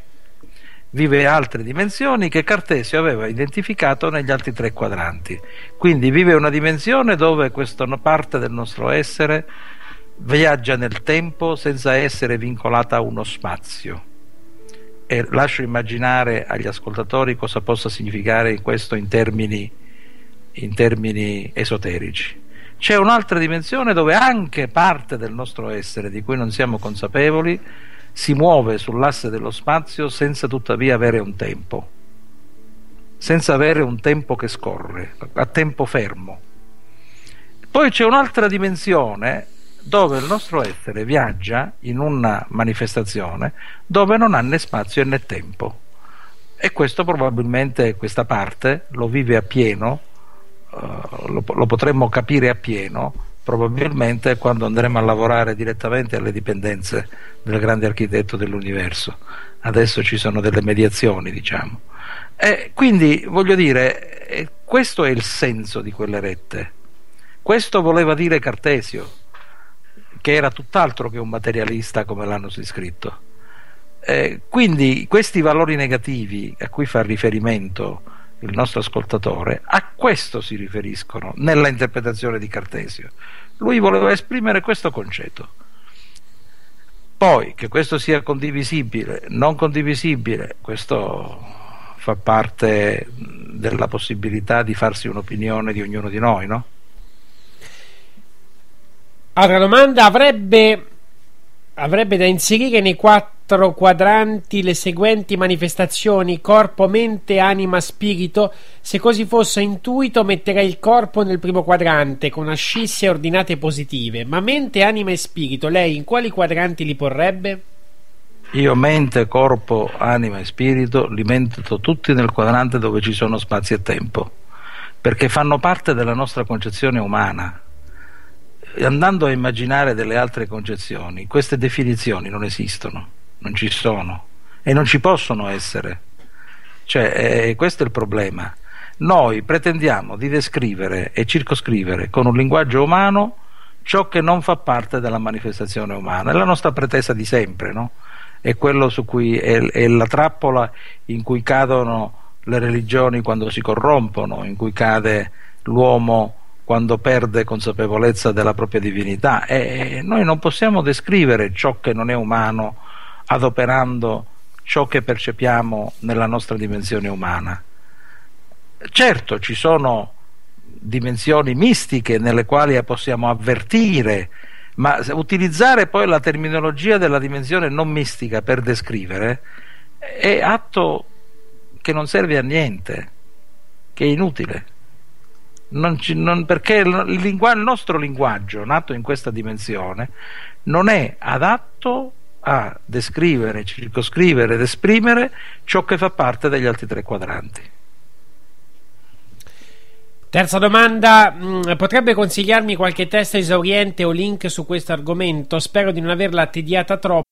vive altre dimensioni che Cartesio aveva identificato negli altri tre quadranti. Quindi vive una dimensione dove questa parte del nostro essere viaggia nel tempo senza essere vincolata a uno spazio. E lascio immaginare agli ascoltatori cosa possa significare questo in termini, in termini esoterici. C'è un'altra dimensione dove anche parte del nostro essere, di cui non siamo consapevoli, si muove sull'asse dello spazio senza tuttavia avere un tempo, senza avere un tempo che scorre, a tempo fermo. Poi c'è un'altra dimensione dove il nostro essere viaggia in una manifestazione dove non ha né spazio né tempo. E questo probabilmente, questa parte, lo vive a pieno, uh, lo, lo potremmo capire a pieno probabilmente quando andremo a lavorare direttamente alle dipendenze del grande architetto dell'universo. Adesso ci sono delle mediazioni, diciamo. E quindi voglio dire, eh, questo è il senso di quelle rette. Questo voleva dire Cartesio, che era tutt'altro che un materialista come l'hanno scritto. Eh, quindi questi valori negativi a cui fa riferimento il nostro ascoltatore, a questo si riferiscono nella interpretazione di Cartesio. Lui voleva esprimere questo concetto. Poi che questo sia condivisibile, non condivisibile, questo fa parte della possibilità di farsi un'opinione di ognuno di noi, no? Altra domanda, avrebbe, avrebbe da inserire nei quattro quadranti le seguenti manifestazioni corpo, mente, anima, spirito? Se così fosse intuito metterei il corpo nel primo quadrante con ascisse ordinate positive, ma mente, anima e spirito lei in quali quadranti li porrebbe? Io mente, corpo, anima e spirito li metto tutti nel quadrante dove ci sono spazio e tempo, perché fanno parte della nostra concezione umana andando a immaginare delle altre concezioni, queste definizioni non esistono, non ci sono e non ci possono essere. Cioè, eh, questo è il problema. Noi pretendiamo di descrivere e circoscrivere con un linguaggio umano ciò che non fa parte della manifestazione umana. È la nostra pretesa di sempre, no? È quello su cui è, è la trappola in cui cadono le religioni quando si corrompono, in cui cade l'uomo quando perde consapevolezza della propria divinità e noi non possiamo descrivere ciò che non è umano adoperando ciò che percepiamo nella nostra dimensione umana. Certo, ci sono dimensioni mistiche nelle quali possiamo avvertire, ma utilizzare poi la terminologia della dimensione non mistica per descrivere è atto che non serve a niente, che è inutile non ci, non, perché il, lingua, il nostro linguaggio, nato in questa dimensione, non è adatto a descrivere, circoscrivere ed esprimere ciò che fa parte degli altri tre quadranti. Terza domanda, mm, potrebbe consigliarmi qualche testo esauriente o link su questo argomento? Spero di non averla tediata troppo.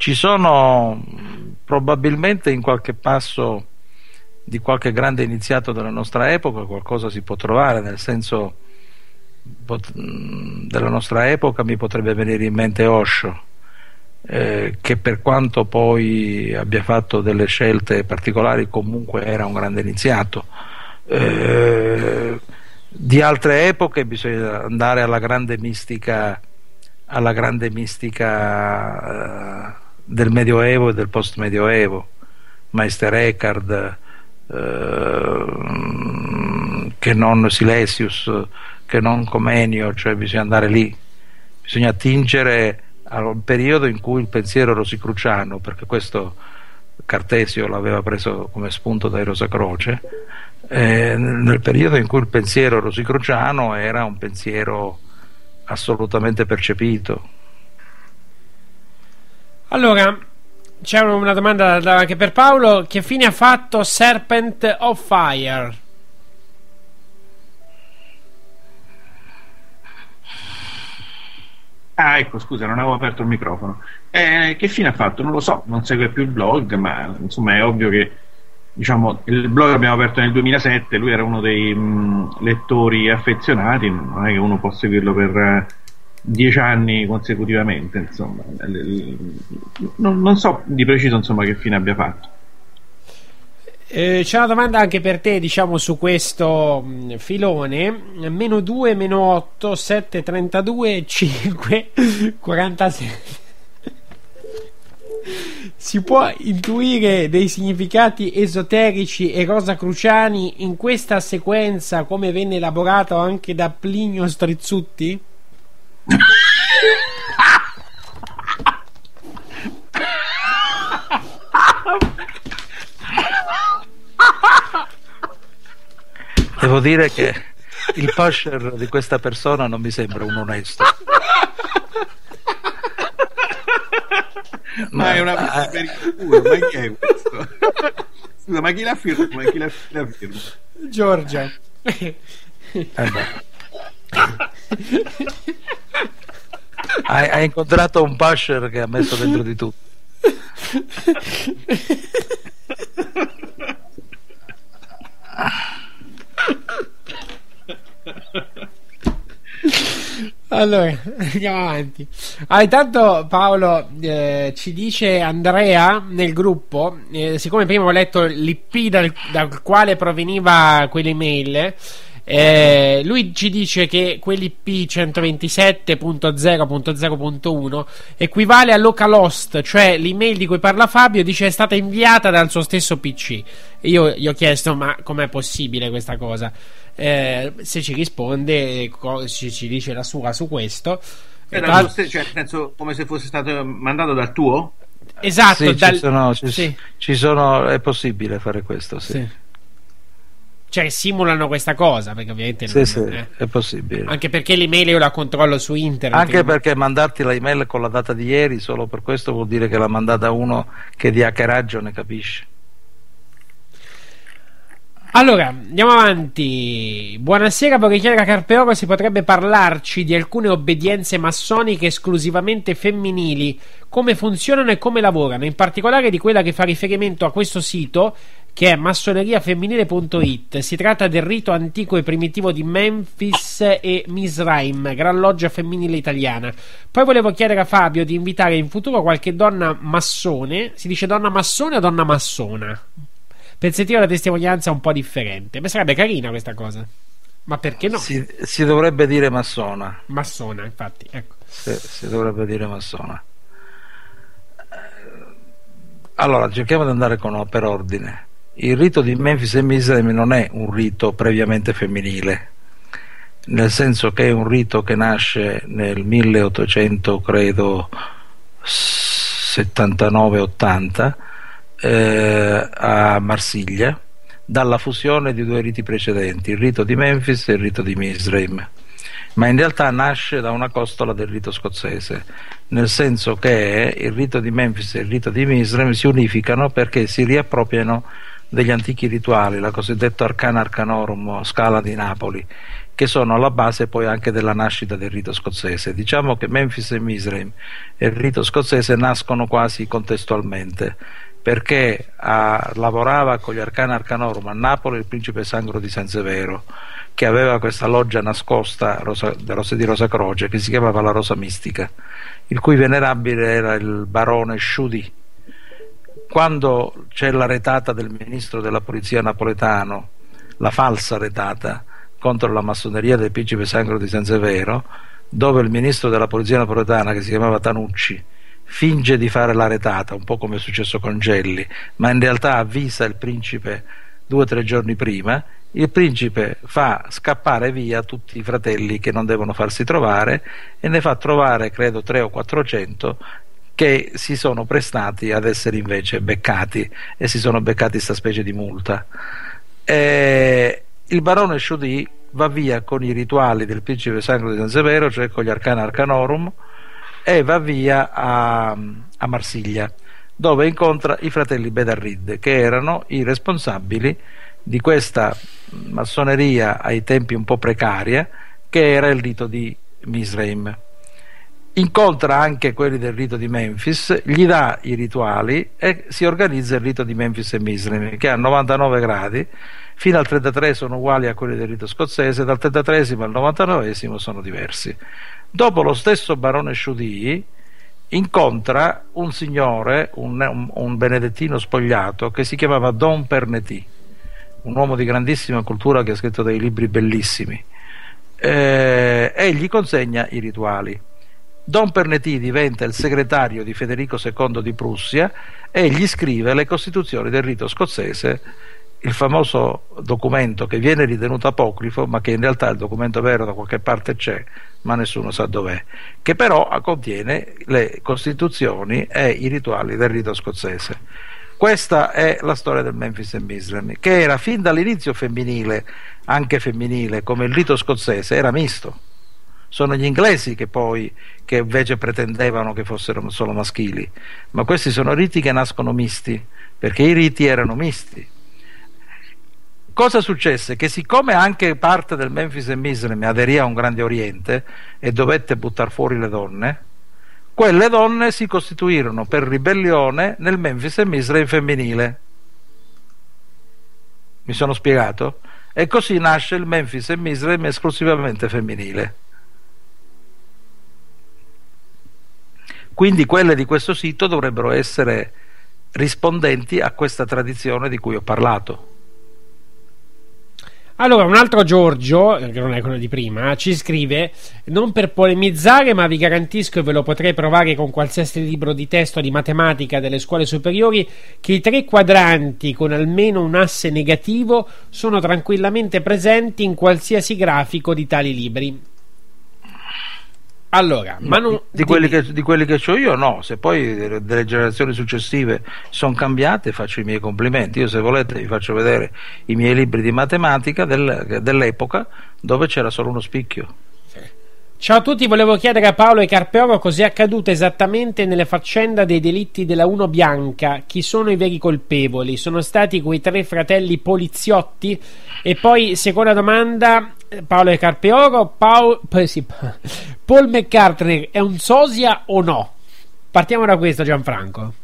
Ci sono probabilmente in qualche passo di qualche grande iniziato della nostra epoca qualcosa si può trovare, nel senso pot- della nostra epoca mi potrebbe venire in mente Osho, eh, che per quanto poi abbia fatto delle scelte particolari comunque era un grande iniziato. Eh, di altre epoche bisogna andare alla grande mistica, alla grande mistica eh, del Medioevo e del post-Medioevo, Meister Eckhart, eh, che non Silesius, che non Comenio, cioè bisogna andare lì, bisogna attingere al periodo in cui il pensiero rosicruciano, perché questo Cartesio l'aveva preso come spunto dai Rosacroce, eh, nel periodo in cui il pensiero rosicruciano era un pensiero assolutamente percepito. Allora, c'è una domanda anche per Paolo. Che fine ha fatto Serpent of Fire? Ah, ecco, scusa, non avevo aperto il microfono. Eh, che fine ha fatto? Non lo so, non segue più il blog, ma insomma è ovvio che diciamo, il blog l'abbiamo aperto nel 2007, lui era uno dei mh, lettori affezionati, non è che uno può seguirlo per dieci anni consecutivamente, insomma. Non, non, so di preciso insomma, che fine abbia fatto. Eh, c'è una domanda anche per te, diciamo, su questo mh, filone. Meno 2, meno 8, 7, 32, 5, 46. Si può intuire dei significati esoterici e rosacruciani in questa sequenza come venne elaborato anche da Plinio Strizzutti? Devo dire che il pusher di questa persona non mi sembra un onesto. Ma è una cosa per il culo, ma chi è questo? Scusa, ma chi l'ha firma? Ma chi l'ha firma? Giorgia. Eh hai, hai, incontrato un pusher che ha messo dentro di tutto. Allora, andiamo avanti. Ah, intanto Paolo eh, ci dice Andrea nel gruppo, eh, siccome prima ho letto l'IP dal, dal quale proveniva quell'email, eh, lui ci dice che quell'IP 127.0.0.1 equivale a localhost, cioè l'email di cui parla Fabio dice è stata inviata dal suo stesso PC. Io gli ho chiesto ma com'è possibile questa cosa? Eh, se ci risponde, ci, ci, dice la sua su questo. Tra... Stesso, cioè, nel senso, come se fosse stato mandato dal tuo? Esatto, sì, dal... ci sono, ci, sì. ci sono, è possibile fare questo, sì. sì. Cioè, simulano questa cosa, perché ovviamente sì, non, sì, eh. è possibile. Anche perché l'email io la controllo su internet. Anche perché mandarti l'email con la data di ieri solo per questo vuol dire che l'ha mandata uno che di hackeraggio ne capisce. Allora, andiamo avanti. Buonasera, vorrei chiedere a Carpeoro se potrebbe parlarci di alcune obbedienze massoniche esclusivamente femminili, come funzionano e come lavorano, in particolare di quella che fa riferimento a questo sito che è massoneriafemminile.it. Si tratta del rito antico e primitivo di Memphis e Misraim, gran loggia femminile italiana. Poi volevo chiedere a Fabio di invitare in futuro qualche donna massone. Si dice donna massone o donna massona? per sentire la testimonianza un po' differente. Beh, sarebbe carina questa cosa. Ma perché no? Si, si dovrebbe dire massona. Massona, infatti, ecco. Si, si dovrebbe dire massona. Allora, cerchiamo di andare con, per ordine. Il rito di Memphis e Misraim non è un rito previamente femminile, nel senso che è un rito che nasce nel 1800, credo, 79-80 eh, a Marsiglia dalla fusione di due riti precedenti, il rito di Memphis e il rito di Misraim. Ma in realtà nasce da una costola del rito scozzese, nel senso che il rito di Memphis e il rito di Misraim si unificano perché si riappropriano degli antichi rituali, la cosiddetta Arcana Arcanorum, scala di Napoli, che sono alla base poi anche della nascita del rito scozzese. Diciamo che Memphis e Misraim e il rito scozzese nascono quasi contestualmente perché ah, lavorava con gli Arcana Arcanorum a Napoli il principe Sangro di San Severo che aveva questa loggia nascosta rosa di Rosa Croce che si chiamava la Rosa Mistica il cui venerabile era il barone Sciudi quando c'è la retata del ministro della polizia napoletano la falsa retata contro la massoneria del principe Sangro di San Severo dove il ministro della polizia napoletana che si chiamava Tanucci finge di fare la retata, un po' come è successo con Gelli, ma in realtà avvisa il principe due o tre giorni prima, il principe fa scappare via tutti i fratelli che non devono farsi trovare e ne fa trovare credo tre o quattrocento che si sono prestati ad essere invece beccati e si sono beccati questa specie di multa. E il barone Sciudì va via con i rituali del principe Sangro di San Severo, cioè con gli Arcana Arcanorum, e va via a, a Marsiglia, dove incontra i fratelli Bedarrid, che erano i responsabili di questa massoneria ai tempi un po' precaria, che era il rito di Misraim. Incontra anche quelli del rito di Memphis, gli dà i rituali e si organizza il rito di Memphis e Misraim, che ha 99 gradi, fino al 33 sono uguali a quelli del rito scozzese, dal 33 al 99 sono diversi. Dopo lo stesso barone Sciudì incontra un signore, un, un, un, benedettino spogliato che si chiamava Don Pernetì, un uomo di grandissima cultura che ha scritto dei libri bellissimi eh, e gli consegna i rituali. Don Pernetì diventa il segretario di Federico II di Prussia e gli scrive le costituzioni del rito scozzese il famoso documento che viene ritenuto apocrifo, ma che in realtà il documento vero da qualche parte c'è, ma nessuno sa dov'è, che però contiene le costituzioni e i rituali del rito scozzese. Questa è la storia del Memphis e Misrem, che era fin dall'inizio femminile, anche femminile, come il rito scozzese, era misto. Sono gli inglesi che poi, che invece pretendevano che fossero solo maschili, ma questi sono riti che nascono misti, perché i riti erano misti cosa successe? Che siccome anche parte del Memphis e Misrem aderì a un grande oriente e dovette buttare fuori le donne, quelle donne si costituirono per ribellione nel Memphis e Misrem femminile. Mi sono spiegato? E così nasce il Memphis e Misrem esclusivamente femminile. Quindi quelle di questo sito dovrebbero essere rispondenti a questa tradizione di cui ho parlato. Allora, un altro Giorgio, che non è quello di prima, ci scrive: Non per polemizzare, ma vi garantisco e ve lo potrei provare con qualsiasi libro di testo di matematica delle scuole superiori, che i tre quadranti con almeno un asse negativo sono tranquillamente presenti in qualsiasi grafico di tali libri. Allora, ma non, di, quelli che, di, quelli che, ho io no, se poi delle, delle generazioni successive sono cambiate faccio i miei complimenti, io se volete vi faccio vedere i miei libri di matematica del, dell'epoca dove c'era solo uno spicchio. Ciao a tutti, volevo chiedere a Paolo e Carpeoro cos'è accaduto esattamente nelle faccende dei delitti della Uno Bianca, chi sono i veri colpevoli? Sono stati quei tre fratelli poliziotti? E poi, seconda domanda, Paolo Carpeoro, Paul, sì, Paul McCartney è un sosia o no? Partiamo da questo Gianfranco.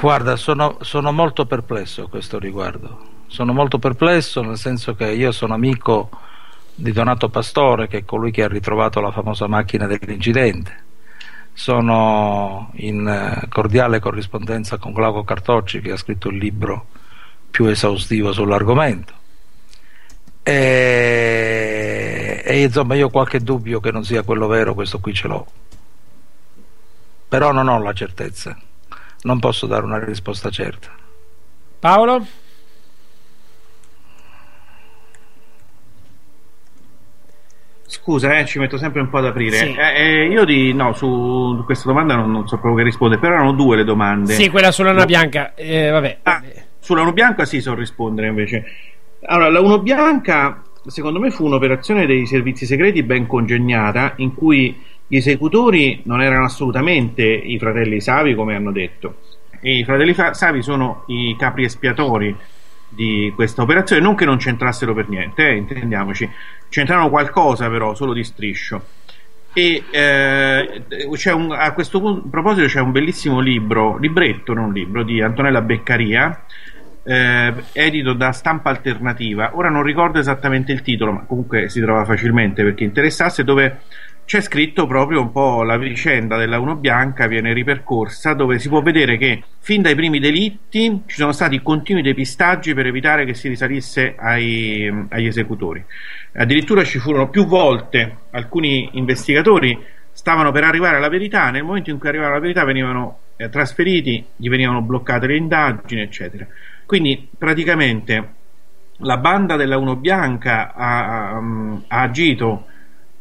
Guarda, sono, sono molto perplesso a questo riguardo. Sono molto perplesso nel senso che io sono amico di Donato Pastore, che è colui che ha ritrovato la famosa macchina dell'incidente. Sono in eh, cordiale corrispondenza con Glauco Cartocci, che ha scritto il libro più esaustivo sull'argomento. E, e insomma, io ho qualche dubbio che non sia quello vero, questo qui ce l'ho. Però non ho la certezza, non posso dare una risposta certa. Paolo? Scusa, eh, ci metto sempre un po' ad aprire. Sì. Eh, eh, io di, no, su questa domanda non, non, so proprio che rispondere, però erano due le domande. Sì, quella sulla Luna Bianca, eh, vabbè. Ah, sulla Uno Bianca sì, so rispondere invece. Allora, la Uno Bianca, secondo me, fu un'operazione dei servizi segreti ben congegnata, in cui gli esecutori non erano assolutamente i fratelli Savi, come hanno detto. E I fratelli Savi sono i capri espiatori di questa operazione, non che non c'entrassero per niente, eh, intendiamoci, c'entrano qualcosa però, solo di striscio. E eh, un, a questo punto, proposito c'è un bellissimo libro, libretto, non libro, di Antonella Beccaria, eh, edito da Stampa Alternativa. Ora non ricordo esattamente il titolo, ma comunque si trova facilmente per chi interessasse, dove c'è scritto proprio un po' la vicenda della Uno Bianca viene ripercorsa dove si può vedere che fin dai primi delitti ci sono stati continui depistaggi per evitare che si risalisse ai, agli esecutori. Addirittura ci furono più volte alcuni investigatori stavano per arrivare alla verità nel momento in cui arrivavano alla verità venivano eh, trasferiti gli venivano bloccate le indagini eccetera. Quindi praticamente la banda della Uno Bianca ha, ha agito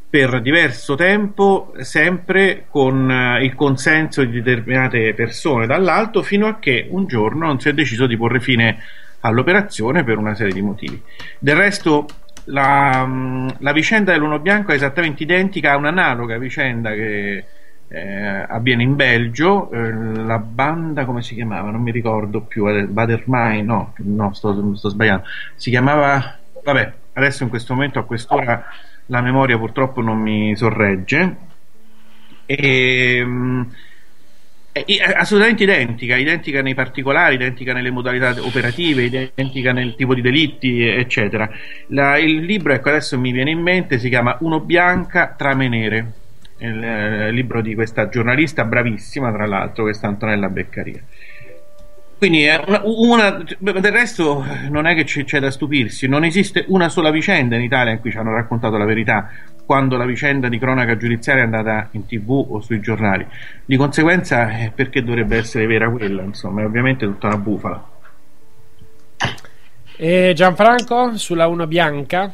per diverso tempo, sempre con uh, il consenso di determinate persone dall'alto, fino a che un giorno non si è deciso di porre fine all'operazione per una serie di motivi. Del resto, la, um, la vicenda dell'Uno Bianco è esattamente identica a un'analoga vicenda che eh, avviene in Belgio. Eh, la banda, come si chiamava? Non mi ricordo più. Badermai, no, no sto, sto sbagliando. Si chiamava. Vabbè, adesso in questo momento a quest'ora la memoria purtroppo non mi sorregge. E, um, è assolutamente identica, identica nei particolari, identica nelle modalità operative, identica nel tipo di delitti, eccetera. La, il libro, ecco, adesso mi viene in mente, si chiama Uno Bianca, Trame Nere, il, il eh, libro di questa giornalista bravissima, tra l'altro, questa Antonella Beccaria. Quindi una, una, del resto non è che c'è da stupirsi, non esiste una sola vicenda in Italia in cui ci hanno raccontato la verità quando la vicenda di cronaca giudiziaria è andata in tv o sui giornali. Di conseguenza perché dovrebbe essere vera quella? Insomma, è ovviamente tutta una bufala. E Gianfranco sulla 1 bianca?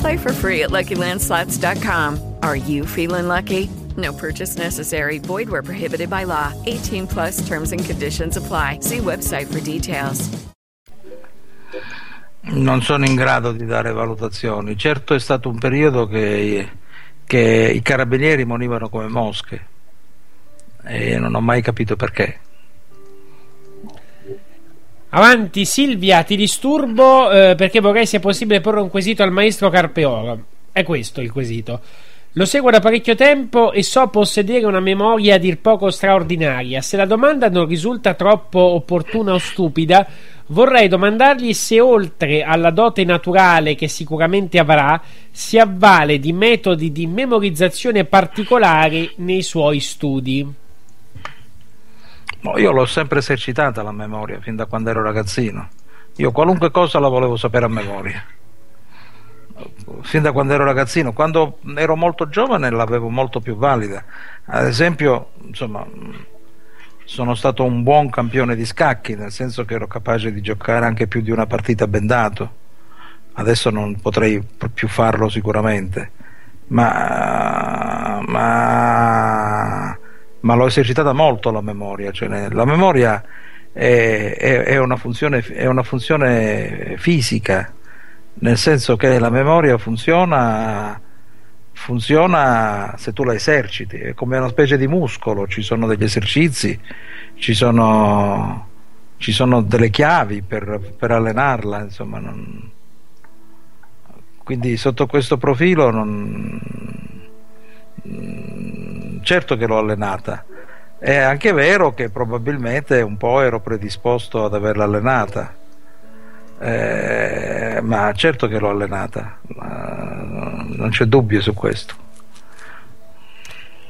Play for free at LuckyLandSlots.com. Are you feeling lucky? No purchase necessary. Void where prohibited by law. 18 plus terms and conditions apply. See website for details. Non sono in grado di dare valutazioni. Certo è stato un periodo che, che i carabinieri monivano come mosche e non ho mai capito perché. Avanti Silvia, ti disturbo eh, perché vorrei sia possibile porre un quesito al maestro Carpeola. È questo il quesito. Lo seguo da parecchio tempo e so possedere una memoria a dir poco straordinaria. Se la domanda non risulta troppo opportuna o stupida, vorrei domandargli se oltre alla dote naturale che sicuramente avrà, si avvale di metodi di memorizzazione particolari nei suoi studi. No, io l'ho sempre esercitata la memoria fin da quando ero ragazzino. Io qualunque cosa la volevo sapere a memoria fin da quando ero ragazzino, quando ero molto giovane l'avevo molto più valida. Ad esempio, insomma, sono stato un buon campione di scacchi, nel senso che ero capace di giocare anche più di una partita bendato. Adesso non potrei più farlo sicuramente, ma, ma, ma l'ho esercitata molto la memoria. Cioè, la memoria è, è, è, una funzione, è una funzione fisica nel senso che la memoria funziona, funziona se tu la eserciti, è come una specie di muscolo, ci sono degli esercizi, ci sono, ci sono delle chiavi per, per allenarla, insomma, non... quindi sotto questo profilo non... Mm, certo che l'ho allenata. È anche vero che probabilmente un po' ero predisposto ad averla allenata, eh, ma certo che l'ho allenata, non c'è dubbio su questo.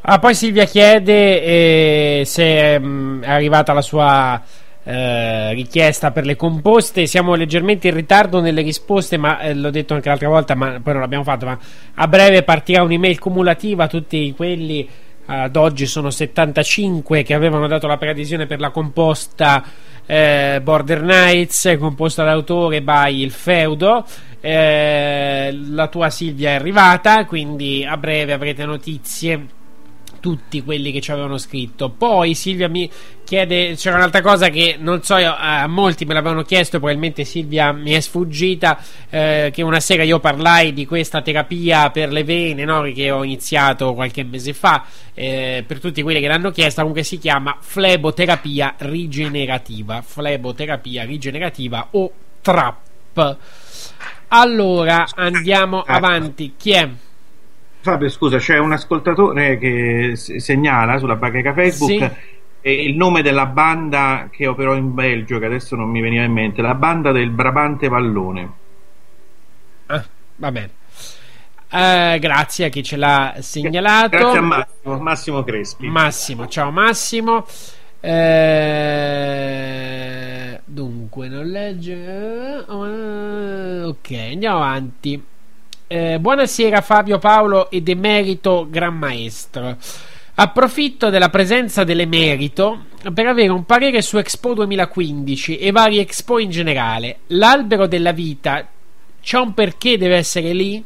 Ah, poi Silvia chiede eh, se mh, è arrivata la sua eh, richiesta per le composte. Siamo leggermente in ritardo nelle risposte, ma eh, l'ho detto anche l'altra volta, ma poi non l'abbiamo fatto. Ma a breve partirà un'email cumulativa a tutti quelli. Ad oggi sono 75 che avevano dato la preadesione per la composta eh, Border Knights, composta dall'autore by Il Feudo. Eh, la tua Silvia è arrivata, quindi a breve avrete notizie tutti quelli che ci avevano scritto. Poi Silvia mi chiede: c'era un'altra cosa che non so, a molti me l'avevano chiesto, probabilmente Silvia mi è sfuggita. Eh, che una sera io parlai di questa terapia per le vene, no? che ho iniziato qualche mese fa. Eh, per tutti quelli che l'hanno chiesto, comunque si chiama fleboterapia rigenerativa. Fleboterapia rigenerativa o TRAP. Allora andiamo avanti. Chi è? Fabio, scusa, c'è un ascoltatore che segnala sulla bacheca Facebook sì. eh, il nome della banda che operò in Belgio, che adesso non mi veniva in mente, la banda del Brabante Vallone. Ah, va bene. Uh, grazie a chi ce l'ha segnalato. Grazie a Massimo, Massimo Crespi. Massimo, ciao Massimo. Eh, dunque, non legge. Uh, ok, andiamo avanti. Eh, buonasera Fabio Paolo ed emerito Gran Maestro. Approfitto della presenza dell'emerito per avere un parere su Expo 2015 e vari Expo in generale. L'albero della vita c'è un perché deve essere lì?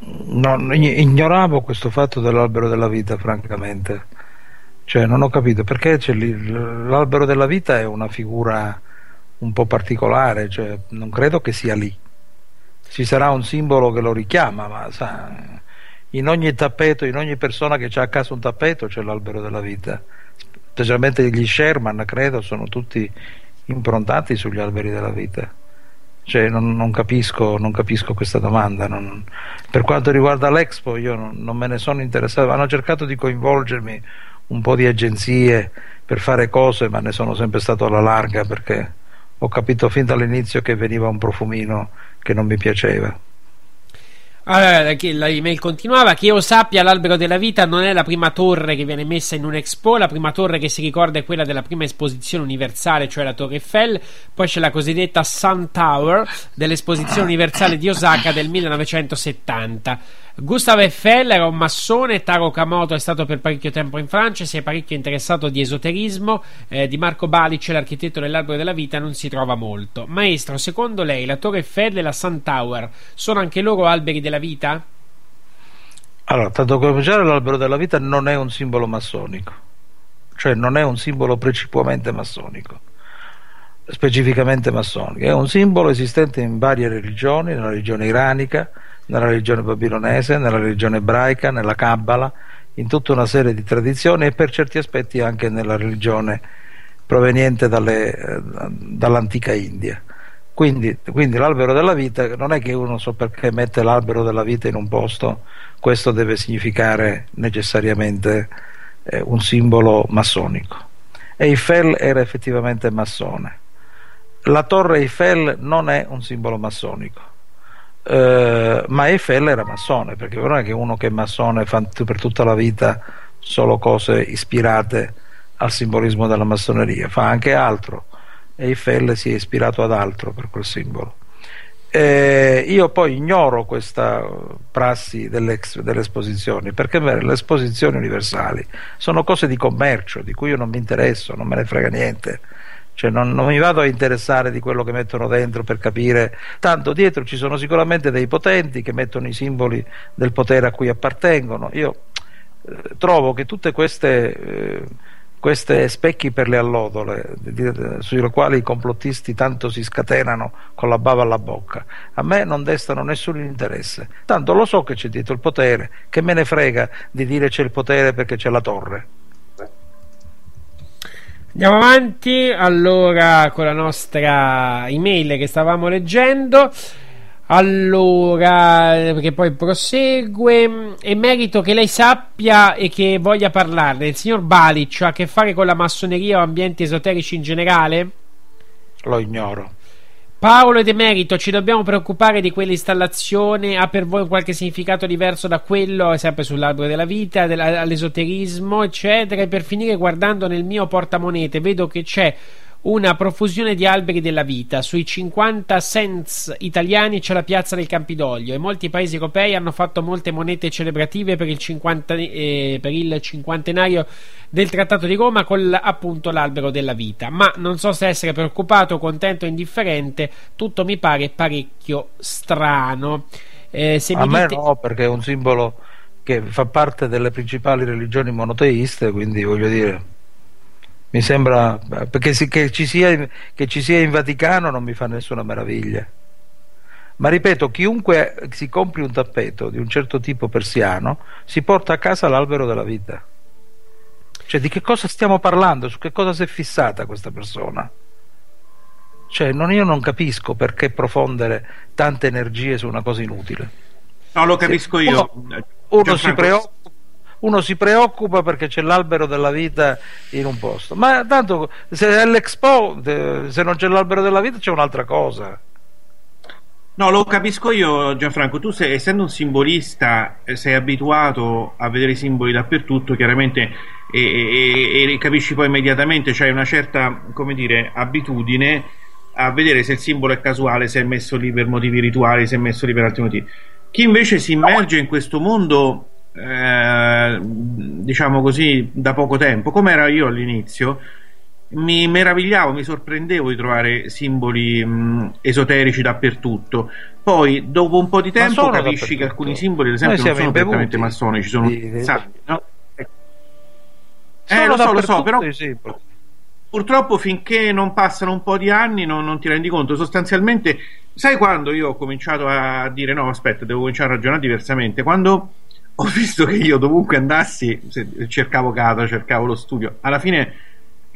No, ignoravo questo fatto dell'albero della vita, francamente. Cioè, non ho capito perché l'albero della vita è una figura un po' particolare, cioè, non credo che sia lì ci sarà un simbolo che lo richiama, ma sa, in ogni tappeto, in ogni persona che ha a casa un tappeto c'è l'albero della vita, specialmente gli Sherman, credo, sono tutti improntati sugli alberi della vita. Cioè, non, non, capisco, non, capisco, questa domanda. Non, per quanto riguarda l'Expo, io non, non, me ne sono interessato. Hanno cercato di coinvolgermi un po' di agenzie per fare cose, ma ne sono sempre stato alla larga perché ho capito fin dall'inizio che veniva un profumino che non mi piaceva. Allora, l'email continuava che io sappia l'albero della vita non è la prima torre che viene messa in un expo la prima torre che si ricorda è quella della prima esposizione universale cioè la torre Eiffel poi c'è la cosiddetta Sun Tower dell'esposizione universale di Osaka del 1970 Gustave Eiffel era un massone, Taro Kamoto è stato per parecchio tempo in Francia, si è parecchio interessato di esoterismo, eh, di Marco Balic, l'architetto dell'albero della vita, non si trova molto. Maestro, secondo lei la Torre Eiffel e la Sun Tower sono anche loro alberi della vita? Allora, tanto come cominciare l'albero della vita non è un simbolo massonico, cioè non è un simbolo precipuamente massonico specificamente massonico, è un simbolo esistente in varie religioni, nella religione iranica, nella religione babilonese, nella religione ebraica, nella Kabbala, in tutta una serie di tradizioni e per certi aspetti anche nella religione proveniente eh, dall'antica India. Quindi, quindi, l'albero della vita non è che uno so perché mette l'albero della vita in un posto, questo deve significare necessariamente eh, un simbolo massonico. Eiffel era effettivamente massone. La torre Eiffel non è un simbolo massonico eh, ma Eiffel era massone perché non è che uno che è massone fa per tutta la vita solo cose ispirate al simbolismo della massoneria fa anche altro. Eiffel si è ispirato ad altro per quel simbolo. Eh, io poi ignoro questa prassi delle, delle esposizioni perché le esposizioni universali sono cose di commercio di cui io non mi interesso, non me ne frega niente cioè non, non, mi vado a interessare di quello che mettono dentro per capire, tanto dietro ci sono sicuramente dei potenti che mettono i simboli del potere a cui appartengono. Io eh, trovo che tutte queste, eh, queste specchi per le allodole, sui quali i complottisti tanto si scatenano con la bava alla bocca, a me non destano nessun interesse. Tanto lo so che c'è dietro il potere, che me ne frega di dire c'è il potere perché c'è la torre. Andiamo avanti allora con la nostra email che stavamo leggendo. Allora, perché poi prosegue. E merito che lei sappia e che voglia parlarne. Il signor Balic ha a che fare con la massoneria o ambienti esoterici in generale? Lo ignoro. Paolo ed Emerito, ci dobbiamo preoccupare di quell'installazione? Ha per voi qualche significato diverso da quello, sempre sull'albero della vita, all'esoterismo, eccetera? E per finire, guardando nel mio portamonete, vedo che c'è una profusione di alberi della vita. Sui 50 cents italiani c'è la piazza del Campidoglio e molti paesi europei hanno fatto molte monete celebrative per il, 50 eh, per il cinquantenario del Trattato di Roma con appunto l'albero della vita. Ma non so se essere preoccupato, contento o indifferente, tutto mi pare parecchio strano. Eh, A mi me dite- no, perché è un simbolo che fa parte delle principali religioni monoteiste, quindi voglio dire, mi sembra perché si- che, ci sia, che ci sia in Vaticano non mi fa nessuna meraviglia. Ma ripeto, chiunque si compri un tappeto di un certo tipo persiano si porta a casa l'albero della vita. Cioè, di che cosa stiamo parlando? Su che cosa si è fissata questa persona? Cioè, non- io non capisco perché profondere tante energie su una cosa inutile. No, lo capisco io. Uno, uno si preoccupa, uno si preoccupa perché c'è l'albero della vita in un posto, ma tanto se è l'Expo, se non c'è l'albero della vita c'è un'altra cosa. No, lo capisco io, Gianfranco. Tu, sei, essendo un simbolista, eh, sei abituato a vedere i simboli dappertutto, chiaramente, e, e- e capisci poi immediatamente, c'hai una certa, come dire, abitudine a vedere se il simbolo è casuale, se è messo lì per motivi rituali, se è messo lì per altri motivi. Chi invece si immerge in questo mondo, eh, diciamo così, da poco tempo, come era io all'inizio, mi meravigliavo, mi sorprendevo di trovare simboli mh, esoterici dappertutto. Poi, dopo un po' di tempo, capisci che alcuni simboli, ad esempio, non sono prettamente massonici, sono di- sacri, no? Eh, lo so, lo so, però purtroppo finché non passano un po' di anni non, non ti rendi conto. Sostanzialmente, sai quando io ho cominciato a dire no, aspetta, devo cominciare a ragionare diversamente? Quando ho visto che io dovunque andassi, cercavo casa, cercavo lo studio, alla fine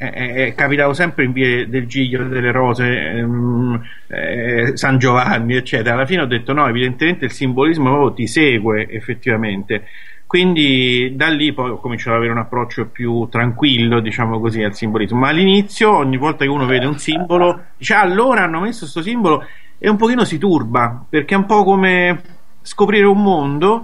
eh, eh, capitavo sempre in via del Giglio, delle Rose, ehm, eh, San Giovanni, eccetera. Alla fine ho detto no, evidentemente il simbolismo ti segue effettivamente. Quindi da lì poi ho cominciato ad avere un approccio più tranquillo, diciamo così, al simbolismo. Ma all'inizio, ogni volta che uno vede un simbolo, dice "Ah, allora hanno messo questo simbolo e un pochino si turba, perché è un po' come scoprire un mondo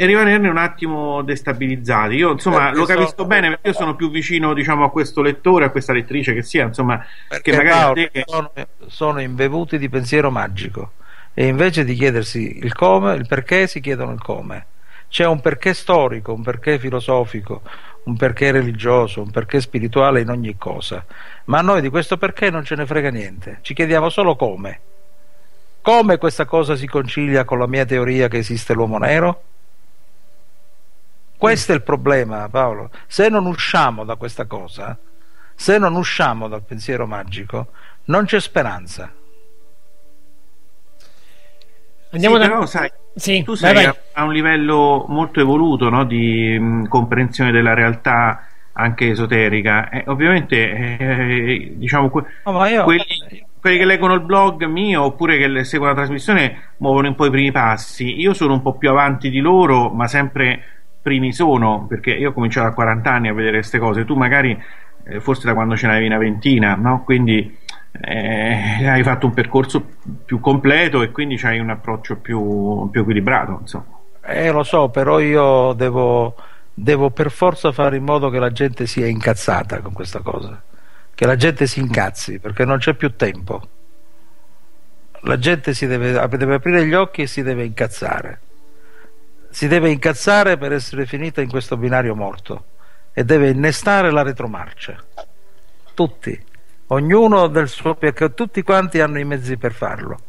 e rimanerne un attimo destabilizzati. Io insomma Perché lo capisco sono- bene perché io sono più vicino diciamo a questo lettore, a questa lettrice che sia, insomma, Perché che magari Paolo, che- sono, sono imbevuti di pensiero magico e invece di chiedersi il come, il perché, si chiedono il come. C'è un perché storico, un perché filosofico, un perché religioso, un perché spirituale in ogni cosa. Ma a noi di questo perché non ce ne frega niente. Ci chiediamo solo come. Come questa cosa si concilia con la mia teoria che esiste l'uomo nero? Questo è il problema, Paolo. Se non usciamo da questa cosa, se non usciamo dal pensiero magico, non c'è speranza. Andiamo Sì, da- però sai, Sì, tu vai, sei vai. a, a un livello molto evoluto no, di mh, comprensione della realtà anche esoterica. Eh, ovviamente, eh, diciamo, que- No, ma io- quelli, quelli che leggono il blog mio oppure che seguono la trasmissione muovono un po' i primi passi. Io sono un po' più avanti di loro, ma sempre primi sono, perché io ho cominciato a 40 anni a vedere queste cose. Tu magari, eh, forse da quando ce n'avevi una ventina, no? Quindi eh, hai fatto un percorso più completo e quindi hai un approccio più, più equilibrato, insomma. Eh, lo so, però io devo, devo per forza fare in modo che la gente sia incazzata con questa cosa. Che la gente si incazzi, perché non c'è più tempo. La gente si deve, deve aprire gli occhi e si deve incazzare. Si deve incazzare per essere finita in questo binario morto e deve innestare la retromarcia. Tutti, ognuno del suo perché tutti quanti hanno i mezzi per farlo.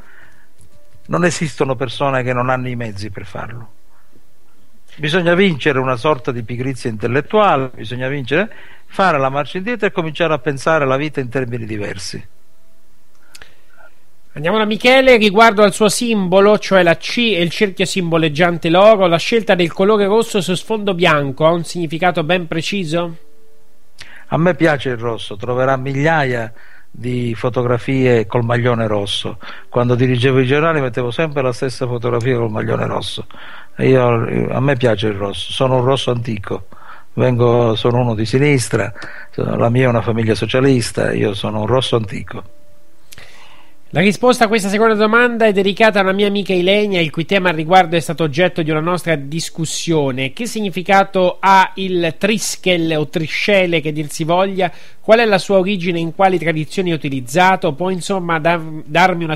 Non esistono persone che non hanno i mezzi per farlo. Bisogna vincere una sorta di pigrizia intellettuale, bisogna vincere, fare la marcia indietro e cominciare a pensare la vita in termini diversi. Andiamo da Michele riguardo al suo simbolo, cioè la C e il cerchio simboleggiante l'oro. La scelta del colore rosso su sfondo bianco ha un significato ben preciso? A me piace il rosso, troverà migliaia di fotografie col maglione rosso. Quando dirigevo i giornali mettevo sempre la stessa fotografia col maglione rosso. Io, a me piace il rosso, sono un rosso antico. Vengo, sono uno di sinistra, la mia è una famiglia socialista, io sono un rosso antico. La risposta a questa seconda domanda è dedicata a una mia amica Ilenia, il cui tema al riguardo è stato oggetto di una nostra discussione. Che significato ha il triskel o triscele che dir si voglia? Qual è la sua origine? In quali tradizioni è utilizzato? Può insomma dar- darmi una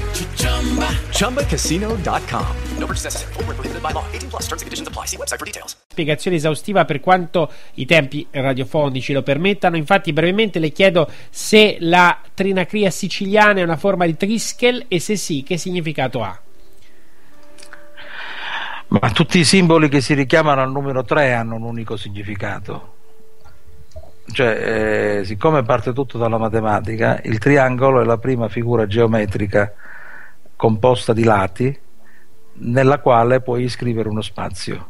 ChumbaCasino.com. No purchase necessary. Full prohibited by law. 18 plus terms and conditions apply. See website for details. Spiegazione esaustiva per quanto i tempi radiofonici lo permettano. Infatti, brevemente le chiedo se la trinacria siciliana è una forma di triskel e se sì, che significato ha. Ma tutti i simboli che si richiamano al numero 3 hanno un unico significato. Cioè, eh, siccome parte tutto dalla matematica, il triangolo è la prima figura geometrica composta di lati nella quale puoi iscrivere uno spazio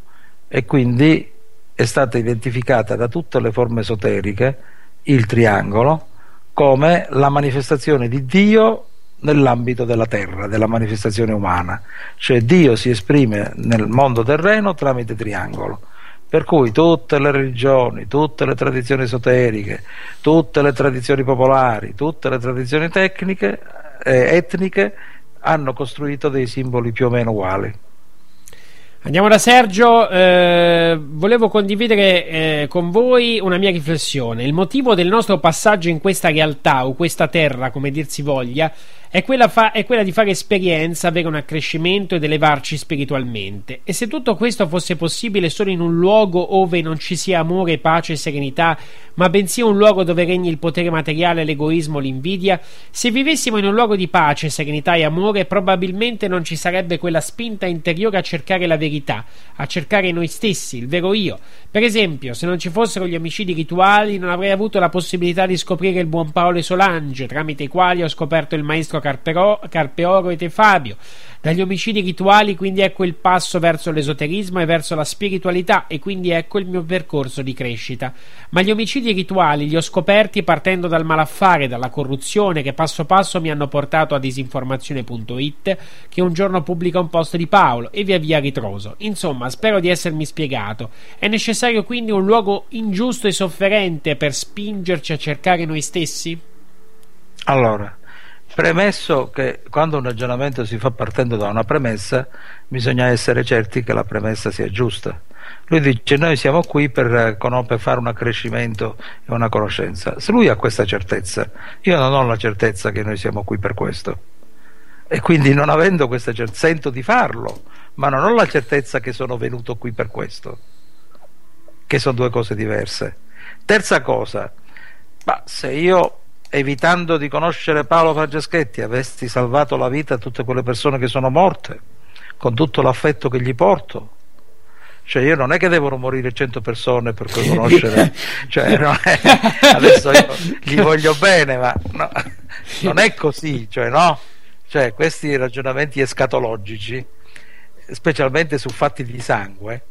e quindi è stata identificata da tutte le forme esoteriche il triangolo come la manifestazione di Dio nell'ambito della terra, della manifestazione umana, cioè Dio si esprime nel mondo terreno tramite triangolo. Per cui tutte le religioni, tutte le tradizioni esoteriche, tutte le tradizioni popolari, tutte le tradizioni tecniche, eh, etniche hanno costruito dei simboli più o meno uguali. Andiamo da Sergio, eh, volevo condividere eh, con voi una mia riflessione. Il motivo del nostro passaggio in questa realtà o questa terra, come dir si voglia, è quella, fa- è quella, di fare esperienza, avere un accrescimento ed elevarci spiritualmente. E se tutto questo fosse possibile solo in un luogo ove non ci sia amore, pace e serenità, ma bensì un luogo dove regni il potere materiale, l'egoismo, l'invidia, se vivessimo in un luogo di pace, serenità e amore, probabilmente non ci sarebbe quella spinta interiore a cercare la verità, a cercare noi stessi, il vero io. Per esempio, se non ci fossero gli omicidi rituali, non avrei avuto la possibilità di scoprire il buon Paolo e Solange, tramite i quali ho scoperto il maestro Carpero, Carpeoro e Te Fabio. Dagli omicidi rituali quindi ecco il passo verso l'esoterismo e verso la spiritualità e quindi ecco il mio percorso di crescita. Ma gli omicidi rituali li ho scoperti partendo dal malaffare, dalla corruzione che passo passo mi hanno portato a disinformazione.it che un giorno pubblica un post di Paolo e via via ritroso. Insomma, spero di essermi spiegato. È necessario quindi un luogo ingiusto e sofferente per spingerci a cercare noi stessi? Allora, Premesso che quando un ragionamento si fa partendo da una premessa, bisogna essere certi che la premessa sia giusta. Lui dice: Noi siamo qui per, per fare un accrescimento e una conoscenza. Se lui ha questa certezza, io non ho la certezza che noi siamo qui per questo. E quindi, non avendo questa certezza, sento di farlo, ma non ho la certezza che sono venuto qui per questo, che sono due cose diverse. Terza cosa, ma se io evitando di conoscere Paolo Franceschetti, avessi salvato la vita a tutte quelle persone che sono morte, con tutto l'affetto che gli porto. Cioè io non è che devono morire 100 persone per conoscere, cioè, è, adesso io gli voglio bene, ma no, non è così, cioè no, cioè questi ragionamenti escatologici specialmente su fatti di sangue,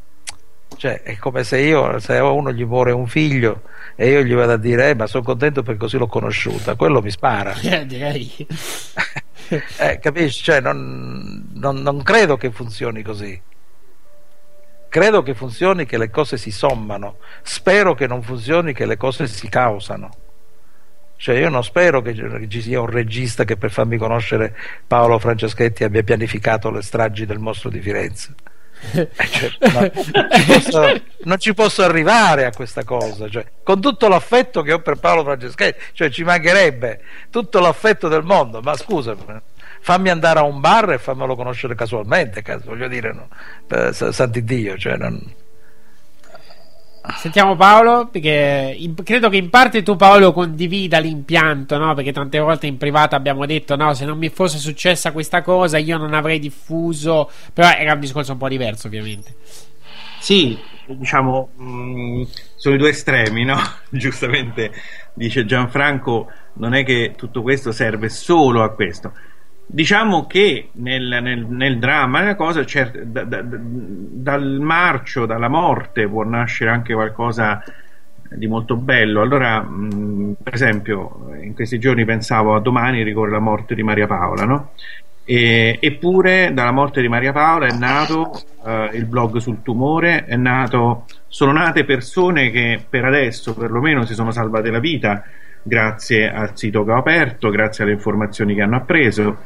cioè è come se io, se a uno gli muore un figlio e io gli vado a dire, eh, ma sono contento perché così l'ho conosciuta, quello mi spara. Eh, eh, capisci? Cioè, non, non, non credo che funzioni così. Credo che funzioni che le cose si sommano, spero che non funzioni che le cose si causano. Cioè io non spero che ci sia un regista che per farmi conoscere Paolo Franceschetti abbia pianificato le stragi del mostro di Firenze. Eh, cioè, no, non, ci posso, non, ci posso, arrivare a questa cosa cioè, con tutto l'affetto che ho per Paolo Franceschetti cioè ci mancherebbe tutto l'affetto del mondo ma scusa fammi andare a un bar e fammelo conoscere casualmente voglio dire no? Eh, santi Dio cioè, non, Sentiamo Paolo, perché in, credo che in parte tu Paolo condivida l'impianto, no? Perché tante volte in privato abbiamo detto no, se non mi fosse successa questa cosa io non avrei diffuso, però era un discorso un po' diverso ovviamente. Sì, diciamo, mh, mm, sono i due estremi, no? Giustamente dice Gianfranco, non è che tutto questo serve solo a questo Diciamo che nel, nel, nel dramma, nella cosa, cert- da, da, dal marcio, dalla morte può nascere anche qualcosa di molto bello. Allora, mh, per esempio, in questi giorni pensavo a domani ricorre la morte di Maria Paola, no? E, eppure dalla morte di Maria Paola è nato uh, il blog sul tumore, nato, sono nate persone che per adesso perlomeno si sono salvate la vita grazie al sito che ho aperto, grazie alle informazioni che hanno appreso.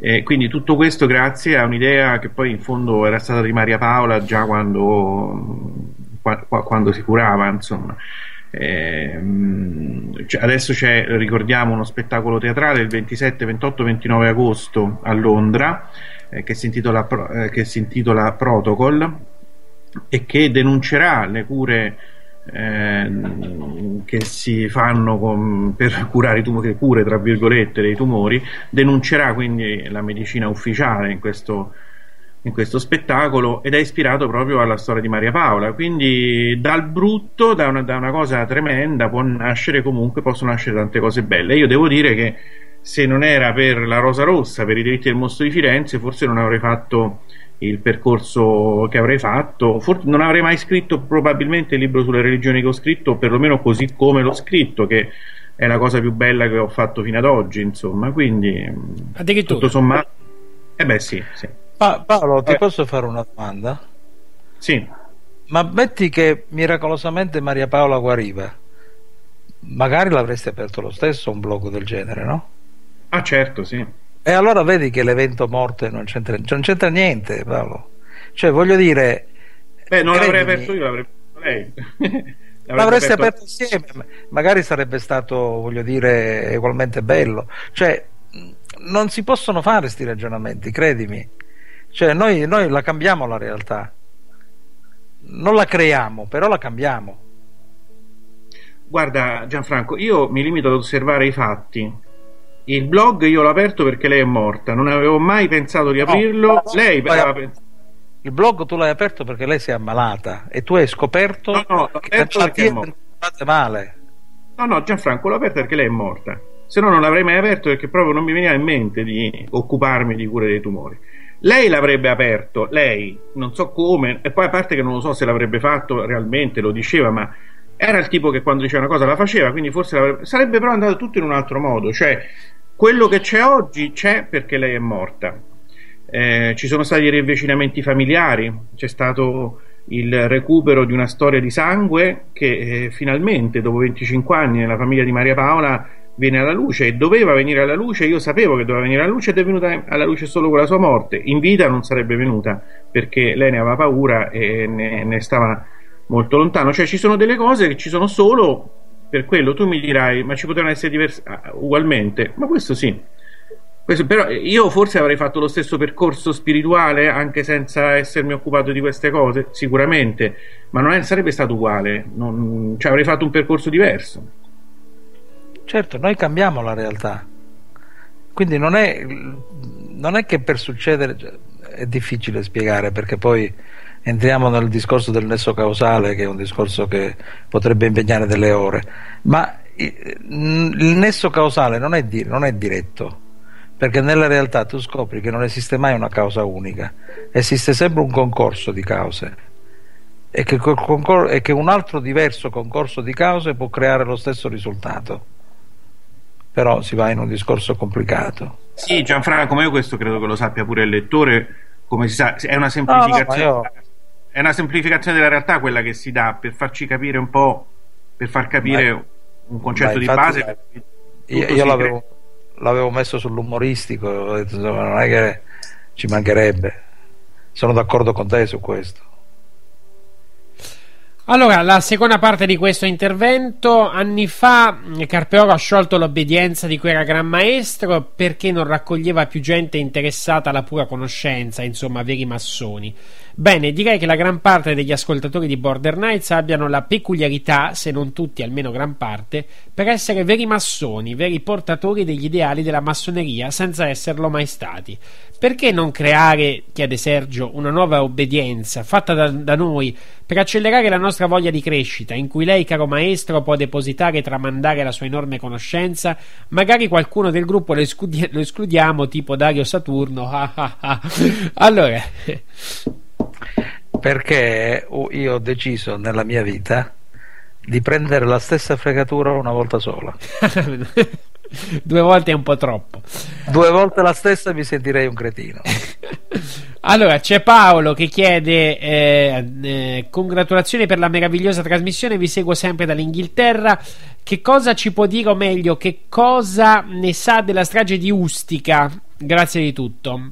Eh, quindi tutto questo grazie a un'idea che poi in fondo era stata di Maria Paola già quando, qua, quando si curava, insomma. Eh, adesso c'è, ricordiamo, uno spettacolo teatrale il 27, 28, 29 agosto a Londra eh, che, si intitola, eh, che si intitola Protocol e che denuncerà le cure eh, che si fanno con, per curare i tumori, cure tra virgolette dei tumori, denuncerà quindi la medicina ufficiale in questo, in questo spettacolo ed è ispirato proprio alla storia di Maria Paola. Quindi dal brutto, da una, da una cosa tremenda, può nascere comunque, possono nascere tante cose belle. Io devo dire che se non era per la Rosa Rossa, per i diritti del mostro di Firenze, forse non avrei fatto il percorso che avrei fatto. Forse non avrei mai scritto probabilmente il libro sulle religioni che ho scritto, o perlomeno così come l'ho scritto, che è la cosa più bella che ho fatto fino ad oggi, insomma. Quindi, tutto sommato, eh beh, sì. sì. Pa- Paolo, ti eh. posso fare una domanda? Sì. Ma metti che miracolosamente Maria Paola guariva, magari l'avresti aperto lo stesso un blog del genere, no? Ah, certo, sì. E allora vedi che l'evento morte non c'entra, non c'entra niente, Paolo. Cioè, voglio dire. Beh, non l'avrei aperto io, l'avrei aperto lei. L'avresti aperto insieme, magari sarebbe stato, voglio dire, ugualmente bello. Cioè, non si possono fare questi ragionamenti, credimi. Cioè, noi, noi la cambiamo la realtà. Non la creiamo, però la cambiamo. Guarda, Gianfranco, io mi limito ad osservare i fatti il blog io l'ho aperto perché lei è morta, non avevo mai pensato di aprirlo. No, lei aveva pensato. Il blog tu l'hai aperto perché lei si è ammalata e tu hai scoperto no, no, che le malattie male. No, no, Gianfranco l'ho aperto perché lei è morta. Se no non l'avrei mai aperto perché proprio non mi veniva in mente di occuparmi di cure dei tumori. Lei l'avrebbe aperto, lei, non so come, e poi a parte che non lo so se l'avrebbe fatto realmente, lo diceva, ma era il tipo che quando diceva una cosa la faceva, quindi forse sarebbe però andato tutto in un altro modo, cioè quello che c'è oggi c'è perché lei è morta. Eh, ci sono stati riavvicinamenti familiari, c'è stato il recupero di una storia di sangue che eh, finalmente dopo 25 anni nella famiglia di Maria Paola viene alla luce e doveva venire alla luce, io sapevo che doveva venire alla luce ed è venuta alla luce solo con la sua morte, in vita non sarebbe venuta perché lei ne aveva paura e ne, ne stava molto lontano, cioè ci sono delle cose che ci sono solo per quello tu mi dirai, ma ci potevano essere diversi ah, ugualmente, ma questo sì. Questo, però io forse avrei fatto lo stesso percorso spirituale anche senza essermi occupato di queste cose, sicuramente, ma non è, sarebbe stato uguale, non, cioè avrei fatto un percorso diverso. Certo, noi cambiamo la realtà, quindi non è, non è che per succedere è difficile spiegare perché poi entriamo nel discorso del nesso causale, che è un discorso che potrebbe impegnare delle ore, ma il nesso causale non è, di, non è diretto, perché nella realtà tu scopri che non esiste mai una causa unica, esiste sempre un concorso di cause e che, concor- e che un altro diverso concorso di cause può creare lo stesso risultato. Però si va in un discorso complicato. Sì, Gianfranco, ma io questo credo che lo sappia pure il lettore, come si sa, è una semplificazione, No, no, io- è una semplificazione della realtà quella che si dà per farci capire un po', per far capire Ma- un concetto di base. Io, Tutto io si l'avevo, l'avevo messo sull'umoristico, insomma, non è che ci mancherebbe. Sono d'accordo con te su questo. Allora, la seconda parte di questo intervento. Anni fa Carpeoro ha sciolto l'obbedienza di cui era gran maestro perché non raccoglieva più gente interessata alla pura conoscenza, insomma, veri massoni. Bene, direi che la gran parte degli ascoltatori di Border Knights abbiano la peculiarità, se non tutti, almeno gran parte, per essere veri massoni, veri portatori degli ideali della massoneria senza esserlo mai stati. Perché non creare, chiede Sergio, una nuova obbedienza fatta da, da noi per accelerare la nostra voglia di crescita, in cui lei, caro maestro, può depositare e tramandare la sua enorme conoscenza? Magari qualcuno del gruppo lo, escludi- lo escludiamo, tipo Dario Saturno. ah, ah, ah. allora, Perché io ho deciso nella mia vita di prendere la stessa fregatura una volta sola. due volte è un po' troppo. Due volte la stessa mi sentirei un cretino. Allora, c'è Paolo che chiede eh, eh, congratulazioni per la meravigliosa trasmissione, vi seguo sempre dall'Inghilterra. Che cosa ci può dire, o meglio, che cosa ne sa della strage di Ustica? Grazie di tutto.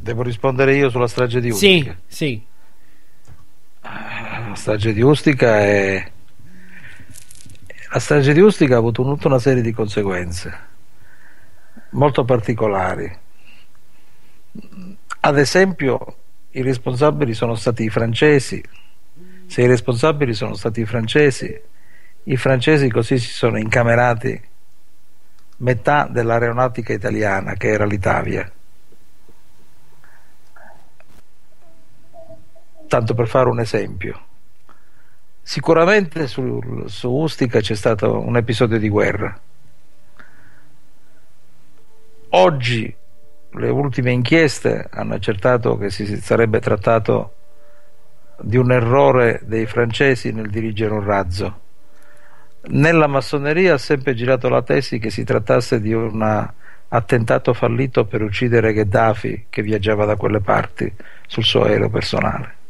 Devo rispondere io sulla strage di Ustica. Sì, sì. La strage di Ustica è. La strage di Ustica ha avuto tutta una serie di conseguenze molto particolari. Ad esempio, i responsabili sono stati i francesi. Se i responsabili sono stati i francesi, i francesi così si sono incamerati metà dell'aeronautica italiana, che era l'Italia. Tanto per fare un esempio. Sicuramente sul- su Ustica c'è stato un episodio di guerra. Oggi le ultime inchieste hanno accertato che si sarebbe trattato di un errore dei francesi nel dirigere un razzo. Nella massoneria ha sempre girato la tesi che si trattasse di un attentato fallito per uccidere Gheddafi che viaggiava da quelle parti sul suo aereo personale.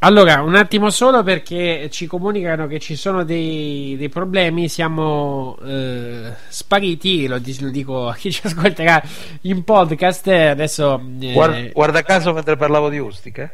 Allora, un attimo solo perché ci comunicano che ci sono dei, dei problemi, siamo eh, spariti, lo, lo dico a chi ci ascolterà in podcast, adesso... eh, Guarda, guarda caso mentre parlavo di Ustica.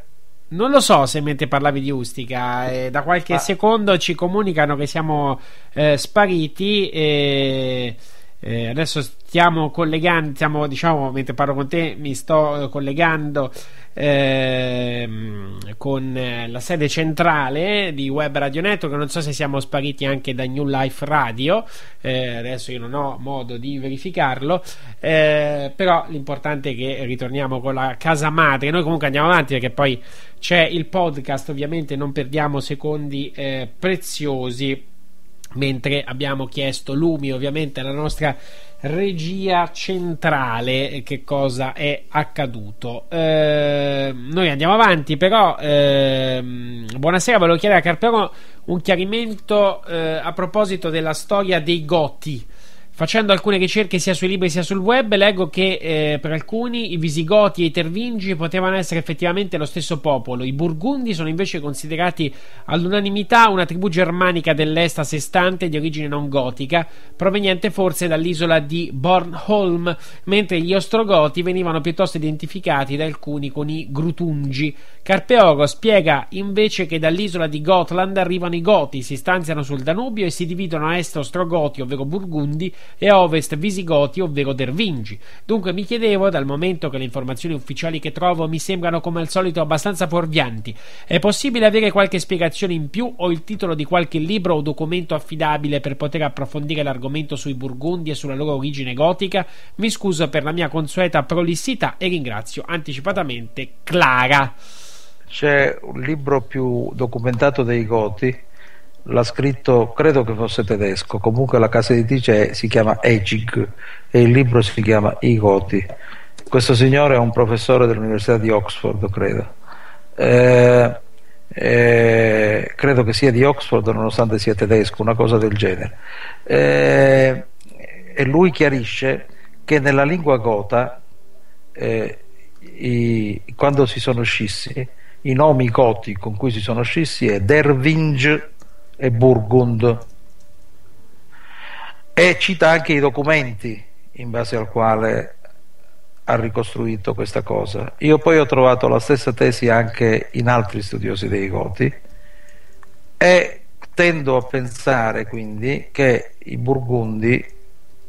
Non lo so se mentre parlavi di Ustica, eh, da qualche Ah. secondo ci comunicano che siamo eh, spariti e eh, adesso stiamo collegando, stiamo, diciamo, mentre parlo con te mi sto eh, collegando ehm, con la sede centrale di Web Radio Network, non so se siamo spariti anche da New Life Radio, eh, adesso io non ho modo di verificarlo, eh, però l'importante è che ritorniamo con la casa madre, noi comunque andiamo avanti perché poi c'è il podcast, ovviamente non perdiamo secondi eh, preziosi mentre abbiamo chiesto Lumi ovviamente alla nostra regia centrale eh, che cosa è accaduto. Eh, noi andiamo avanti però ehm, buonasera volevo chiedere a Carpero un chiarimento eh, a proposito della storia dei Goti Facendo alcune ricerche sia sui libri sia sul web, leggo che eh, per alcuni i Visigoti e i Tervingi potevano essere effettivamente lo stesso popolo. I Burgundi sono invece considerati all'unanimità una tribù germanica dell'est a sé stante di origine non gotica, proveniente forse dall'isola di Bornholm, mentre gli Ostrogoti venivano piuttosto identificati da alcuni con i Grutungi. Carpeoro spiega invece che dall'isola di Gotland arrivano i Goti, si stanziano sul Danubio e si dividono a est Ostrogoti, ovvero Burgundi, e a ovest Visigoti, ovvero Dervingi. Dunque mi chiedevo, dal momento che le informazioni ufficiali che trovo mi sembrano come al solito abbastanza fuorvianti, è possibile avere qualche spiegazione in più o il titolo di qualche libro o documento affidabile per poter approfondire l'argomento sui Burgundi e sulla loro origine gotica? Mi scuso per la mia consueta prolissità e ringrazio anticipatamente Clara. C'è un libro più documentato dei Goti l'ha scritto, credo che fosse tedesco, comunque la casa editrice si chiama Egig e il libro si chiama I Goti. Questo signore è un professore dell'Università di Oxford, credo. Eh, eh, credo che sia di Oxford nonostante sia tedesco, una cosa del genere. Eh, e lui chiarisce che nella lingua gota, eh, i- quando si sono scissi, i nomi goti con cui si sono scissi è Dervinge e Burgund e cita anche i documenti in base al quale ha ricostruito questa cosa. Io poi ho trovato la stessa tesi anche in altri studiosi dei Goti e tendo a pensare quindi che i Burgundi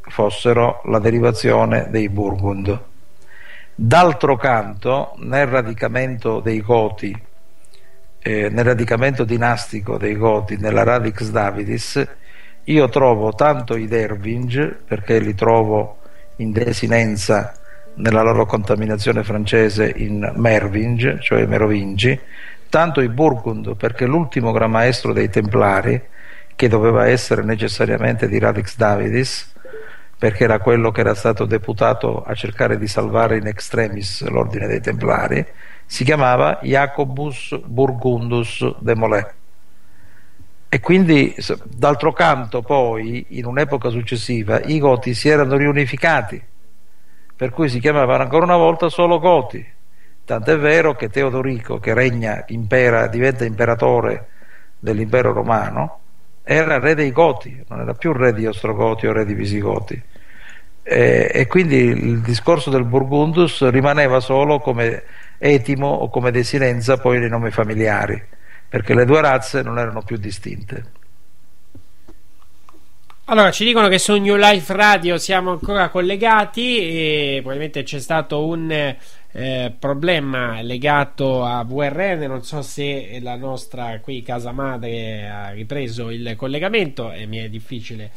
fossero la derivazione dei Burgund. D'altro canto, nel radicamento dei Goti, eh, nel radicamento dinastico dei Goti, nella Radix Davidis, io trovo tanto i Dervinge, perché li trovo in desinenza nella loro contaminazione francese in Mervinge, cioè Merovingi, tanto i Burgund, perché l'ultimo gran maestro dei Templari, che doveva essere necessariamente di Radix Davidis, perché era quello che era stato deputato a cercare di salvare in extremis l'ordine dei Templari, si chiamava Jacobus Burgundus de Molay. E quindi, d'altro canto, poi, in un'epoca successiva, i Goti si erano riunificati, per cui si chiamavano ancora una volta solo Goti. Tant'è vero che Teodorico, che regna, impera, diventa imperatore dell'impero romano, era re dei Goti, non era più re di Ostrogoti o re di Visigoti. E, e quindi il discorso del Burgundus rimaneva solo come etimo o come desinenza poi nei nomi familiari, perché le due razze non erano più distinte. Allora, ci dicono che su New Life Radio siamo ancora collegati e probabilmente c'è stato un eh, problema legato a VRN, non so se la nostra qui casa madre ha ripreso il collegamento e mi è difficile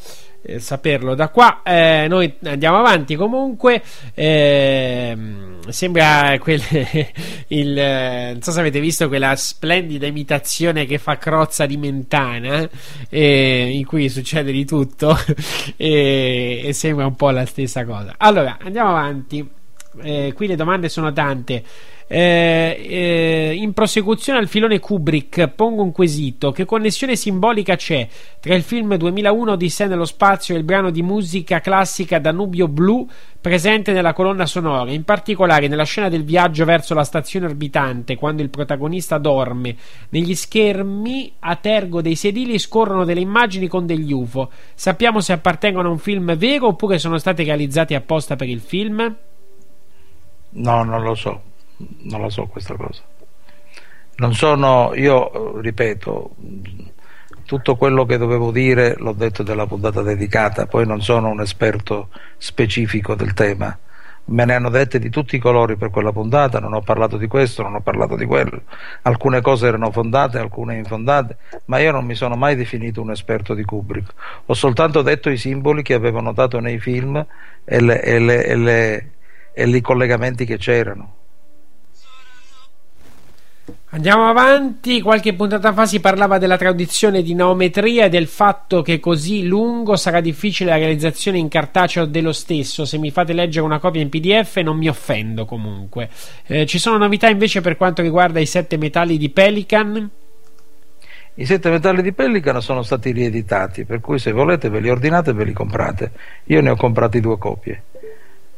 eh, saperlo da qua. Eh, noi andiamo avanti comunque. ehm, sembra quel, il, eh, non so se avete visto quella splendida imitazione che fa Crozza di Mentana, eh, in cui succede di tutto e, sembra un po' la stessa cosa. Allora, andiamo avanti. Eh, qui le domande sono tante. Eh, eh, in prosecuzione al filone Kubrick, pongo un quesito: che connessione simbolica c'è tra il film 2001 di sé nello spazio e il brano di musica classica Danubio Blu presente nella colonna sonora? In particolare, nella scena del viaggio verso la stazione orbitante, quando il protagonista dorme, negli schermi a tergo dei sedili scorrono delle immagini con degli UFO. Sappiamo se appartengono a un film vero oppure sono state realizzate apposta per il film? No, non lo so, non lo so questa cosa. Non sono, io ripeto, tutto quello che dovevo dire l'ho detto della puntata dedicata, poi non sono un esperto specifico del tema. Me ne hanno dette di tutti i colori per quella puntata, non ho parlato di questo, non ho parlato di quello. Alcune cose erano fondate, alcune infondate, ma io non mi sono mai definito un esperto di Kubrick. Ho soltanto detto i simboli che avevo notato nei film e, le- e le- e le- e i collegamenti che c'erano. Andiamo avanti, qualche puntata fa si parlava della traduzione di naometria e del fatto che così lungo sarà difficile la realizzazione in cartaceo dello stesso. Se mi fate leggere una copia in PDF non mi offendo comunque. Eh, ci sono novità invece per quanto riguarda i sette metalli di Pelican? I sette metalli di Pellicano sono stati rieditati, per cui se volete ve li ordinate e ve li comprate. Io ne ho comprati due copie.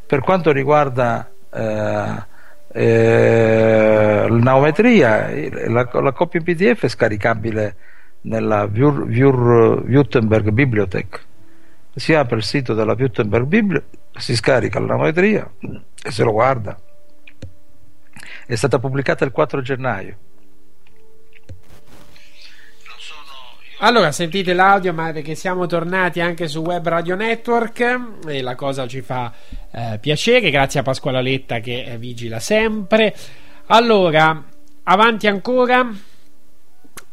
Per quanto riguarda eh, eh, l'aumetria, il- la, la copia in PDF è scaricabile nella Wür- Wür- Württemberg Bibliothek. Si apre il sito della Württemberg Bibliothek, si scarica l'aumetria e se lo guarda. È stata pubblicata il 4 gennaio. Allora, sentite l'audio, ma perché siamo tornati anche su Web Radio Network e la cosa ci fa eh, piacere. Grazie a Pasquale Letta che vigila sempre. Allora, avanti ancora.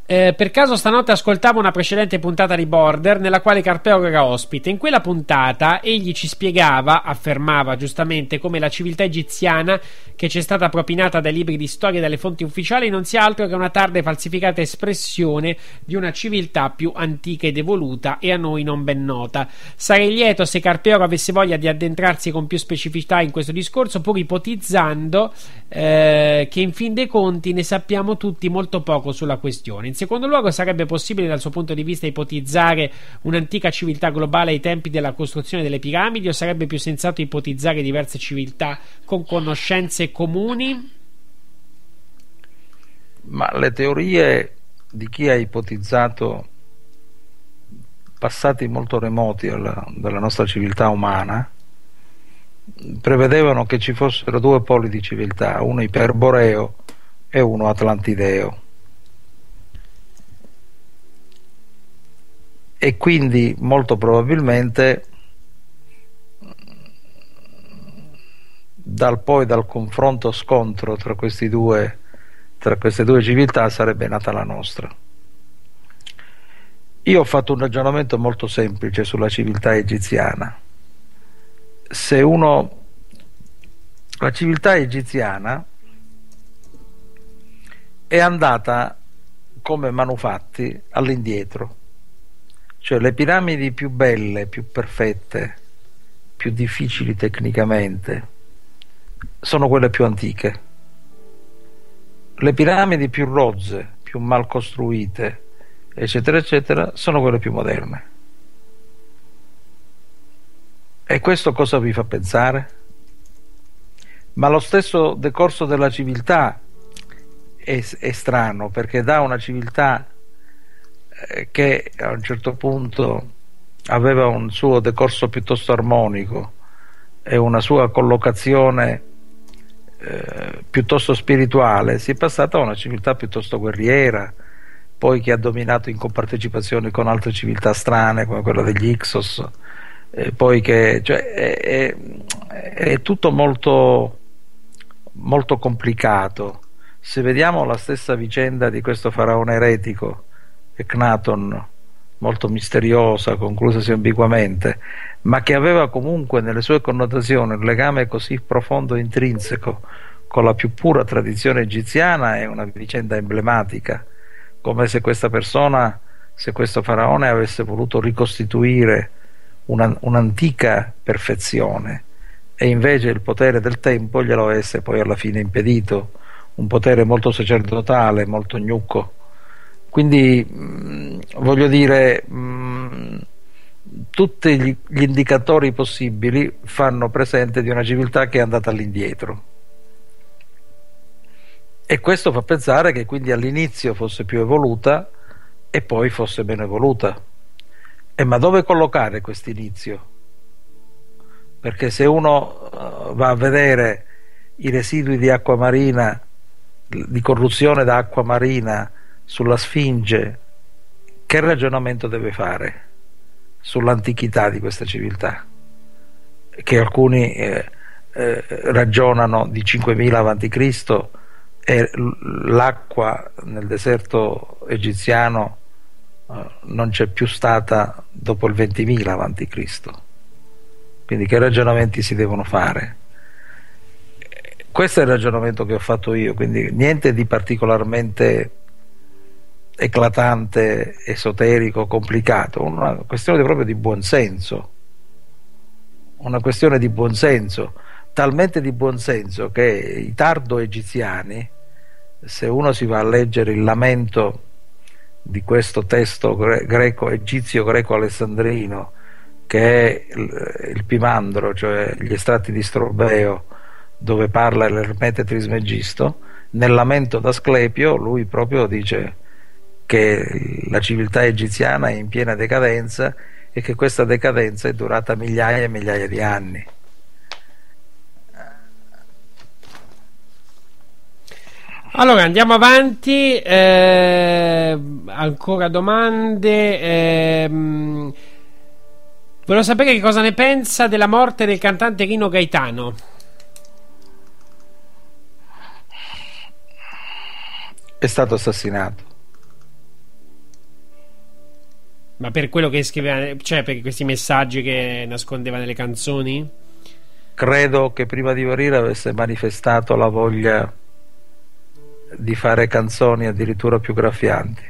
Eh, per caso stanotte ascoltavo una precedente puntata di Border nella quale Carpeo era ospite. In quella puntata egli ci spiegava, affermava giustamente, come la civiltà egiziana che ci è stata propinata dai libri di storia e dalle fonti ufficiali non sia altro che una tarda e falsificata espressione di una civiltà più antica ed evoluta e a noi non ben nota. Sarei lieto se Carpeo avesse voglia di addentrarsi con più specificità in questo discorso, pur ipotizzando eh, che in fin dei conti ne sappiamo tutti molto poco sulla questione secondo luogo sarebbe possibile dal suo punto di vista ipotizzare un'antica civiltà globale ai tempi della costruzione delle piramidi o sarebbe più sensato ipotizzare diverse civiltà con conoscenze comuni? Ma le teorie di chi ha ipotizzato passati molto remoti alla, della nostra civiltà umana prevedevano che ci fossero due poli di civiltà, uno iperboreo e uno atlantideo. E quindi molto probabilmente dal poi dal confronto scontro tra, due, tra queste due civiltà sarebbe nata la nostra. Io ho fatto un ragionamento molto semplice sulla civiltà egiziana. Se uno la civiltà egiziana è andata come manufatti all'indietro cioè le piramidi più belle, più perfette, più difficili tecnicamente, sono quelle più antiche. Le piramidi più rozze, più mal costruite, eccetera, eccetera, sono quelle più moderne. E questo cosa vi fa pensare? Ma lo stesso decorso della civiltà è, è strano perché da una civiltà che a un certo punto aveva un suo decorso piuttosto armonico e una sua collocazione eh, piuttosto spirituale, si è passata a una civiltà piuttosto guerriera, poi che ha dominato in compartecipazione con altre civiltà strane come quella degli Ixos, eh, poi che cioè, è, è, è, tutto molto, molto complicato. Se vediamo la stessa vicenda di questo faraone eretico, Ecnaton molto misteriosa, conclusasi ambiguamente, ma che aveva comunque nelle sue connotazioni un legame così profondo e intrinseco con la più pura tradizione egiziana, è una vicenda emblematica, come se questa persona, se questo faraone avesse voluto ricostituire una, un'antica perfezione. E invece il potere del tempo glielo avesse poi alla fine impedito, un potere molto sacerdotale, molto gnucco quindi mh, mm, voglio dire, mm, tutti gli, indicatori possibili fanno presente di una civiltà che è andata all'indietro. E questo fa pensare che quindi all'inizio fosse più evoluta e poi fosse meno evoluta. E ma dove collocare questo inizio? Perché se uno uh, va a vedere i residui di acqua marina, di corruzione da acqua marina sulla Sfinge, che ragionamento deve fare sull'antichità di questa civiltà? Che alcuni eh, eh, ragionano di 5000 a.C. e l'acqua nel deserto egiziano eh, non c'è più stata dopo il 20.000 a.C. Quindi che ragionamenti si devono fare? Questo è il ragionamento che ho fatto io, quindi niente di particolarmente eclatante, esoterico, complicato, una questione proprio di buonsenso, una questione di buonsenso, talmente di buonsenso che i tardo egiziani, se uno si va a leggere il lamento di questo testo greco, egizio greco alessandrino, che è il, Pimandro, cioè gli estratti di Strobeo, dove parla l'Ermete Trismegisto, nel lamento d'Asclepio lui proprio dice che la civiltà egiziana è in piena decadenza e che questa decadenza è durata migliaia e migliaia di anni. Allora andiamo avanti, eh, ancora domande. Eh, volevo sapere che cosa ne pensa della morte del cantante Rino Gaetano. È stato assassinato Ma per quello che scriveva, cioè per questi messaggi che nascondeva nelle canzoni? Credo che prima di morire avesse manifestato la voglia di fare canzoni addirittura più graffianti.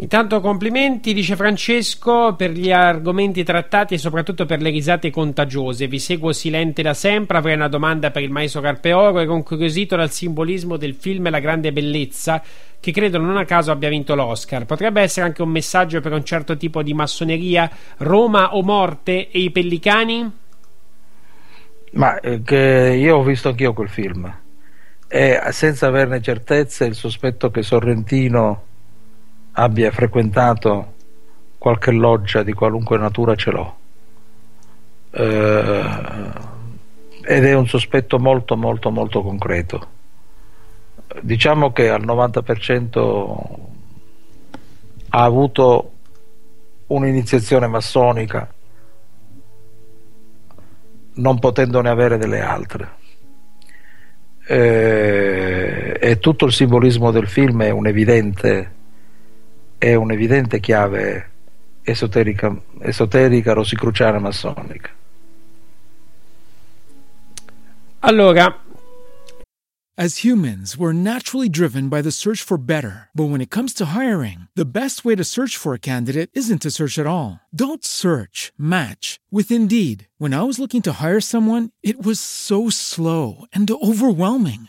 Intanto complimenti, dice Francesco, per gli argomenti trattati e soprattutto per le risate contagiose. Vi seguo silente da sempre, avrei una domanda per il maestro Carpeoro, ero incuriosito dal simbolismo del film La grande bellezza, che credo non a caso abbia vinto l'Oscar. Potrebbe essere anche un messaggio per un certo tipo di massoneria, Roma o morte e i pellicani? Ma eh, che io ho visto anch'io quel film e senza averne certezze il sospetto che Sorrentino abbia frequentato qualche loggia di qualunque natura ce l'ho. Eh, ed è un sospetto molto molto molto concreto. Diciamo che al 90% ha avuto un'iniziazione massonica non potendone avere delle altre. Eh, e tutto il simbolismo del film è un evidente è un'evidente chiave esoterica, esoterica rosicruciana massonica. Allora, As humans, we're naturally driven by the search for better. But when it comes to hiring, the best way to search for a candidate isn't to search at all. Don't search, match with Indeed. When I was looking to hire someone, it was so slow and overwhelming.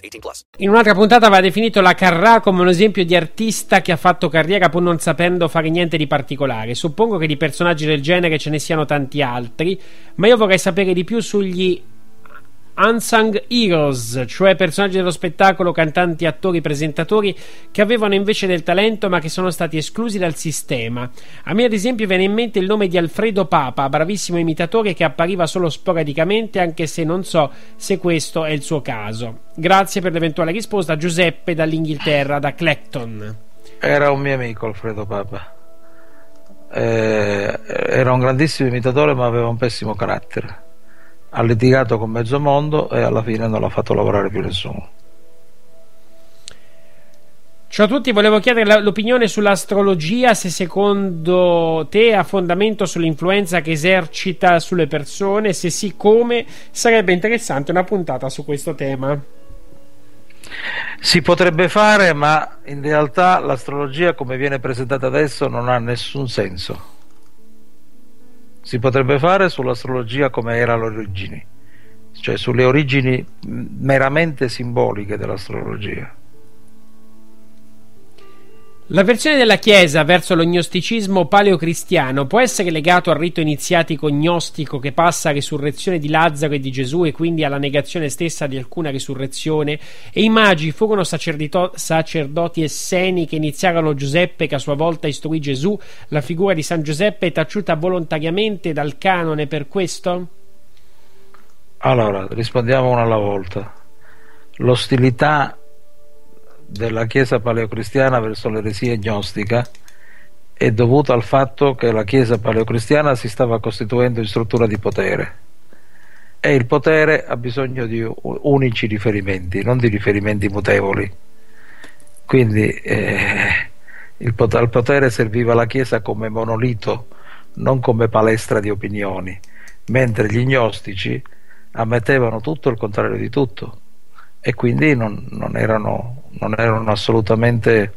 18 plus. in un'altra puntata aveva definito la Carrà come un esempio di artista che ha fatto carriera pur non sapendo fare niente di particolare. Suppongo che di personaggi del genere ce ne siano tanti altri, ma io vorrei sapere di più sugli Unsung Heroes, cioè personaggi dello spettacolo, cantanti, attori, presentatori che avevano invece del talento ma che sono stati esclusi dal sistema. A me ad esempio viene in mente il nome di Alfredo Papa, bravissimo imitatore che appariva solo sporadicamente anche se non so se questo è il suo caso. Grazie per l'eventuale risposta Giuseppe dall'Inghilterra, da Clacton. Era un mio amico Alfredo Papa. Eh, era un grandissimo imitatore ma aveva un pessimo carattere. Ha litigato con mezzo mondo e alla fine non l'ha fatto lavorare più nessuno. Ciao a tutti, volevo chiedere l'opinione sull'astrologia, se secondo te ha fondamento sull'influenza che esercita sulle persone, se sì come, sarebbe interessante una puntata su questo tema. Si potrebbe fare, ma in realtà l'astrologia come viene presentata adesso non ha nessun senso. Si potrebbe fare sull'astrologia come era alle origini, cioè sulle origini meramente simboliche dell'astrologia. La versione della Chiesa verso lo gnosticismo paleocristiano può essere legato al rito iniziatico gnostico che passa alla risurrezione di Lazzaro e di Gesù e quindi alla negazione stessa di alcuna risurrezione e i magi furono sacerdito- sacerdoti esseni che iniziarono Giuseppe che a sua volta istruì Gesù, la figura di San Giuseppe è taciuta volontariamente dal canone per questo? Allora, rispondiamo una alla volta. L'ostilità della Chiesa paleocristiana verso l'eresia gnostica è dovuta al fatto che la Chiesa paleocristiana si stava costituendo in struttura di potere e il potere ha bisogno di unici riferimenti, non di riferimenti mutevoli. Quindi eh, al potere serviva la Chiesa come monolito, non come palestra di opinioni, mentre gli gnostici ammettevano tutto il contrario di tutto e quindi non, non, erano, non erano assolutamente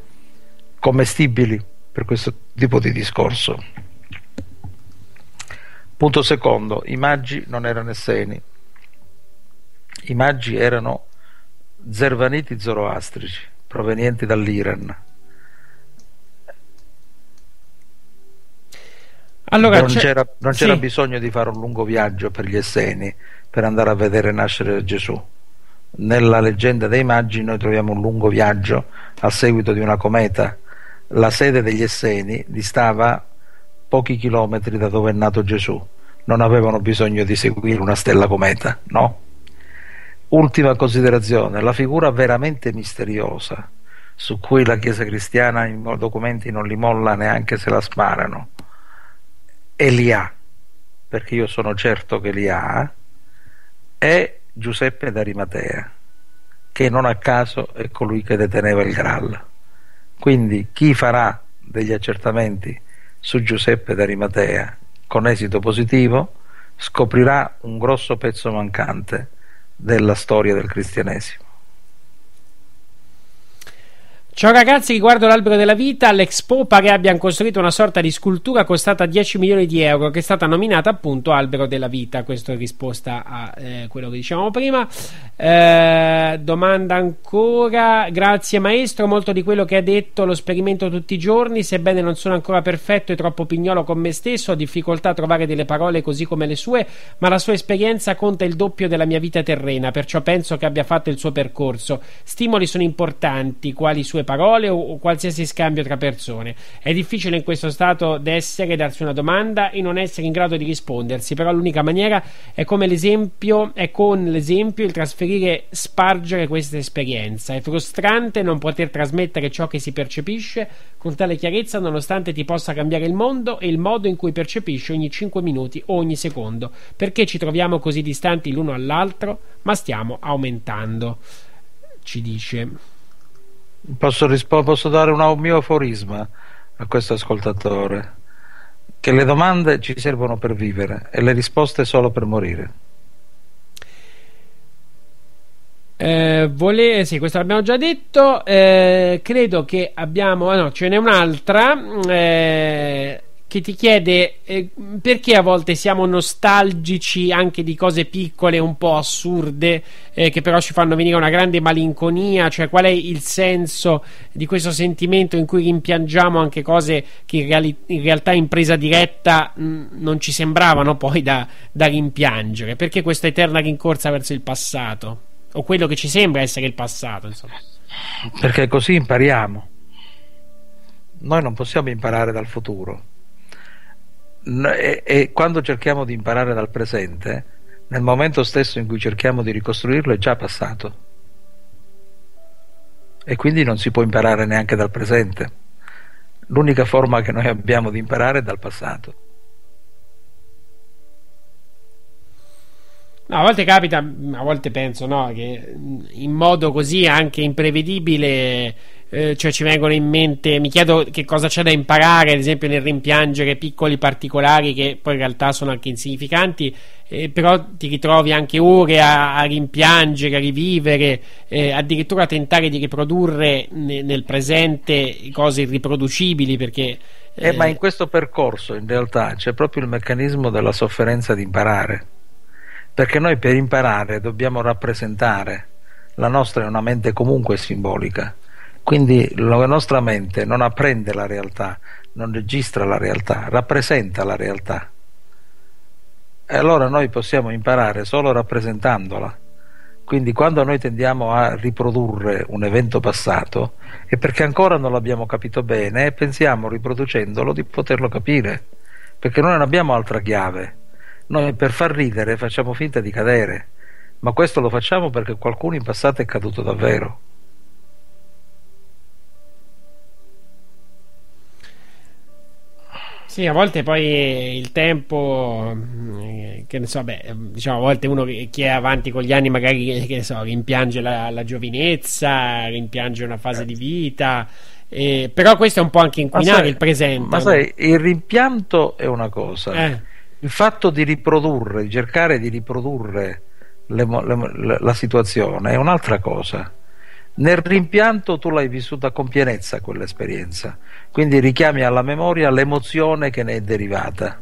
commestibili per questo tipo di discorso. Punto secondo, i maggi non erano esseni, i maggi erano zervaniti zoroastrici provenienti dall'Iran. Allora, non c'era, non c'era sì. bisogno di fare un lungo viaggio per gli Esseni per andare a vedere nascere Gesù. Nella leggenda dei Magi noi troviamo un lungo viaggio a seguito di una cometa. La sede degli Esseni distava pochi chilometri da dove è nato Gesù. Non avevano bisogno di seguire una stella cometa, no? Ultima considerazione, la figura veramente misteriosa su cui la Chiesa cristiana i documenti non li molla neanche se la sparano Elia, perché io sono certo che li ha, è Giuseppe d'Arimatea, che non a caso è colui che deteneva il Graal. Quindi chi farà degli accertamenti su Giuseppe d'Arimatea con esito positivo scoprirà un grosso pezzo mancante della storia del cristianesimo. Ciao ragazzi, riguardo l'albero della vita, all'Expo pare abbiano costruito una sorta di scultura costata 10 milioni di euro che è stata nominata appunto albero della vita. Questo in risposta a eh, quello che dicevamo prima. Eh, domanda ancora, grazie maestro, molto di quello che ha detto lo sperimento tutti i giorni, sebbene non sono ancora perfetto e troppo pignolo con me stesso, ho difficoltà a trovare delle parole così come le sue, ma la sua esperienza conta il doppio della mia vita terrena, perciò penso che abbia fatto il suo percorso. Stimoli sono importanti, quali sue parole o, o qualsiasi scambio tra persone. È difficile in questo stato d'essere darsi una domanda e non essere in grado di rispondersi, però l'unica maniera è l'esempio, è con l'esempio il trasferire, spargere questa esperienza. È frustrante non poter trasmettere ciò che si percepisce con tale chiarezza nonostante ti possa cambiare il mondo e il modo in cui percepisci ogni 5 minuti o ogni secondo. Perché ci troviamo così distanti l'uno all'altro, ma stiamo aumentando. Ci dice. Posso, rispo- posso dare un, mio aforisma a questo ascoltatore? Che le domande ci servono per vivere e le risposte solo per morire. Eh, vole- sì, questo l'abbiamo già detto. Eh, credo che abbiamo. ah, no, ce n'è un'altra. eh, che ti chiede eh, perché a volte siamo nostalgici anche di cose piccole un po' assurde eh, che però ci fanno venire una grande malinconia, cioè qual è il senso di questo sentimento in cui rimpiangiamo anche cose che in, reali- in realtà in presa diretta mh, non ci sembravano poi da, da rimpiangere, perché questa eterna rincorsa verso il passato o quello che ci sembra essere il passato, insomma. Perché così impariamo. Noi non possiamo imparare dal futuro. E, e quando cerchiamo di imparare dal presente, nel momento stesso in cui cerchiamo di ricostruirlo è già passato. E quindi non si può imparare neanche dal presente. L'unica forma che noi abbiamo di imparare è dal passato. No, a volte capita, a volte penso no, che in modo così anche imprevedibile, eh, cioè ci vengono in mente, mi chiedo che cosa c'è da imparare, ad esempio nel rimpiangere piccoli particolari che poi in realtà sono anche insignificanti, eh, però ti ritrovi anche ore a, a rimpiangere, a rivivere, eh, addirittura a tentare di riprodurre ne- nel presente cose irriproducibili perché... Eh, ma in questo percorso in realtà c'è proprio il meccanismo della sofferenza di imparare. Perché noi per imparare dobbiamo rappresentare. La nostra è una mente comunque simbolica. Quindi la nostra mente non apprende la realtà, non registra la realtà, rappresenta la realtà. E allora noi possiamo imparare solo rappresentandola. Quindi quando noi tendiamo a riprodurre un evento passato è perché ancora non l'abbiamo capito bene e pensiamo riproducendolo di poterlo capire, perché noi non abbiamo altra chiave. Noi per far ridere facciamo finta di cadere, ma questo lo facciamo perché qualcuno in passato è caduto davvero. Sì, a volte poi il tempo, eh, che ne so, beh, diciamo, a volte uno che che è avanti con gli anni magari, che ne so, rimpiange la, la giovinezza, rimpiange una fase di vita, Eh, però questo è un po' anche inquinare sai- il presente. Ma sai, il rimpianto è una cosa, Eh. il fatto di riprodurre, di cercare di riprodurre le le le- la situazione è un'altra cosa. Nel rimpianto tu l'hai vissuta con pienezza quell'esperienza, quindi richiami alla memoria l'emozione che ne è derivata.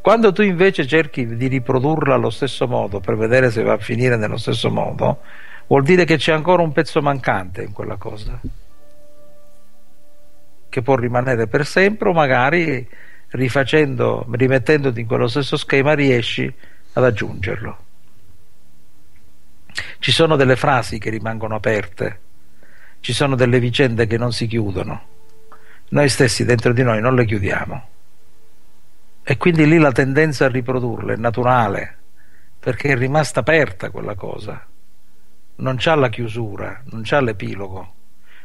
Quando tu invece cerchi di riprodurla allo stesso modo per vedere se va a finire nello stesso modo, vuol dire che c'è ancora un pezzo mancante in quella cosa che può rimanere per sempre o magari rifacendo, rimettendoti in quello stesso schema riesci ad aggiungerlo. Ci sono delle frasi che rimangono aperte, ci sono delle vicende che non si chiudono, noi stessi dentro di noi non le chiudiamo e quindi lì la tendenza a riprodurle è naturale perché è rimasta aperta quella cosa, non c'ha la chiusura, non c'ha l'epilogo.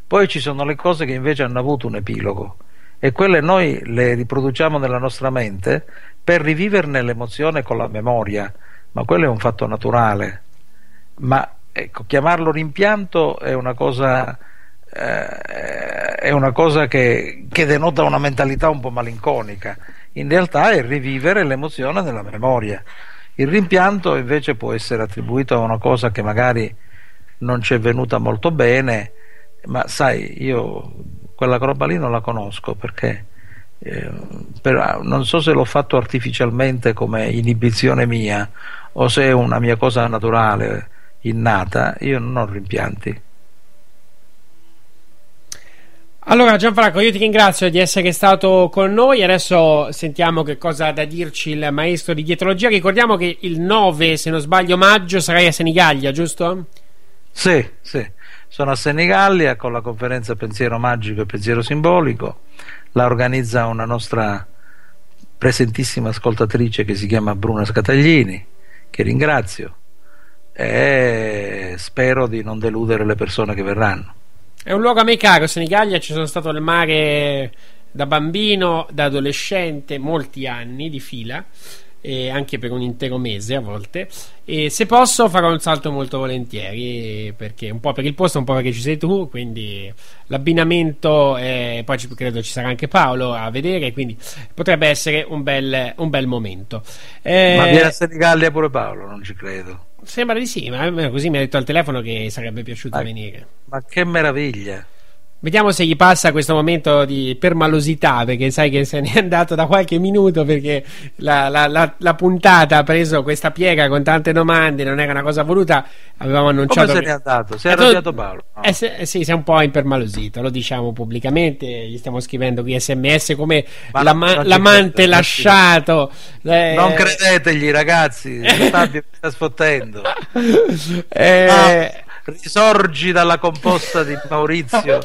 Poi ci sono le cose che invece hanno avuto un epilogo e quelle noi le riproduciamo nella nostra mente per riviverne l'emozione con la memoria, ma quello è un fatto naturale. Ma ecco, chiamarlo rimpianto è una cosa, eh, è una cosa che, che denota una mentalità un po' malinconica. In realtà è rivivere l'emozione nella memoria. Il rimpianto invece può essere attribuito a una cosa che magari non ci è venuta molto bene, ma sai, io quella roba lì non la conosco perché eh, per- non so se l'ho fatto artificialmente come inibizione mia o se è una mia cosa naturale, innata, io non ho rimpianti. Allora Gianfranco, io ti ringrazio di essere stato con noi. Adesso sentiamo che cosa ha da dirci il maestro di dietrologia. Ricordiamo che il 9, se non sbaglio, maggio sarai a Senigallia, giusto? Sì, sì, sono a Senigallia con la conferenza Pensiero Magico e Pensiero Simbolico, la organizza una nostra presentissima ascoltatrice che si chiama Bruna Scataglini, che ringrazio e spero di non deludere le persone che verranno. È un luogo a me caro, Senigallia, ci sono stato al mare da bambino, da adolescente, molti anni di fila, anche per un intero mese a volte. E se posso farò un salto molto volentieri, perché un po' per il posto, un po' perché ci sei tu, quindi l'abbinamento, eh, poi ci- credo ci sarà anche Paolo a vedere, quindi potrebbe essere un bel, un bel momento. Eh, Ma viene a Senigallia pure Paolo, non ci credo. Sembra di sì, ma così mi ha detto al telefono che sarebbe piaciuto Ma- venire. Ma che meraviglia! Vediamo se gli passa questo momento di permalosità, perché sai che se n'è andato da qualche minuto perché la, la- la- la puntata ha preso questa piega con tante domande, non era una cosa voluta, avevamo annunciato... Come se che- n'è andato? Si è arrabbiato Paolo? No. Eh, se- eh, sì, si è un po' impermalosito, lo diciamo pubblicamente, gli stiamo scrivendo qui sms come Ma non ci l'amante lasciato. eh, Non credetegli ragazzi, sta sfottendo. eh, Ah, risorgi dalla composta di Maurizio,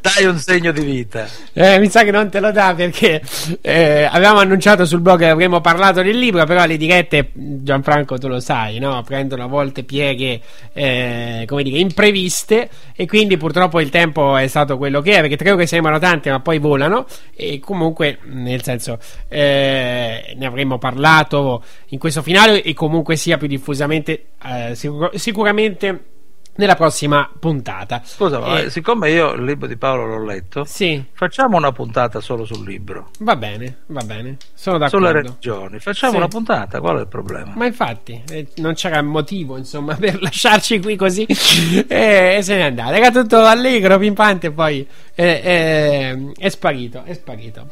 dai un segno di vita. Eh, mi sa che non te lo dà perché eh, avevamo annunciato sul blog che avremmo parlato del libro, però le dirette, Gianfranco, tu lo sai, no? prendono a volte pieghe eh, come dire, impreviste e quindi purtroppo il tempo è stato quello che è, perché tre ore sembrano tante ma poi volano e comunque, nel senso, eh, ne avremmo parlato in questo finale e comunque sia più diffusamente, eh, sicur- sicuramente nella prossima puntata. Scusa, ma Eh, siccome io il libro di Paolo l'ho letto, sì. facciamo una puntata solo sul libro, Va bene, va bene, sono sulle d'accordo. religioni. Facciamo Sì. una puntata, qual è il problema? Ma infatti, eh, non c'era motivo, insomma, per lasciarci qui così e, e se n'è andato. Era tutto allegro, pimpante, poi eh, eh, è sparito, è sparito.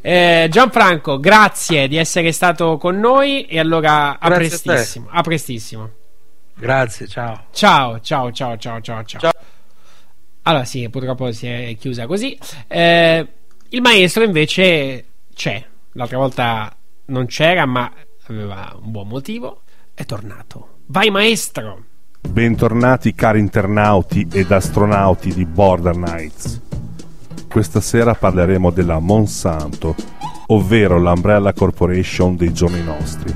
Eh, Gianfranco, grazie di essere stato con noi e allora a Grazie a prestissimo. A prestissimo. Grazie, ciao. Ciao, ciao, ciao, ciao, ciao, ciao. Allora, sì, purtroppo si è chiusa così. Eh, il maestro invece c'è. L'altra volta non c'era, ma aveva un buon motivo. È tornato. Vai, maestro! Bentornati cari internauti ed astronauti di Border Knights. Questa sera parleremo della Monsanto, ovvero l'Umbrella Corporation dei giorni nostri.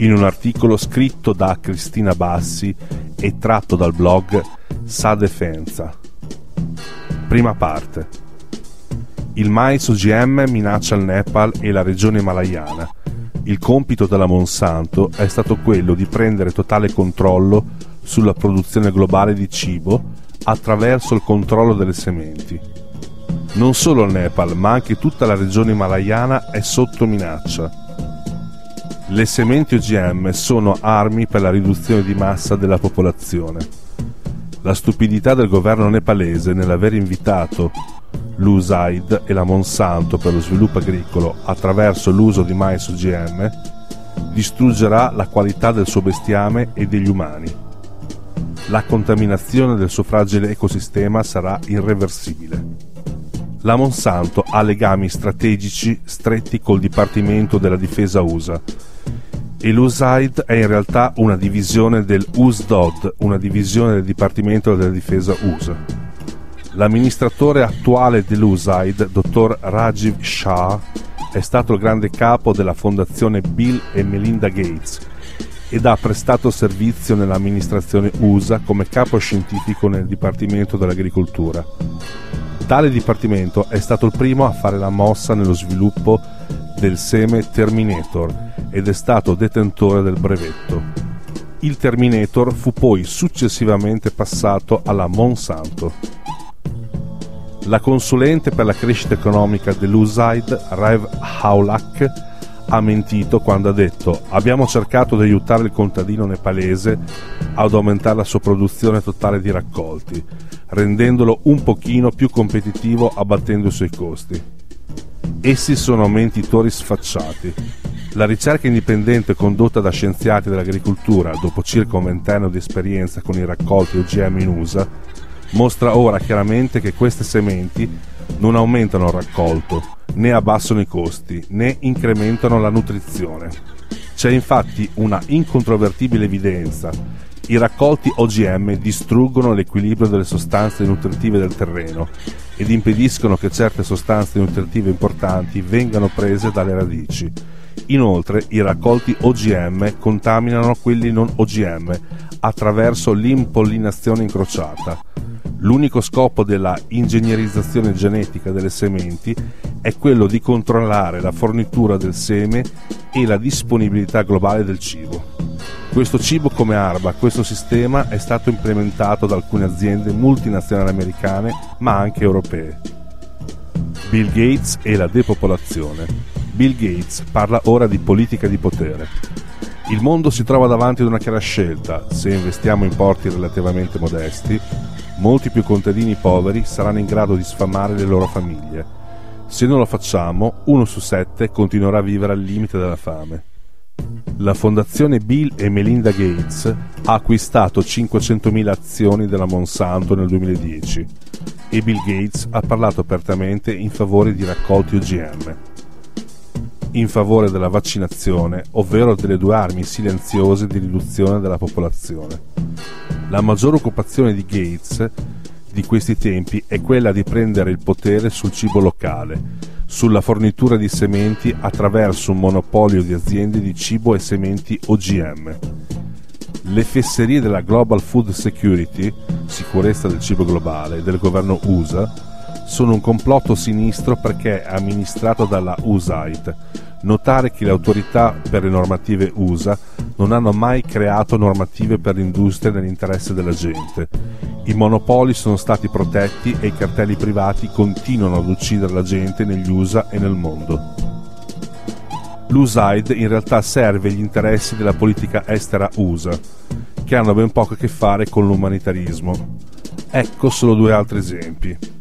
In un articolo scritto da Cristina Bassi e tratto dal blog Sa Defensa. Prima parte. Il mais OGM minaccia il Nepal e la regione malayana. Il compito della Monsanto è stato quello di prendere totale controllo sulla produzione globale di cibo attraverso il controllo delle sementi. Non solo il Nepal, ma anche tutta la regione himalayana è sotto minaccia. Le sementi OGM sono armi per la riduzione di massa della popolazione. La stupidità del governo nepalese nell'aver invitato l'USAID e la Monsanto per lo sviluppo agricolo attraverso l'uso di mais OGM distruggerà la qualità del suo bestiame e degli umani. La contaminazione del suo fragile ecosistema sarà irreversibile. La Monsanto ha legami strategici stretti col Dipartimento della Difesa USA e l'USAID è in realtà una divisione del USDOD, una divisione del Dipartimento della Difesa USA. L'amministratore attuale dell'USAID, dottor Rajiv Shah, è stato il grande capo della fondazione Bill e Melinda Gates ed ha prestato servizio nell'amministrazione USA come capo scientifico nel Dipartimento dell'Agricoltura. Tale dipartimento è stato il primo a fare la mossa nello sviluppo del seme Terminator ed è stato detentore del brevetto. Il Terminator fu poi successivamente passato alla Monsanto. La consulente per la crescita economica dell'USAID, Rev Haulak, ha mentito quando ha detto abbiamo cercato di aiutare il contadino nepalese ad aumentare la sua produzione totale di raccolti, rendendolo un pochino più competitivo abbattendo i suoi costi. Essi sono mentitori sfacciati. La ricerca indipendente condotta da scienziati dell'agricoltura dopo circa un ventennio di esperienza con i raccolti OGM in USA mostra ora chiaramente che queste sementi non aumentano il raccolto, né abbassano i costi, né incrementano la nutrizione. C'è infatti una incontrovertibile evidenza. I raccolti OGM distruggono l'equilibrio delle sostanze nutritive del terreno ed impediscono che certe sostanze nutritive importanti vengano prese dalle radici. Inoltre i raccolti OGM contaminano quelli non OGM attraverso l'impollinazione incrociata. L'unico scopo della ingegnerizzazione genetica delle sementi è quello di controllare la fornitura del seme e la disponibilità globale del cibo. Questo cibo come arba, questo sistema è stato implementato da alcune aziende multinazionali americane ma anche europee. Bill Gates e la depopolazione. Bill Gates parla ora di politica di potere. Il mondo si trova davanti ad una chiara scelta, se investiamo in porti relativamente modesti, molti più contadini poveri saranno in grado di sfamare le loro famiglie. Se non lo facciamo, uno su sette continuerà a vivere al limite della fame. La fondazione Bill e Melinda Gates ha acquistato 500.000 azioni della Monsanto nel 2010 e Bill Gates ha parlato apertamente in favore di raccolti OGM, in favore della vaccinazione, ovvero delle due armi silenziose di riduzione della popolazione. La maggiore occupazione di Gates di questi tempi è quella di prendere il potere sul cibo locale, sulla fornitura di sementi attraverso un monopolio di aziende di cibo e sementi OGM. Le fesserie della Global Food Security, sicurezza del cibo globale, del governo USA, sono un complotto sinistro perché amministrato dalla USAID. Notare che le autorità per le normative USA non hanno mai creato normative per l'industria nell'interesse della gente. I monopoli sono stati protetti e i cartelli privati continuano ad uccidere la gente negli USA e nel mondo. L'USAID in realtà serve gli interessi della politica estera USA, che hanno ben poco a che fare con l'umanitarismo. Ecco solo due altri esempi.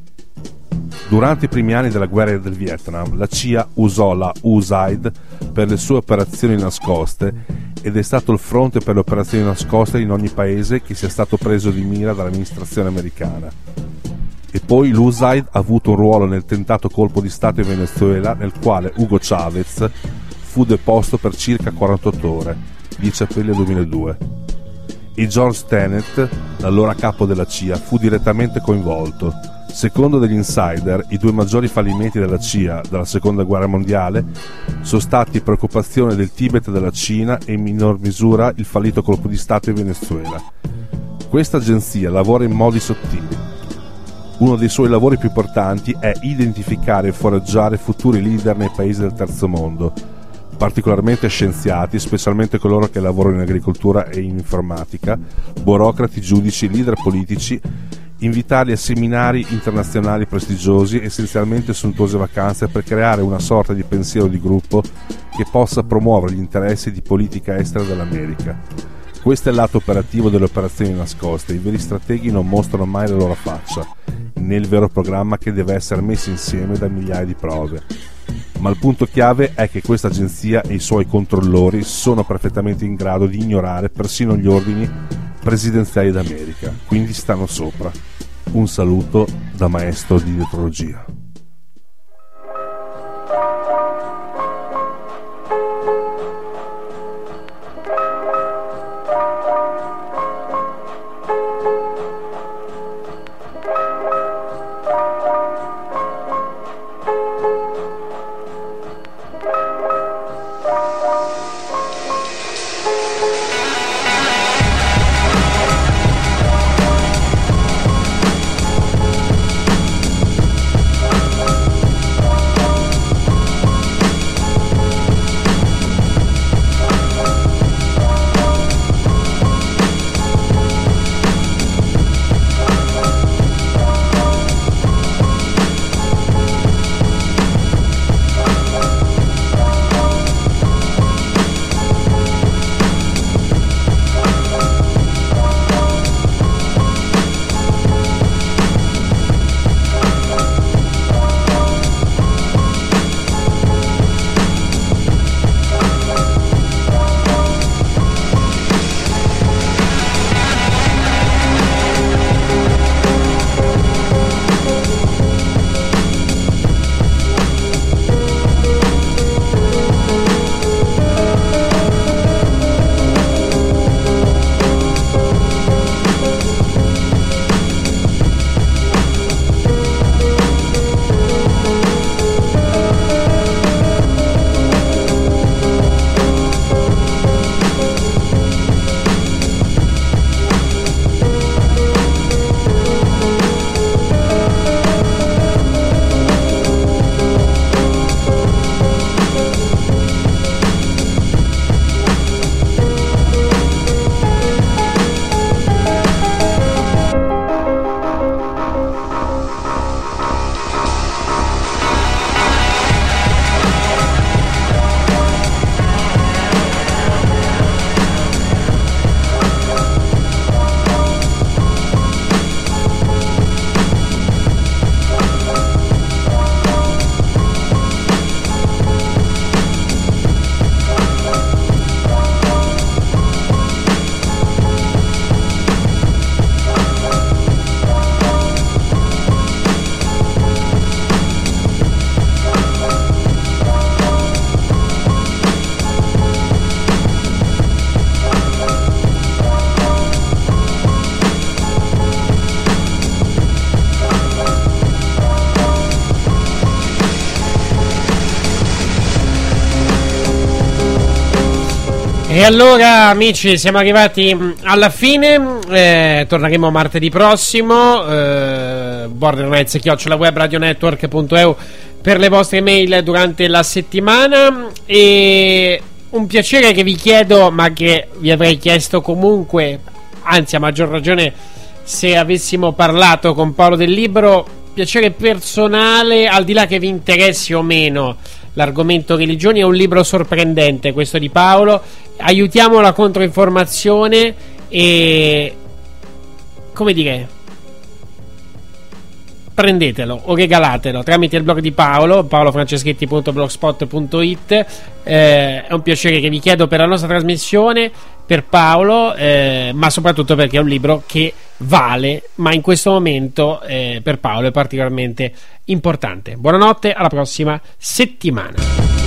Durante i primi anni della guerra del Vietnam, la CIA usò la USAID per le sue operazioni nascoste ed è stato il fronte per le operazioni nascoste in ogni paese che sia stato preso di mira dall'amministrazione americana. E poi l'USAID ha avuto un ruolo nel tentato colpo di Stato in Venezuela nel quale Hugo Chavez fu deposto per circa 48 ore, 10 aprile 2002. E George Tenet, l'allora capo della CIA, fu direttamente coinvolto. Secondo degli insider, i due maggiori fallimenti della CIA dalla seconda guerra mondiale sono stati preoccupazione del Tibet e della Cina e in minor misura il fallito colpo di Stato in Venezuela. Questa agenzia lavora in modi sottili. Uno dei suoi lavori più importanti è identificare e foraggiare futuri leader nei paesi del terzo mondo, particolarmente scienziati, specialmente coloro che lavorano in agricoltura e in informatica, burocrati, giudici, leader politici invitarli a seminari internazionali prestigiosi, essenzialmente sontuose vacanze per creare una sorta di pensiero di gruppo che possa promuovere gli interessi di politica estera dell'America. Questo è il lato operativo delle operazioni nascoste, i veri strateghi non mostrano mai la loro faccia, né il vero programma che deve essere messo insieme da migliaia di prove. Ma il punto chiave è che questa agenzia e i suoi controllori sono perfettamente in grado di ignorare persino gli ordini presidenziali d'America, quindi stanno sopra. Un saluto da maestro di dietrologia. Allora, amici, siamo arrivati mm, alla fine. Eh, torneremo martedì prossimo. Eh, Borderlands webradionetwork.eu per le vostre mail durante la settimana. E un piacere che vi chiedo, ma che vi avrei chiesto comunque, anzi, a maggior ragione se avessimo parlato con Paolo del libro. Piacere personale, al di là che vi interessi o meno l'argomento religioni, è un libro sorprendente questo di Paolo. Aiutiamo la controinformazione e come dire prendetelo o regalatelo tramite il blog di Paolo, paolofranceschetti.blogspot.it. Eh, è un piacere che vi chiedo per la nostra trasmissione, per Paolo, eh, ma soprattutto perché è un libro che vale, ma in questo momento eh, per Paolo è particolarmente importante. Buonanotte, alla prossima settimana.